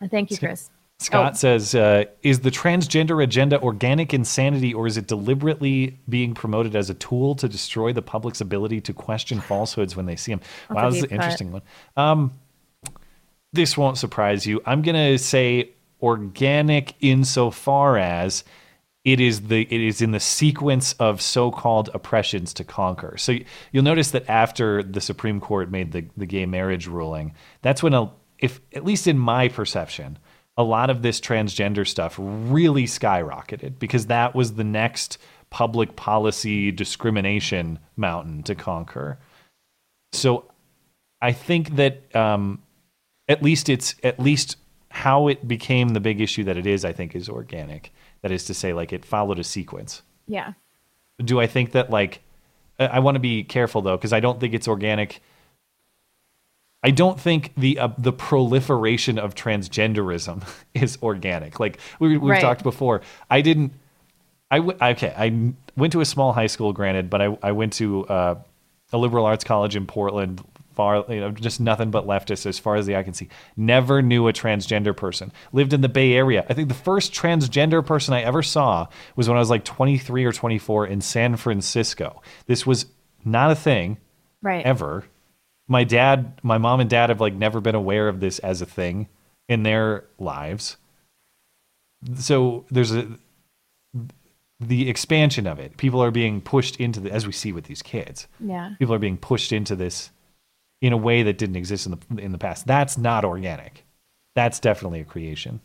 And Thank you, Chris. Scott Oh. says, uh, "Is the transgender agenda organic insanity, or is it deliberately being promoted as a tool to destroy the public's ability to question falsehoods when they see them?" That's wow, this is an interesting one. Um, this won't surprise you. I'm gonna say organic insofar as it is the it is in the sequence of so-called oppressions to conquer. So you'll notice that after the Supreme Court made the the gay marriage ruling, that's when a if at least in my perception, a lot of this transgender stuff really skyrocketed because that was the next public policy discrimination mountain to conquer. So I think that um, at least it's at least how it became the big issue that it is. I think is organic. That is to say, like it followed a sequence. Yeah. Do I think that like I- I want to be careful though because I don't think it's organic. I don't think the uh, the proliferation of transgenderism is organic. Like we, we've Right. talked before, I didn't. I w- okay. I went to a small high school, granted, but I I went to uh, a liberal arts college in Portland far, you know, just nothing but leftists as far as the eye can see. Never knew a transgender person. Lived in the Bay Area. I think the first transgender person I ever saw was when I was like 23 or 24 in San Francisco. This was not a thing Right. ever. My dad, my mom and dad have like never been aware of this as a thing in their lives. So there's a the expansion of it. People are being pushed into the as we see with these kids. Yeah. People are being pushed into this in a way that didn't exist in the in the past. That's not organic. That's definitely a creation.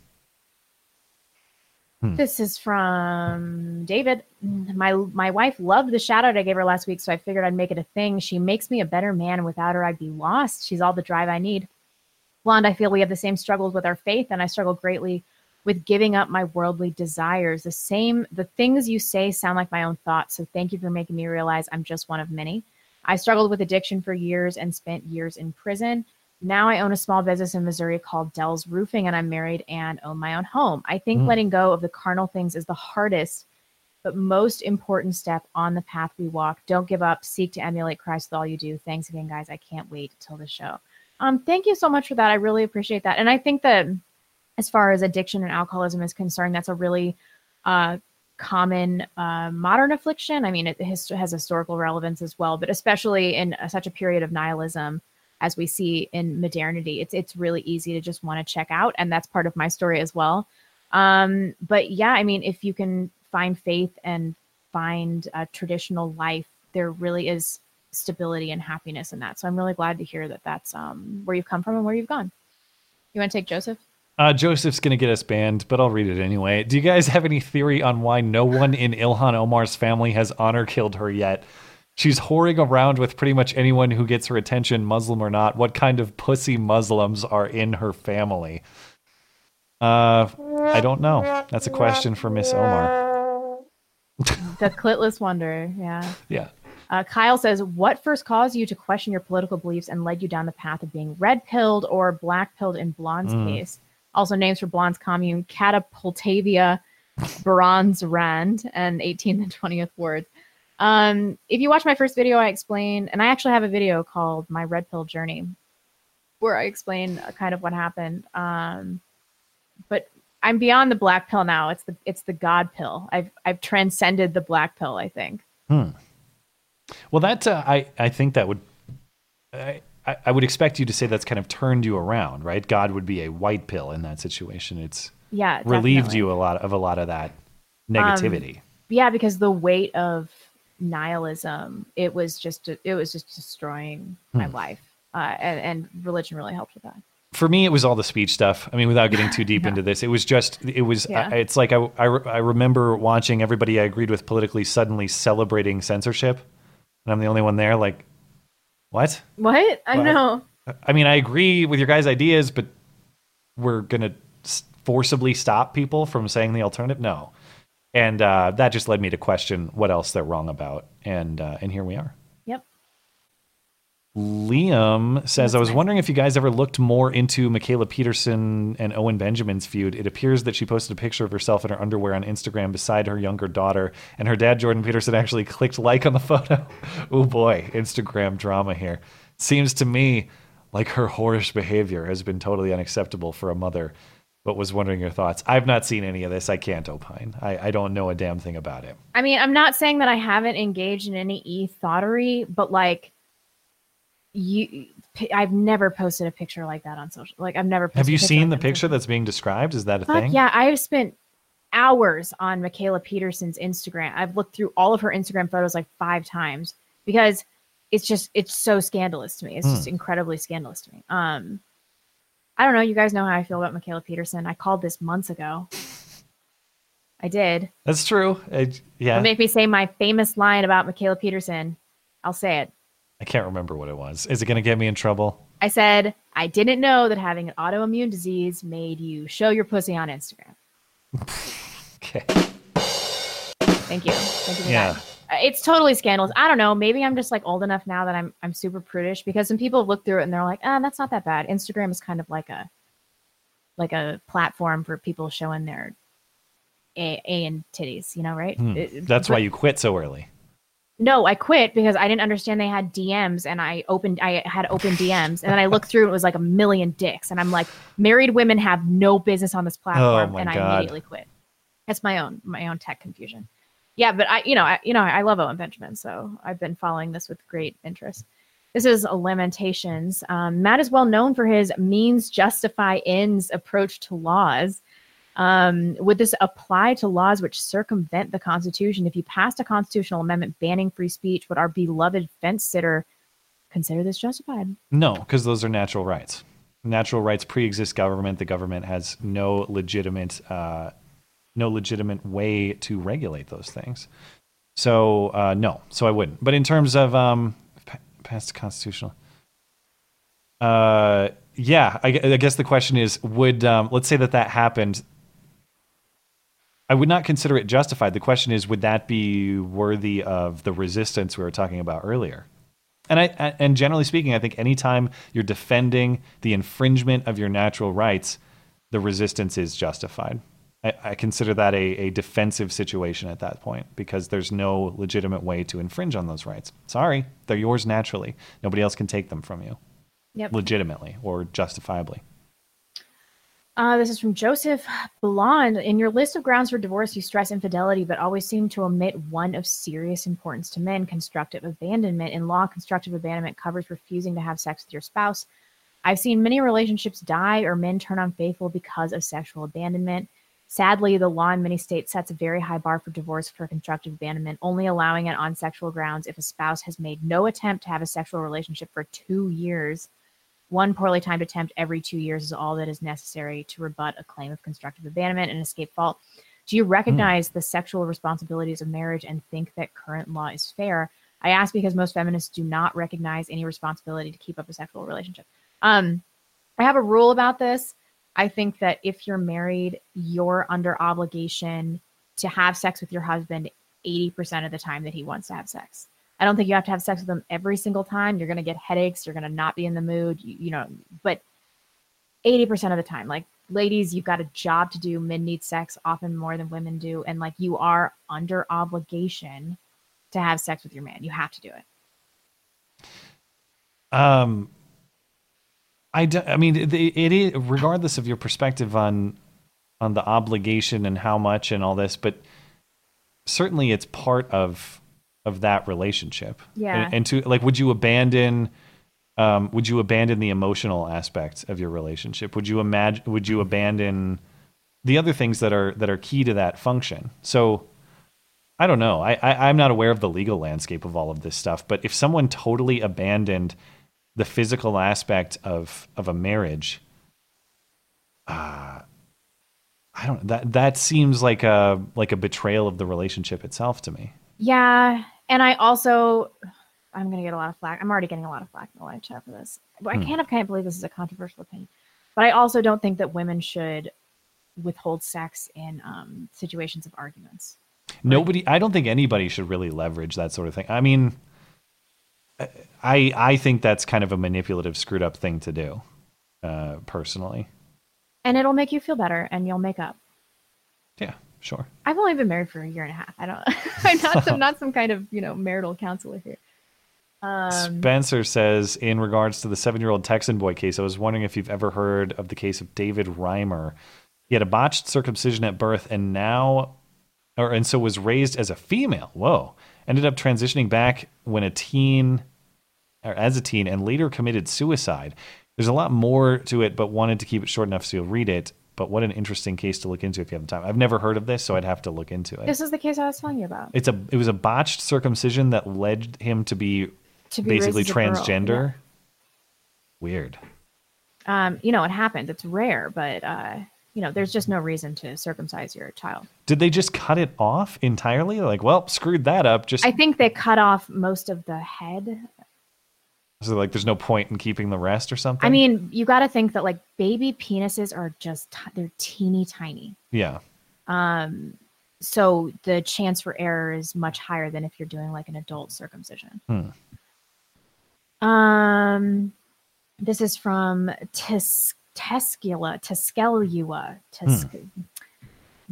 Hmm. This is from David. My my wife loved the shout out I gave her last week, so I figured I'd make it a thing. She makes me a better man. Without her, I'd be lost. She's all the drive I need. Blonde, I feel we have the same struggles with our faith, and I struggle greatly with giving up my worldly desires. The same, the things you say sound like my own thoughts. So thank you for making me realize I'm just one of many. I struggled with addiction for years and spent years in prison. Now I own a small business in Missouri called Dell's Roofing, and I'm married and own my own home. I think. Mm. letting go of the carnal things is the hardest, but most important step on the path we walk. Don't give up. Seek to emulate Christ with all you do. Thanks again, guys. I can't wait till the show. Um, thank you so much for that. I really appreciate that. And I think that as far as addiction and alcoholism is concerned, that's a really uh, common uh, modern affliction. I mean, it has historical relevance as well, but especially in uh, such a period of nihilism as we see in modernity, it's it's really easy to just want to check out, and that's part of my story as well. Um, but yeah, I mean, if you can find faith and find a traditional life, there really is stability and happiness in that. So I'm really glad to hear that that's um, where you've come from and where you've gone. You want to take Joseph? Uh, Joseph's going to get us banned, but I'll read it anyway. Do you guys have any theory on why no one in Ilhan Omar's family has honor killed her yet? She's whoring around with pretty much anyone who gets her attention, Muslim or not. What kind of pussy Muslims are in her family? Uh, I don't know. That's a question for Miss Omar. The clitless wonder. Yeah. Yeah. Uh, Kyle says, "What first caused you to question your political beliefs and led you down the path of being red pilled or black pilled in Blonde's Mm. case? Also, names for Blonde's commune: Catapultavia, Bronze Rand, and 18th and 20th wards." Um, if you watch my first video, I explain, and I actually have a video called "My Red Pill Journey," where I explain uh, kind of what happened. Um, but I'm beyond the black pill now. It's the it's the God pill. I've I've transcended the black pill. I think. Hmm. Well, that uh, I I think that would I I I would expect you to say that's kind of turned you around, right? God would be a white pill in that situation. It's Yeah, relieved definitely. you a lot of a lot of that negativity. Um, yeah, because the weight of nihilism, it was just it was just destroying my Hmm. life, uh, and, and religion really helped with that. For me, it was all the speech stuff. I mean, without getting too deep into this, it was just it was. Yeah. I, it's like I, I I remember watching everybody I agreed with politically suddenly celebrating censorship, and I'm the only one there. Like, what? What I Well, know. I mean, I agree with your guys' ideas, but we're gonna forcibly stop people from saying the alternative. No, and uh, that just led me to question what else they're wrong about, and uh, and here we are. Yep. Liam says, I was wondering if you guys ever looked more into Mikhaila Peterson and Owen Benjamin's feud. It appears that she posted a picture of herself in her underwear on Instagram beside her younger daughter, and her dad, Jordan Peterson, actually clicked like on the photo. oh boy, Instagram drama here. Seems to me like her whorish behavior has been totally unacceptable for a mother, but was wondering your thoughts. I've not seen any of this. I can't opine. I, I don't know a damn thing about it. I mean, I'm not saying that I haven't engaged in any e thoughterry, but like you, I've never posted a picture like that on social. Like I've never. Posted Have you seen the picture that's being described? Is that a Fuck thing? yeah, I've spent hours on Mikhaila Peterson's Instagram. I've looked through all of her Instagram photos like five times because it's just it's so scandalous to me. It's just Hmm. incredibly scandalous to me. Um I don't know, you guys know how I feel about Mikhaila Peterson. I called this months ago. I did. That's true. I, yeah. Don't make me say my famous line about Mikhaila Peterson. I'll say it. I can't remember what it was. Is it going to get me in trouble? I said, I didn't know that having an autoimmune disease made you show your pussy on Instagram. Okay. Thank you. Thank you for Yeah. that. It's totally scandalous. I don't know. Maybe I'm just like old enough now that I'm I'm super prudish because some people look through it and they're like, ah, that's not that bad. Instagram is kind of like a like a platform for people showing their a, a and titties, you know, right? Hmm. It- That's why you quit so early. No, I quit because I didn't understand they had DMs and I opened I had open DMs and then I looked through and it was like a million dicks and I'm like married women have no business on this platform my and I immediately quit. That's my own my own tech confusion. Yeah, but I you know, I you know, I love Owen Benjamin, so I've been following this with great interest. This is Lamentations. Um, Matt is well known for his means justify ends approach to laws. Um, would this apply to laws which circumvent the Constitution? If you passed a constitutional amendment banning free speech, would our beloved fence sitter consider this justified? No, because those are natural rights. Natural rights pre-exist government. The government has no legitimate, uh, no legitimate way to regulate those things. So uh, no, so I wouldn't. But in terms of um, past constitutional, uh, yeah, I, I guess the question is, would um, let's say that that happened. I would not consider it justified. The question is, would that be worthy of the resistance we were talking about earlier? And I and generally speaking, I think anytime you're defending the infringement of your natural rights, the resistance is justified. I, I consider that a, a defensive situation at that point because there's no legitimate way to infringe on those rights. Sorry, they're yours naturally. Nobody else can take them from you Yep. legitimately or justifiably. Uh, this is from Joseph Blonde. In your list of grounds for divorce, you stress infidelity, but always seem to omit one of serious importance to men constructive abandonment. In law, constructive abandonment covers refusing to have sex with your spouse. I've seen many relationships die or men turn unfaithful because of sexual abandonment. Sadly, the law in many states sets a very high bar for divorce for constructive abandonment, only allowing it on sexual grounds if a spouse has made no attempt to have a sexual relationship for two years. One poorly timed attempt every two years is all that is necessary to rebut a claim of constructive abandonment and escape fault. Do you recognize the sexual responsibilities of marriage and think that current law is fair? I ask because most feminists do not recognize any responsibility to keep up a sexual relationship. Um, I have a rule about this. I think that if you're married, you're under obligation to have sex with your husband 80% of the time that he wants to have sex. I don't think you have to have sex with him every single time. You're going to get headaches. You're going to not be in the mood, you, you know, but 80% of the time, like ladies, you've got a job to do. Men need sex often more than women do. And like you are under obligation to have sex with your man. You have to do it. Um, I, do, I mean, it, it is regardless of your perspective on on the obligation and how much and all this, but certainly it's part of of that relationship. Yeah. And, and to like, would you abandon? Um, would you abandon the emotional aspects of your relationship? Would you imagine? Would you abandon the other things that are that are key to that function? So. I don't know. I, I I'm not aware of the legal landscape of all of this stuff, but if someone totally abandoned the physical aspect of of a marriage, uh, I don't that that seems like a like a betrayal of the relationship itself to me. Yeah. And I also, I'm going to get a lot of flack. I'm already getting a lot of flack in the live chat for this. But Hmm. I can't, I can't believe this is a controversial opinion. But I also don't think that women should withhold sex in um, situations of arguments. Nobody, I don't think anybody should really leverage that sort of thing. I mean, I I think that's kind of a manipulative, screwed up thing to do, uh, personally. And it'll make you feel better and you'll make up. Yeah, sure. I've only been married for a year and a half. I don't, I'm not some, not some kind of, you know, marital counselor here. Um, Spencer says, in regards to the seven year old Texan boy case, I was wondering if you've ever heard of the case of David Reimer. He had a botched circumcision at birth and now, or and so was raised as a female. Whoa. Ended up transitioning back when a teen, or as a teen, and later committed suicide. There's a lot more to it, but wanted to keep it short enough so you'll read it. But what an interesting case to look into if you have the time. I've never heard of this, so I'd have to look into it. this is the case I was telling you about. It's a it was a botched circumcision that led him to be, To be basically as a girl, transgender. Weird. Um, you know, it happens. It's rare, but, uh, you know, there's just no reason to circumcise your child. Did they just cut it off entirely? Like, well, screwed that up. Just I think they cut off most of the head. So like, there's no point in keeping the rest or something. I mean, you got to think that like baby penises are just t- they're teeny tiny. yeah, Um, so the chance for error is much higher than if you're doing like an adult circumcision. Hmm. Um, this is from Tis- Tescula, Teskelua, Tes-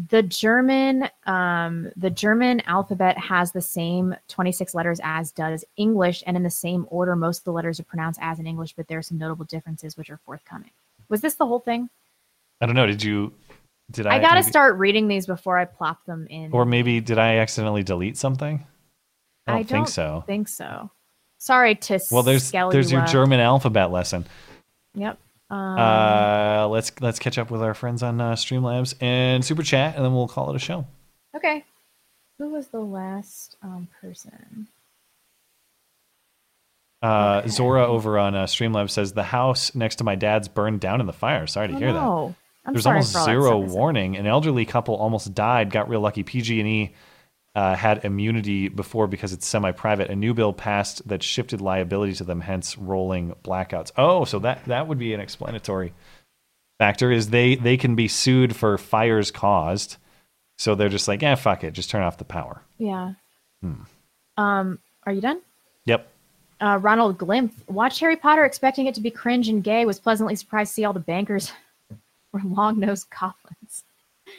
the German um, the German alphabet has the same 26 letters as does English, and in the same order, most of the letters are pronounced as in English, but there are some notable differences which are forthcoming. Was this the whole thing? I don't know. Did you? Did I? I, got to maybe- start reading these before I plop them in. Or maybe did I accidentally delete something? I don't think so. Think so. Sorry to Well, there's there's you your up. German alphabet lesson. Yep. Um, uh, let's let's catch up with our friends on uh, Streamlabs and Super Chat, and then we'll call it a show. okay. Who was the last um, person? Uh, Zora over on uh, Streamlabs says the house next to my dad's burned down in the fire. Sorry to Oh, hear no. that. I'm There's almost for all that zero warning. An elderly couple almost died. Got real lucky. PG&E uh, had immunity before because it's semi-private. A new bill passed that shifted liability to them, hence rolling blackouts. Oh, so that that would be an explanatory factor. Is they they can be sued for fires caused. So they're just like, yeah, fuck it, just turn off the power. Yeah. Hmm. Um, are you done? Yep. Uh, Ronald Glimpf watched Harry Potter, expecting it to be cringe and gay. Was pleasantly surprised to see all the bankers were long nosed goblins.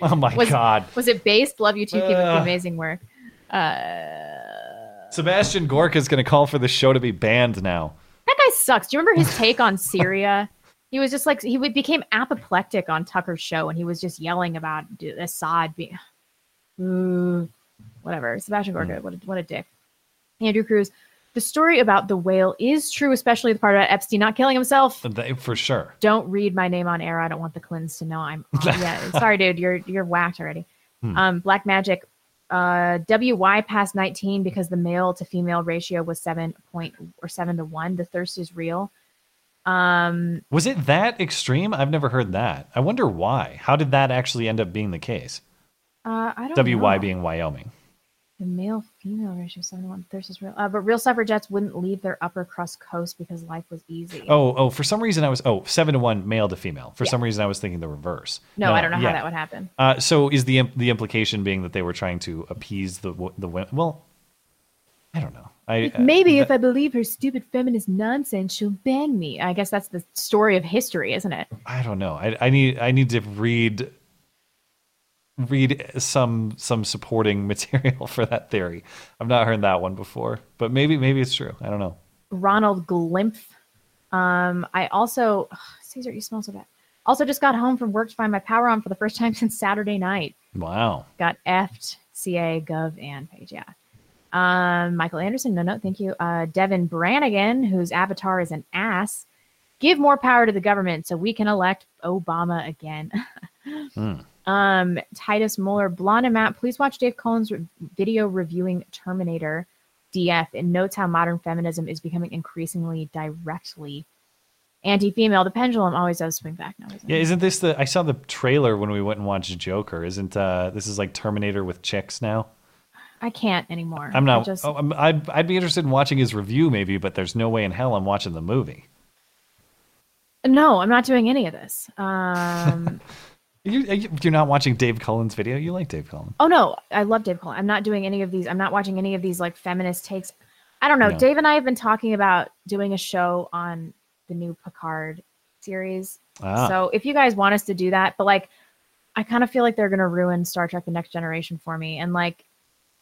Oh my was, god. Was it based? Love you too. Keep up the amazing work. Uh, Sebastian Gorka is going to call for the show to be banned now. that guy sucks. Do you remember his take on Syria? He was just like he became apoplectic on Tucker's show, and he was just yelling about Assad being, Ooh, whatever. Sebastian Gorka, what a, what a dick. Andrew Cruz, the story about the whale is true, especially the part about Epstein not killing himself. They- For sure. Don't read my name on air. I don't want the Clintons to know I'm. Yeah, sorry, dude. You're you're whacked already. Hmm. Um, Black Magic, uh, WY passed 19 because the male to female ratio was seven point or seven to one. The thirst is real. Um, Was it that extreme? I've never heard that. I wonder why. How did that actually end up being the case? uh, I don't WY know. being Wyoming. The male female ratio seven to one. Thirst is real. Uh, but real suffragettes wouldn't leave their upper crust coast because life was easy. Oh, oh, for some reason I was oh, seven to one male to female. For Yeah. some reason I was thinking the reverse. No, I don't know how that would happen. Uh, so is the the implication being that they were trying to appease the the women? Well, I don't know. I uh, Maybe if I believe her stupid feminist nonsense, she'll bang me. I guess that's the story of history, isn't it? I don't know. I, I need I need to read read some some supporting material for that theory. I've not heard that one before, but maybe maybe it's true. I don't know. Ronald Glimpf. Um, I also ugh, Caesar, you smell so bad. Also, just got home from work to find my power on for the first time since Saturday night. Wow. Got effed. CA, Gov, and Page. Yeah. Um, Michael Anderson. No, no, thank you. Uh, Devin Brannigan, whose avatar is an ass. Give more power to the government so we can elect Obama again. Hmm. Um, Titus Muller, Blonde and Matt, please watch Dave Cullen's re- video reviewing Terminator DF. and notes how modern feminism is becoming increasingly directly anti-female. The pendulum always does swing back now. Isn't Yeah, it? isn't this the? I saw the trailer when we went and watched Joker. Isn't uh this is like Terminator with chicks now? I can't anymore. I'm I not. just, oh, I'm, I'd I'd be interested in watching his review maybe, but there's no way in hell I'm watching the movie. no, I'm not doing any of this. Um, You you're not watching Dave Cullen's video. You like Dave Cullen? oh no, I love Dave Cullen. I'm not doing any of these. I'm not watching any of these like feminist takes. I don't know. No. Dave and I have been talking about doing a show on the new Picard series. Ah. So if you guys want us to do that, but like, I kind of feel like they're gonna ruin Star Trek: The Next Generation for me, and like,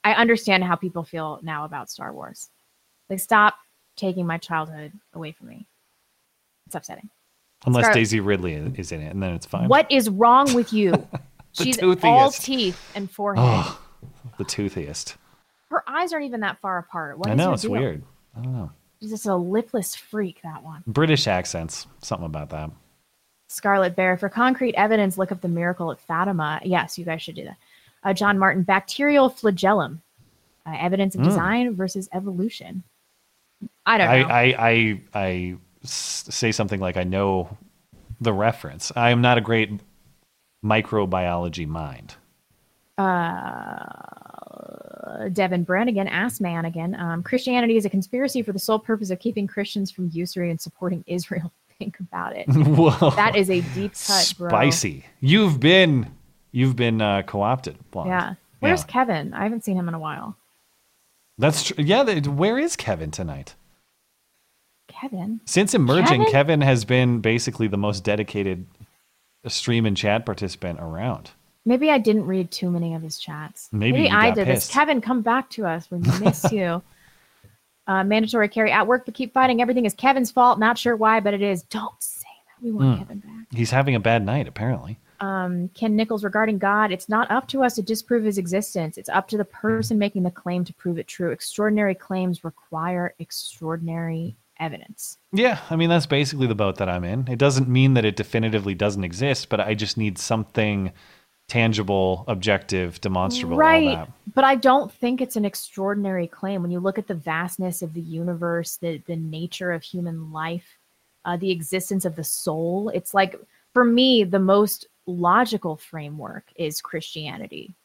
I understand how people feel now about Star Wars. Like, stop taking my childhood away from me. It's upsetting. Unless Scar- Daisy Ridley is in it, and then it's fine. What is wrong with you? She's all toothiest. teeth and forehead. Oh, the toothiest. Her eyes aren't even that far apart. What I know it's deal? weird. I don't know. She's just a lipless freak. That one. British accents, something about that. Scarlet Bear. For concrete evidence, look up the miracle at Fatima. Yes, you guys should do that. Uh, John Martin, bacterial flagellum. Uh, evidence of Mm. design versus evolution. I don't I, know. I, I, I s- say something like I know the reference. I am not a great microbiology mind. uh, Devin Brannigan, Ass Man again. Um, Christianity is a conspiracy for the sole purpose of keeping Christians from usury and supporting Israel. Think about it. Whoa. That is a deep cut, bro. Spicy. You've been, you've been uh, co-opted. Blonde. Yeah. Where's Kevin? I haven't seen him in a while. That's true. Yeah. they- Where is Kevin tonight? Kevin? Since emerging, Kevin? Kevin has been basically the most dedicated stream and chat participant around. Maybe I didn't read too many of his chats. Maybe you I did pissed. this. Kevin, come back to us. We miss you. Uh, mandatory carry at work, but keep fighting. Everything is Kevin's fault. Not sure why, but it is. Don't say that. We want Hmm. Kevin back. He's having a bad night, apparently. Um, Ken Nichols regarding God, it's not up to us to disprove his existence. It's up to the person making the claim to prove it true. Extraordinary claims require extraordinary evidence. Yeah, I mean that's basically the boat that I'm in. It doesn't mean that it definitively doesn't exist, but I just need something tangible, objective, demonstrable. right but i don't think it's an extraordinary claim when you look at the vastness of the universe the, the nature of human life uh, the existence of the soul it's like for me the most logical framework is christianity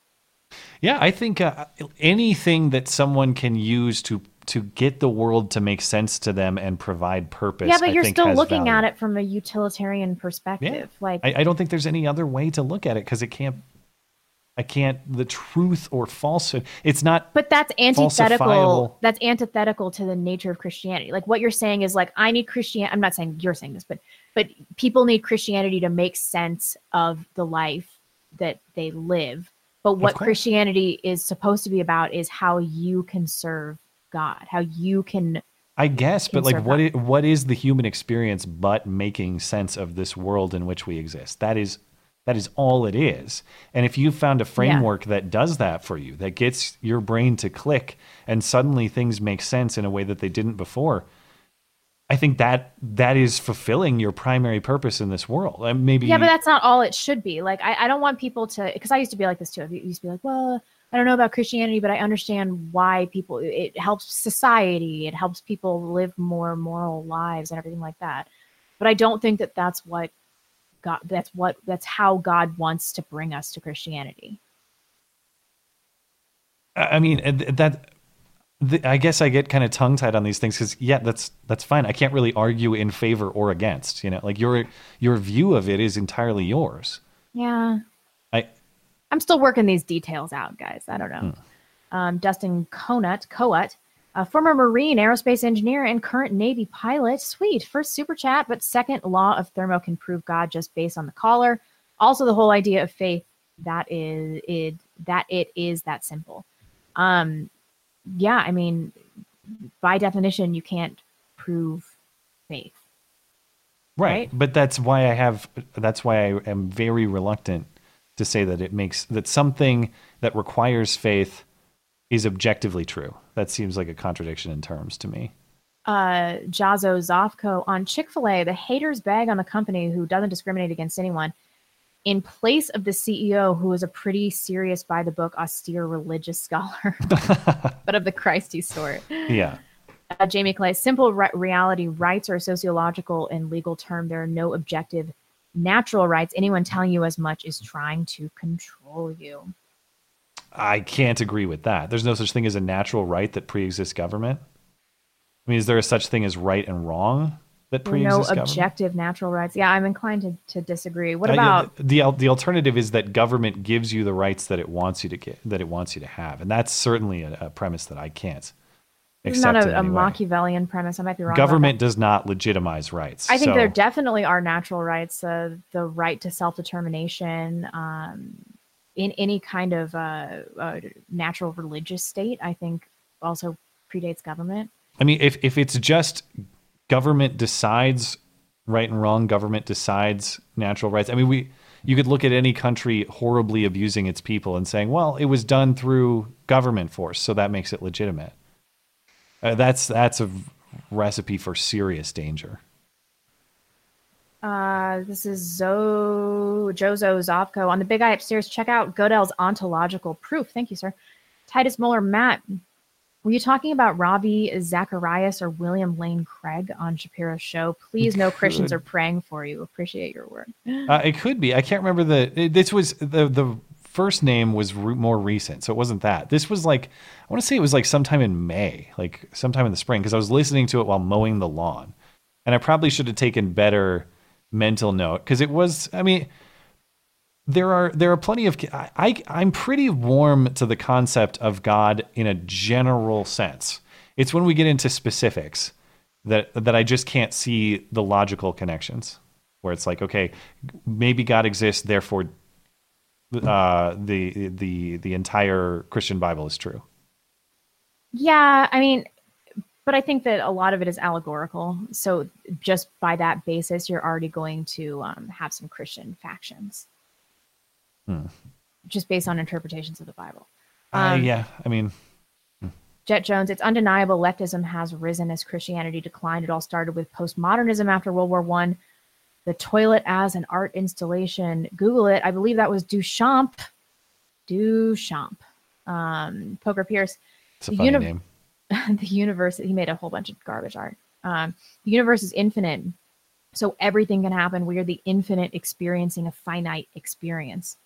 Yeah, I think uh, anything that someone can use to to get the world to make sense to them and provide purpose. yeah but I you're think still looking value. at it from a utilitarian perspective like I, I don't think there's any other way to look at it because it can't. I can't. The truth or falsehood. It's not. But that's antithetical. That's antithetical to the nature of Christianity. Like what you're saying is like I need Christianity. I'm not saying you're saying this, but but people need Christianity to make sense of the life that they live. But what. Christianity is supposed to be about is how you can serve God, how you can. I guess, but like, what is, what is the human experience but making sense of this world in which we exist? That is that is all it is. And if you found a framework that does that for you, that gets your brain to click, and suddenly things make sense in a way that they didn't before, I think that that is fulfilling your primary purpose in this world. And maybe Yeah, but that's not all it should be. Like I, I don't want people to because I used to be like this too. I used to be like, well, I don't know about Christianity, but I understand why people. It helps society. It helps people live more moral lives and everything like that. But I don't think that that's what God. That's what that's how God wants to bring us to Christianity. I mean that. The, I guess I get kind of tongue tied on these things because yeah, that's that's fine. I can't really argue in favor or against. You know, like your your view of it is entirely yours. Yeah, I'm still working these details out, guys. I don't know. Um, Dustin Conut, Coat, a former Marine aerospace engineer and current Navy pilot. Sweet. First super chat, but second law of thermo can prove God just based on the caller. Also, the whole idea of faith that is it that it is that simple. Um, yeah, I mean, by definition, you can't prove faith. right. But that's why I have. That's why I am very reluctant to say that it makes that something that requires faith is objectively true. That seems like a contradiction in terms to me. uh, Jazo Zofko on Chick fil A, the haters bag on the company who doesn't discriminate against anyone in place of the CEO, who is a pretty serious by the book, austere religious scholar, but of the Christy sort. Yeah. Uh, Jamie Clay, simple re- reality rights are a sociological and legal term. There are no objective natural rights. Anyone telling you as much is trying to control you. I can't agree with that. There's no such thing as a natural right that pre-exists government. I mean, is there a such thing as right and wrong that There are no pre-exists government? objective natural rights. Yeah, I'm inclined to, to disagree. What Uh, yeah, about the, the the alternative is that government gives you the rights that it wants you to get that it wants you to have, and that's certainly a, a premise that I can't Is not a, a. Machiavellian premise. I might be wrong. Government does not legitimize rights. I think so- there definitely are natural rights. Uh, the right to self determination um, in any kind of uh, uh, natural religious state. I think also predates government. I mean, if if it's just government decides right and wrong, government decides natural rights. I mean, we you could look at any country horribly abusing its people and saying, well, it was done through government force, so that makes it legitimate. Uh, that's that's a recipe for serious danger. Uh, this is Zo Jozo Zopko on the big eye upstairs. Check out Godel's ontological proof. Thank you, sir. Titus Muller, Matt, were you talking about Ravi Zacharias or William Lane Craig on Shapiro's show? Please, no Christians are praying for you. Appreciate your work. Uh, it could be. I can't remember the. This was the the first name was re- more recent, so it wasn't that. This was like I want to say it was like sometime in May, like sometime in the spring, because I was listening to it while mowing the lawn, and I probably should have taken better mental note because it was. I mean, there are there are plenty of. I, I I'm pretty warm to the concept of God in a general sense. It's when we get into specifics that that I just can't see the logical connections. Where it's like, okay, maybe God exists, therefore uh, the the the entire Christian Bible is true. Yeah, I mean, but I think that a lot of it is allegorical. So just by that basis, you're already going to um, have some Christian factions, Hmm. just based on interpretations of the Bible. Uh, Um, yeah, I mean, Jet Jones, it's undeniable leftism has risen as Christianity declined. It all started with postmodernism after World War One. The toilet as an art installation. Google it. I believe that was Duchamp. Duchamp. Um, Poker Pierce. it's a The funny uni- name. the universe. He made a whole bunch of garbage art. Um, the universe is infinite, so everything can happen. We are the infinite experiencing a finite experience.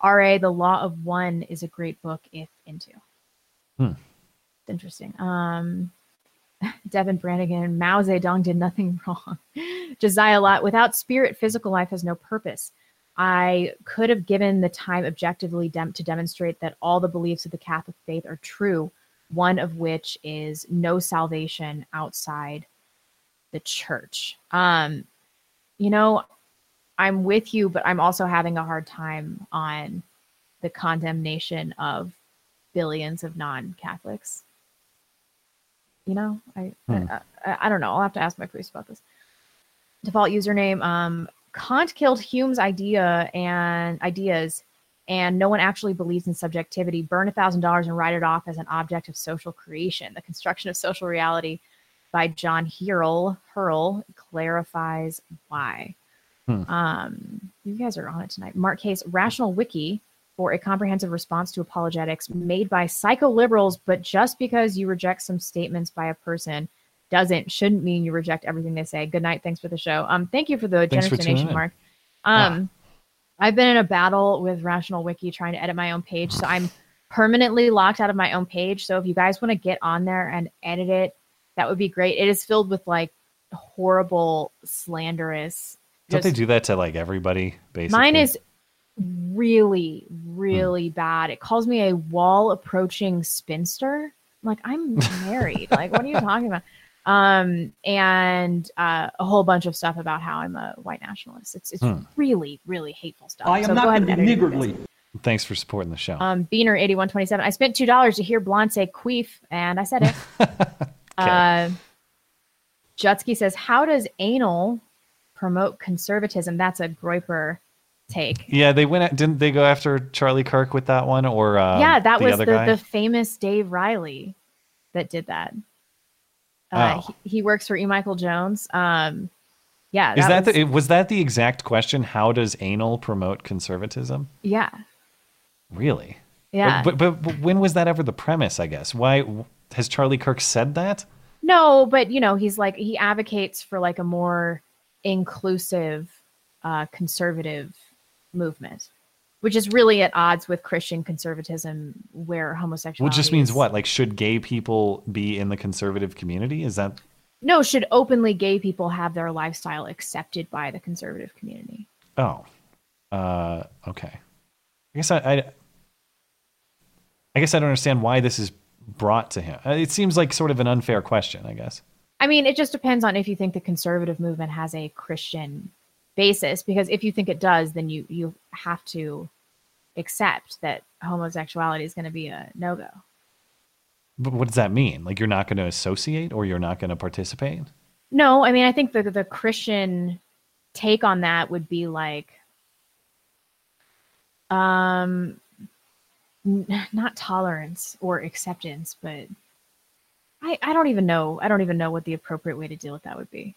R.A. The Law of One is a great book if into. Hmm. It's interesting. Um, Devin Brannigan, Mao Zedong did nothing wrong. Josiah Lot, without spirit, physical life has no purpose. I could have given the time objectively dem- to demonstrate that all the beliefs of the Catholic faith are true, one of which is no salvation outside the church. Um, you know, I'm with you, but I'm also having a hard time on the condemnation of billions of non-Catholics. You know, I, Hmm. I, I I don't know. I'll have to ask my priest about this. Default username. Um, Kant killed Hume's idea and ideas, and no one actually believes in subjectivity. Burn a thousand dollars and write it off as an object of social creation. The construction of social reality by John Hurl Hurl clarifies why. Hmm. Um, you guys are on it tonight. Mark Case, Rational Wiki for a comprehensive response to apologetics made by psycho liberals, but just because you reject some statements by a person doesn't shouldn't mean you reject everything they say. Good night. Thanks for the show. Um, thank you for the Thanks generous for donation. Mark. Um, I've been in a battle with Rational Wiki trying to edit my own page, so I'm permanently locked out of my own page. So if you guys want to get on there and edit it, that would be great. It is filled with like horrible, slanderous. Don't they do that to like everybody? Basically, Mine is really, really bad. It calls me a wall approaching spinster. I'm like, I'm married. like, what are you talking about? Um, and uh, a whole bunch of stuff about how I'm a white nationalist. It's it's Hmm. really, really hateful stuff. I am so not gonna be edit it, niggardly. Thanks for supporting the show. Um, Beaner eighty one twenty seven. I spent two dollars to hear Blonde say queef, and I said it. uh, Jutsky says, "How does anal promote conservatism?" That's a Groyper take. yeah, they went. At, didn't they go after Charlie Kirk with that one, or uh, yeah, that the was the, the famous Dave Reilly that did that. Uh, Oh. he, he works for E. Michael Jones. Um, yeah, Is that, was, the, was that the exact question? How does anal promote conservatism? yeah, Really? yeah. But, but but when was that ever the premise? I guess why has Charlie Kirk said that? No, but you know, he's like he advocates for like a more inclusive, uh, conservative movement, which is really at odds with Christian conservatism, where homosexuality. Well, it just means is- what? Like, should gay people be in the conservative community? Is that No, should openly gay people have their lifestyle accepted by the conservative community? Oh, uh, okay. I guess I, I, I guess I don't understand why this is brought to him. Uh, It seems like sort of an unfair question. I guess. I mean, it just depends on if you think the conservative movement has a Christian basis. Because if you think it does, then you you have to accept that homosexuality is going to be a no go. But what does that mean? Like you're not going to associate or you're not going to participate? No, I mean, I think the the Christian take on that would be like, um, n- not tolerance or acceptance, but I I don't even know. I don't even know what the appropriate way to deal with that would be.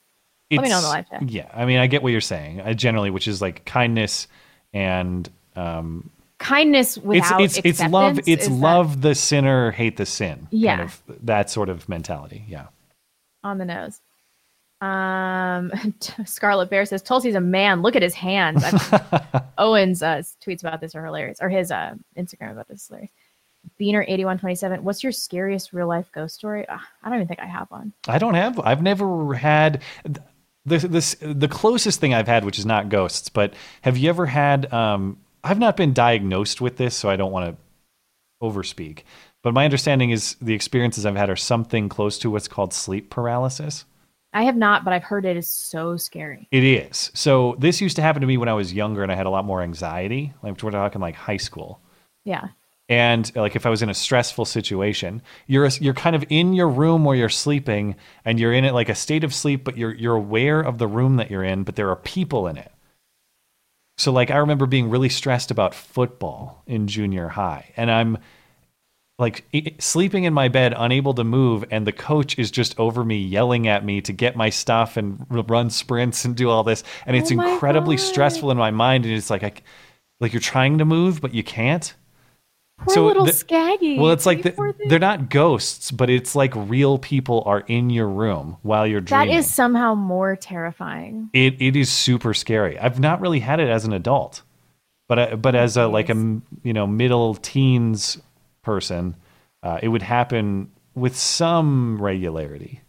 Let me know in the live chat. Yeah, I mean, I get what you're saying. I generally, which is like kindness and um, Kindness without it's it's it's love. It's is that love the sinner, hate the sin. Yeah. kind of that sort of mentality. Yeah. on the nose. Um, Scarlet Bear says Tulsi's a man. Look at his hands. Owens uh, tweets about this are hilarious, or his uh, Instagram about this is hilarious. Beaner eighty one twenty seven. What's your scariest real life ghost story? Ugh, I don't even think I have one. I don't have. I've never had the this the closest thing I've had, which is not ghosts. But have you ever had? Um, I've not been diagnosed with this, so I don't want to overspeak. But my understanding is the experiences I've had are something close to what's called sleep paralysis. I have not, but I've heard it is so scary. It is. So this used to happen to me when I was younger and I had a lot more anxiety. Like we're talking like high school. Yeah. And like if I was in a stressful situation, you're you're kind of in your room where you're sleeping and you're in it like a state of sleep, but you're you're aware of the room that you're in, but there are people in it. So like I remember being really stressed about football in junior high, and I'm like sleeping in my bed, unable to move, and the coach is just over me yelling at me to get my stuff and run sprints and do all this, and it's Oh incredibly God. stressful in my mind, and it's like I, like you're trying to move but you can't. Poor little the- Skaggy. Well, it's like the, they're not ghosts, but it's like real people are in your room while you're That dreaming. is somehow more terrifying. It it is super scary. I've not really had it as an adult, but uh, but as a like a you know middle teens person, uh, it would happen with some regularity.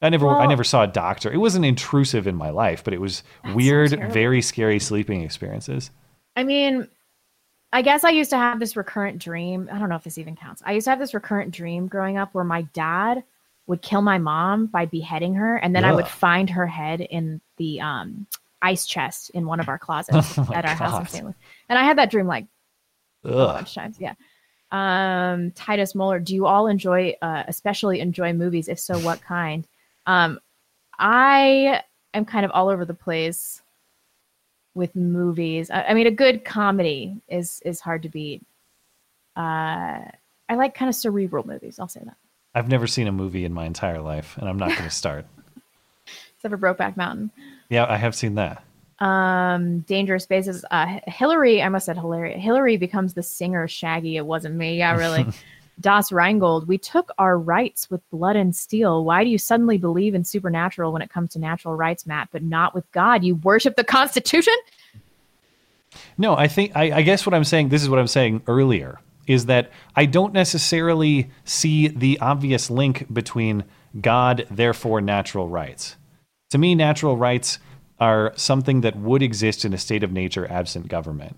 I never I never saw a doctor. It wasn't intrusive in my life, but it was weird, terrible. very scary sleeping experiences. I mean, I guess I used to have this recurrent dream. I don't know if this even counts. I used to have this recurrent dream growing up where my dad would kill my mom by beheading her, and then I would find her head in the um, ice chest in one of our closets Oh at our house in God. St. Louis. And I had that dream like a bunch of times. Yeah. Um, Titus Moeller, do you all enjoy, uh, especially enjoy movies? If so, what kind? Um, I am kind of all over the place with movies. I, I mean, a good comedy is is hard to beat. Uh, I like kind of cerebral movies. I'll say that. I've never seen a movie in my entire life, and I'm not going to start. Except for Brokeback Mountain. yeah, I have seen that. Um, Dangerous Spaces. Uh, Hillary, I must have said Hillary. Hillary becomes the singer Shaggy. It wasn't me. Yeah, really. Das Rheingold. We took our rights with blood and steel. Why do you suddenly believe in supernatural when it comes to natural rights, Matt, but not with God? You worship the Constitution? No, I think I, I guess what I'm saying. This is what I'm saying earlier is that I don't necessarily see the obvious link between God, therefore natural rights. To me, natural rights are something that would exist in a state of nature absent government.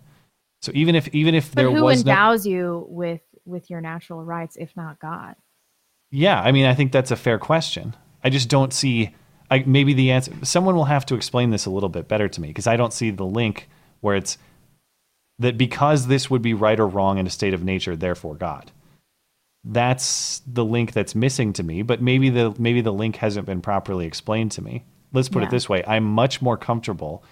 So even if even if But there who was no, endows you with with your natural rights if not God? yeah, I mean, I think that's a fair question. I just don't see. I, maybe the answer. Someone will have to explain this a little bit better to me because I don't see the link where it's that because this would be right or wrong in a state of nature, therefore God. That's the link that's missing to me. But maybe the maybe the link hasn't been properly explained to me. Let's put Yeah. it this way: I'm much more comfortable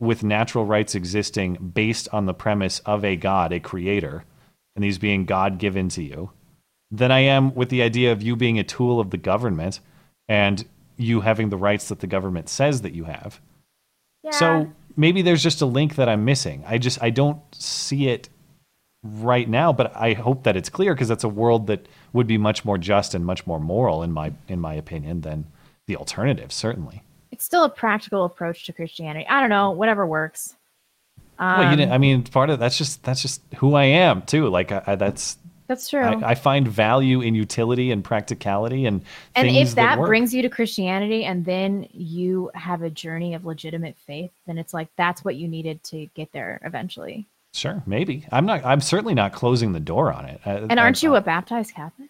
with natural rights existing based on the premise of a God, a creator, and these being God given to you than I am with the idea of you being a tool of the government and you having the rights that the government says that you have. Yeah. So maybe there's just a link that I'm missing. I just I don't see it right now, but I hope that it's clear because that's a world that would be much more just and much more moral in my in my opinion than the alternative, certainly. It's still a practical approach to Christianity. I don't know, whatever works. Um, well, you know, I mean, part of that's just that's just who I am too. Like I, I, that's that's true. I, I find value in utility and practicality and and if that, work. brings you to Christianity and then you have a journey of legitimate faith, then it's like that's what you needed to get there eventually. Sure, maybe. I'm not. I'm certainly not closing the door on it. And aren't you a baptized Catholic?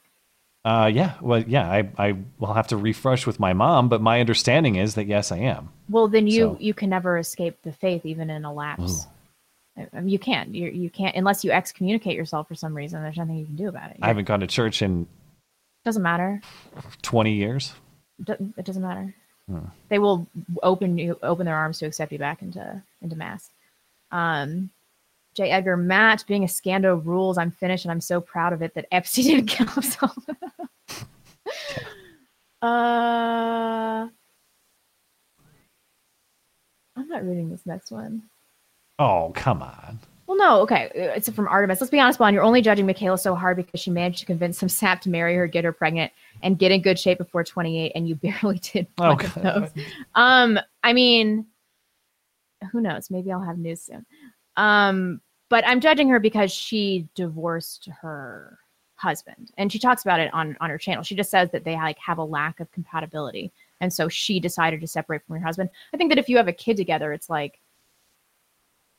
Uh, yeah. Well, yeah. I I will have to refresh with my mom, but my understanding is that yes, I am. Well, then you So- you can never escape the faith, even in a lapse. Mean, you can't. You you can't unless you excommunicate yourself for some reason. There's nothing you can do about it. I haven't gone to church in doesn't matter. 20 years. It doesn't matter. Hmm. They will open you open their arms to accept you back into into mass. Um, J. Edgar Matt, being a scando rules. I'm finished, and I'm so proud of it that Epstein didn't kill himself. uh, I'm not reading this next one. Oh, come on. Well, no, okay. It's from Artemis. Let's be honest, Bond. You're only judging Mikhaila so hard because she managed to convince some sap to marry her, get her pregnant, and get in good shape before 28, and you barely did one Okay. of those. Um, I mean, who knows? Maybe I'll have news soon. Um, but I'm judging her because she divorced her husband, and she talks about it on on her channel. She just says that they like have a lack of compatibility, and so she decided to separate from her husband. I think that if you have a kid together, it's like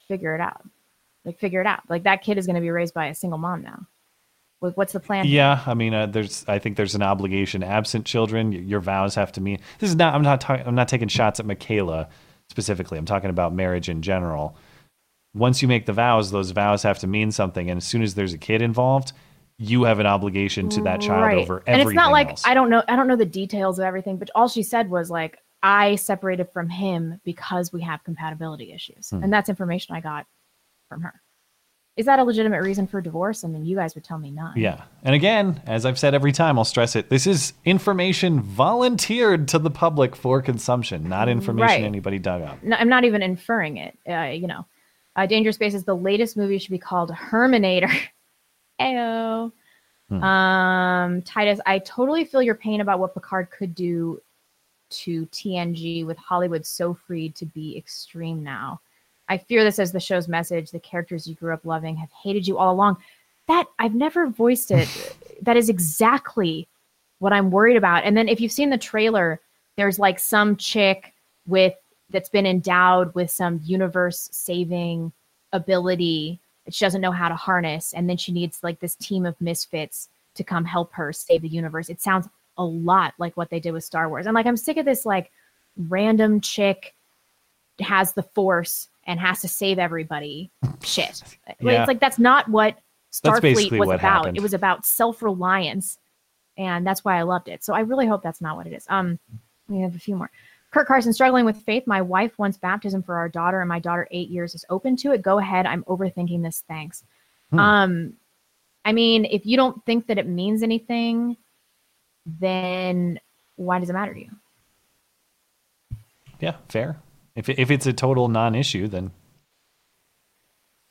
figure it out like figure it out like that kid is going to be raised by a single mom now What- What's the plan? Yeah, I mean, uh, there's. I think there's an obligation. Absent children, your vows have to mean. This is not. I'm not. talking. I'm not taking shots at Mikhaila specifically. I'm talking about marriage in general. Once you make the vows, those vows have to mean something, and as soon as there's a kid involved, you have an obligation to that child right. over everything. and it's not like else. I don't know. I don't know the details of everything, but all she said was like, "I separated from him because we have compatibility issues," Hmm. and that's information I got from her. Is that a legitimate reason for divorce? I mean, you guys would tell me not. Yeah. And again, as I've said every time, I'll stress it. This is information volunteered to the public for consumption, not information Right. anybody dug up. No, I'm not even inferring it. Uh, you know, uh, Dangerous Spaces. The latest movie should be called Herminator. Ayo. Hmm. Um, Titus, I totally feel your pain about what Picard could do to TNG with Hollywood so free to be extreme now. I fear this as the show's message. The characters you grew up loving have hated you all along. That I've never voiced it. that is exactly what I'm worried about. And then if you've seen the trailer, there's like some chick with that's been endowed with some universe saving ability that she doesn't know how to harness and then she needs like this team of misfits to come help her save the universe. It sounds a lot like what they did with Star Wars. I'm like I'm sick of this like random chick has the force and has to save everybody shit. Yeah. It's like that's not what Starfleet was what about. happened. It was about self-reliance and that's why I loved it. So I really hope that's not what it is. Um, we have a few more. Kurt Carson struggling with faith. My wife wants baptism for our daughter, and my daughter, eight years, is open to it. Go ahead. I'm overthinking this. Thanks. Hmm. Um, I mean, if you don't think that it means anything, then why does it matter to you? Yeah, fair. If if it's a total non-issue, then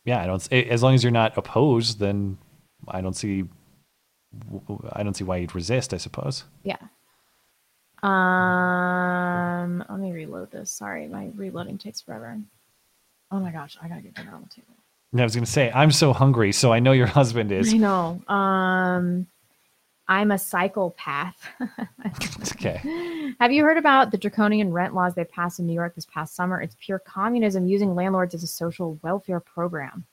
yeah, I don't. As long as you're not opposed, then I don't see. I don't see why you'd resist. I suppose. Yeah. Um, let me reload this. Sorry, my reloading takes forever. Oh my gosh, I gotta get dinner on the table. I was to say I'm so hungry, so I know your husband is. I know. Um, I'm a psychopath. Okay. Have you heard about the draconian rent laws they passed in New York this past summer? It's pure communism using landlords as a social welfare program.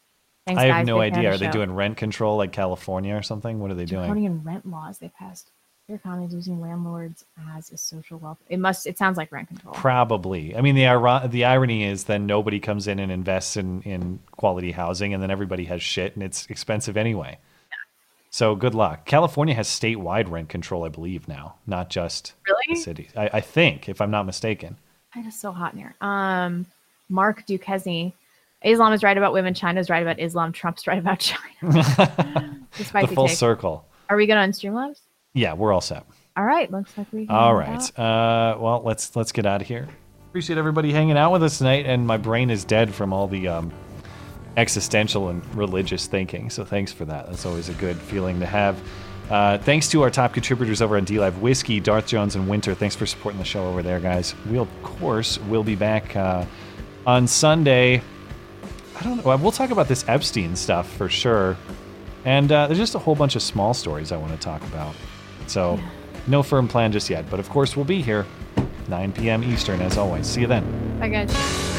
Thanks, I guys. have no Big idea. Are they show. doing rent control like California or something? What are they doing? draconian rent laws they passed? Pure communism using landlords as a social welfare. It must. It sounds like rent control. Probably. I mean, the the irony is then nobody comes in and invests in in quality housing, and then everybody has shit, and it's expensive anyway. So good luck. California has statewide rent control, I believe now, not just Really? the cities. I, I think, if I'm not mistaken. It is so hot in here. Um, Mark Duquesne. Islam is right about women. China is right about Islam. Trump's right about China. The full take. circle. Are we good on Streamlabs? Yeah, we're all set. All right. Looks like we. can All right. Uh, well, let's let's get out of here. Appreciate everybody hanging out with us tonight, and my brain is dead from all the um, existential and religious thinking. So thanks for that. That's always a good feeling to have. Uh, thanks to our top contributors over on DLive Whiskey, Darth Jones, and Winter. Thanks for supporting the show over there, guys. We'll of course will be back uh, on Sunday. I don't know. We'll talk about this Epstein stuff for sure. And uh, there's just a whole bunch of small stories I want to talk about. So, no firm plan just yet. But of course, we'll be here 9 p.m. Eastern as always. See you then. Bye, guys.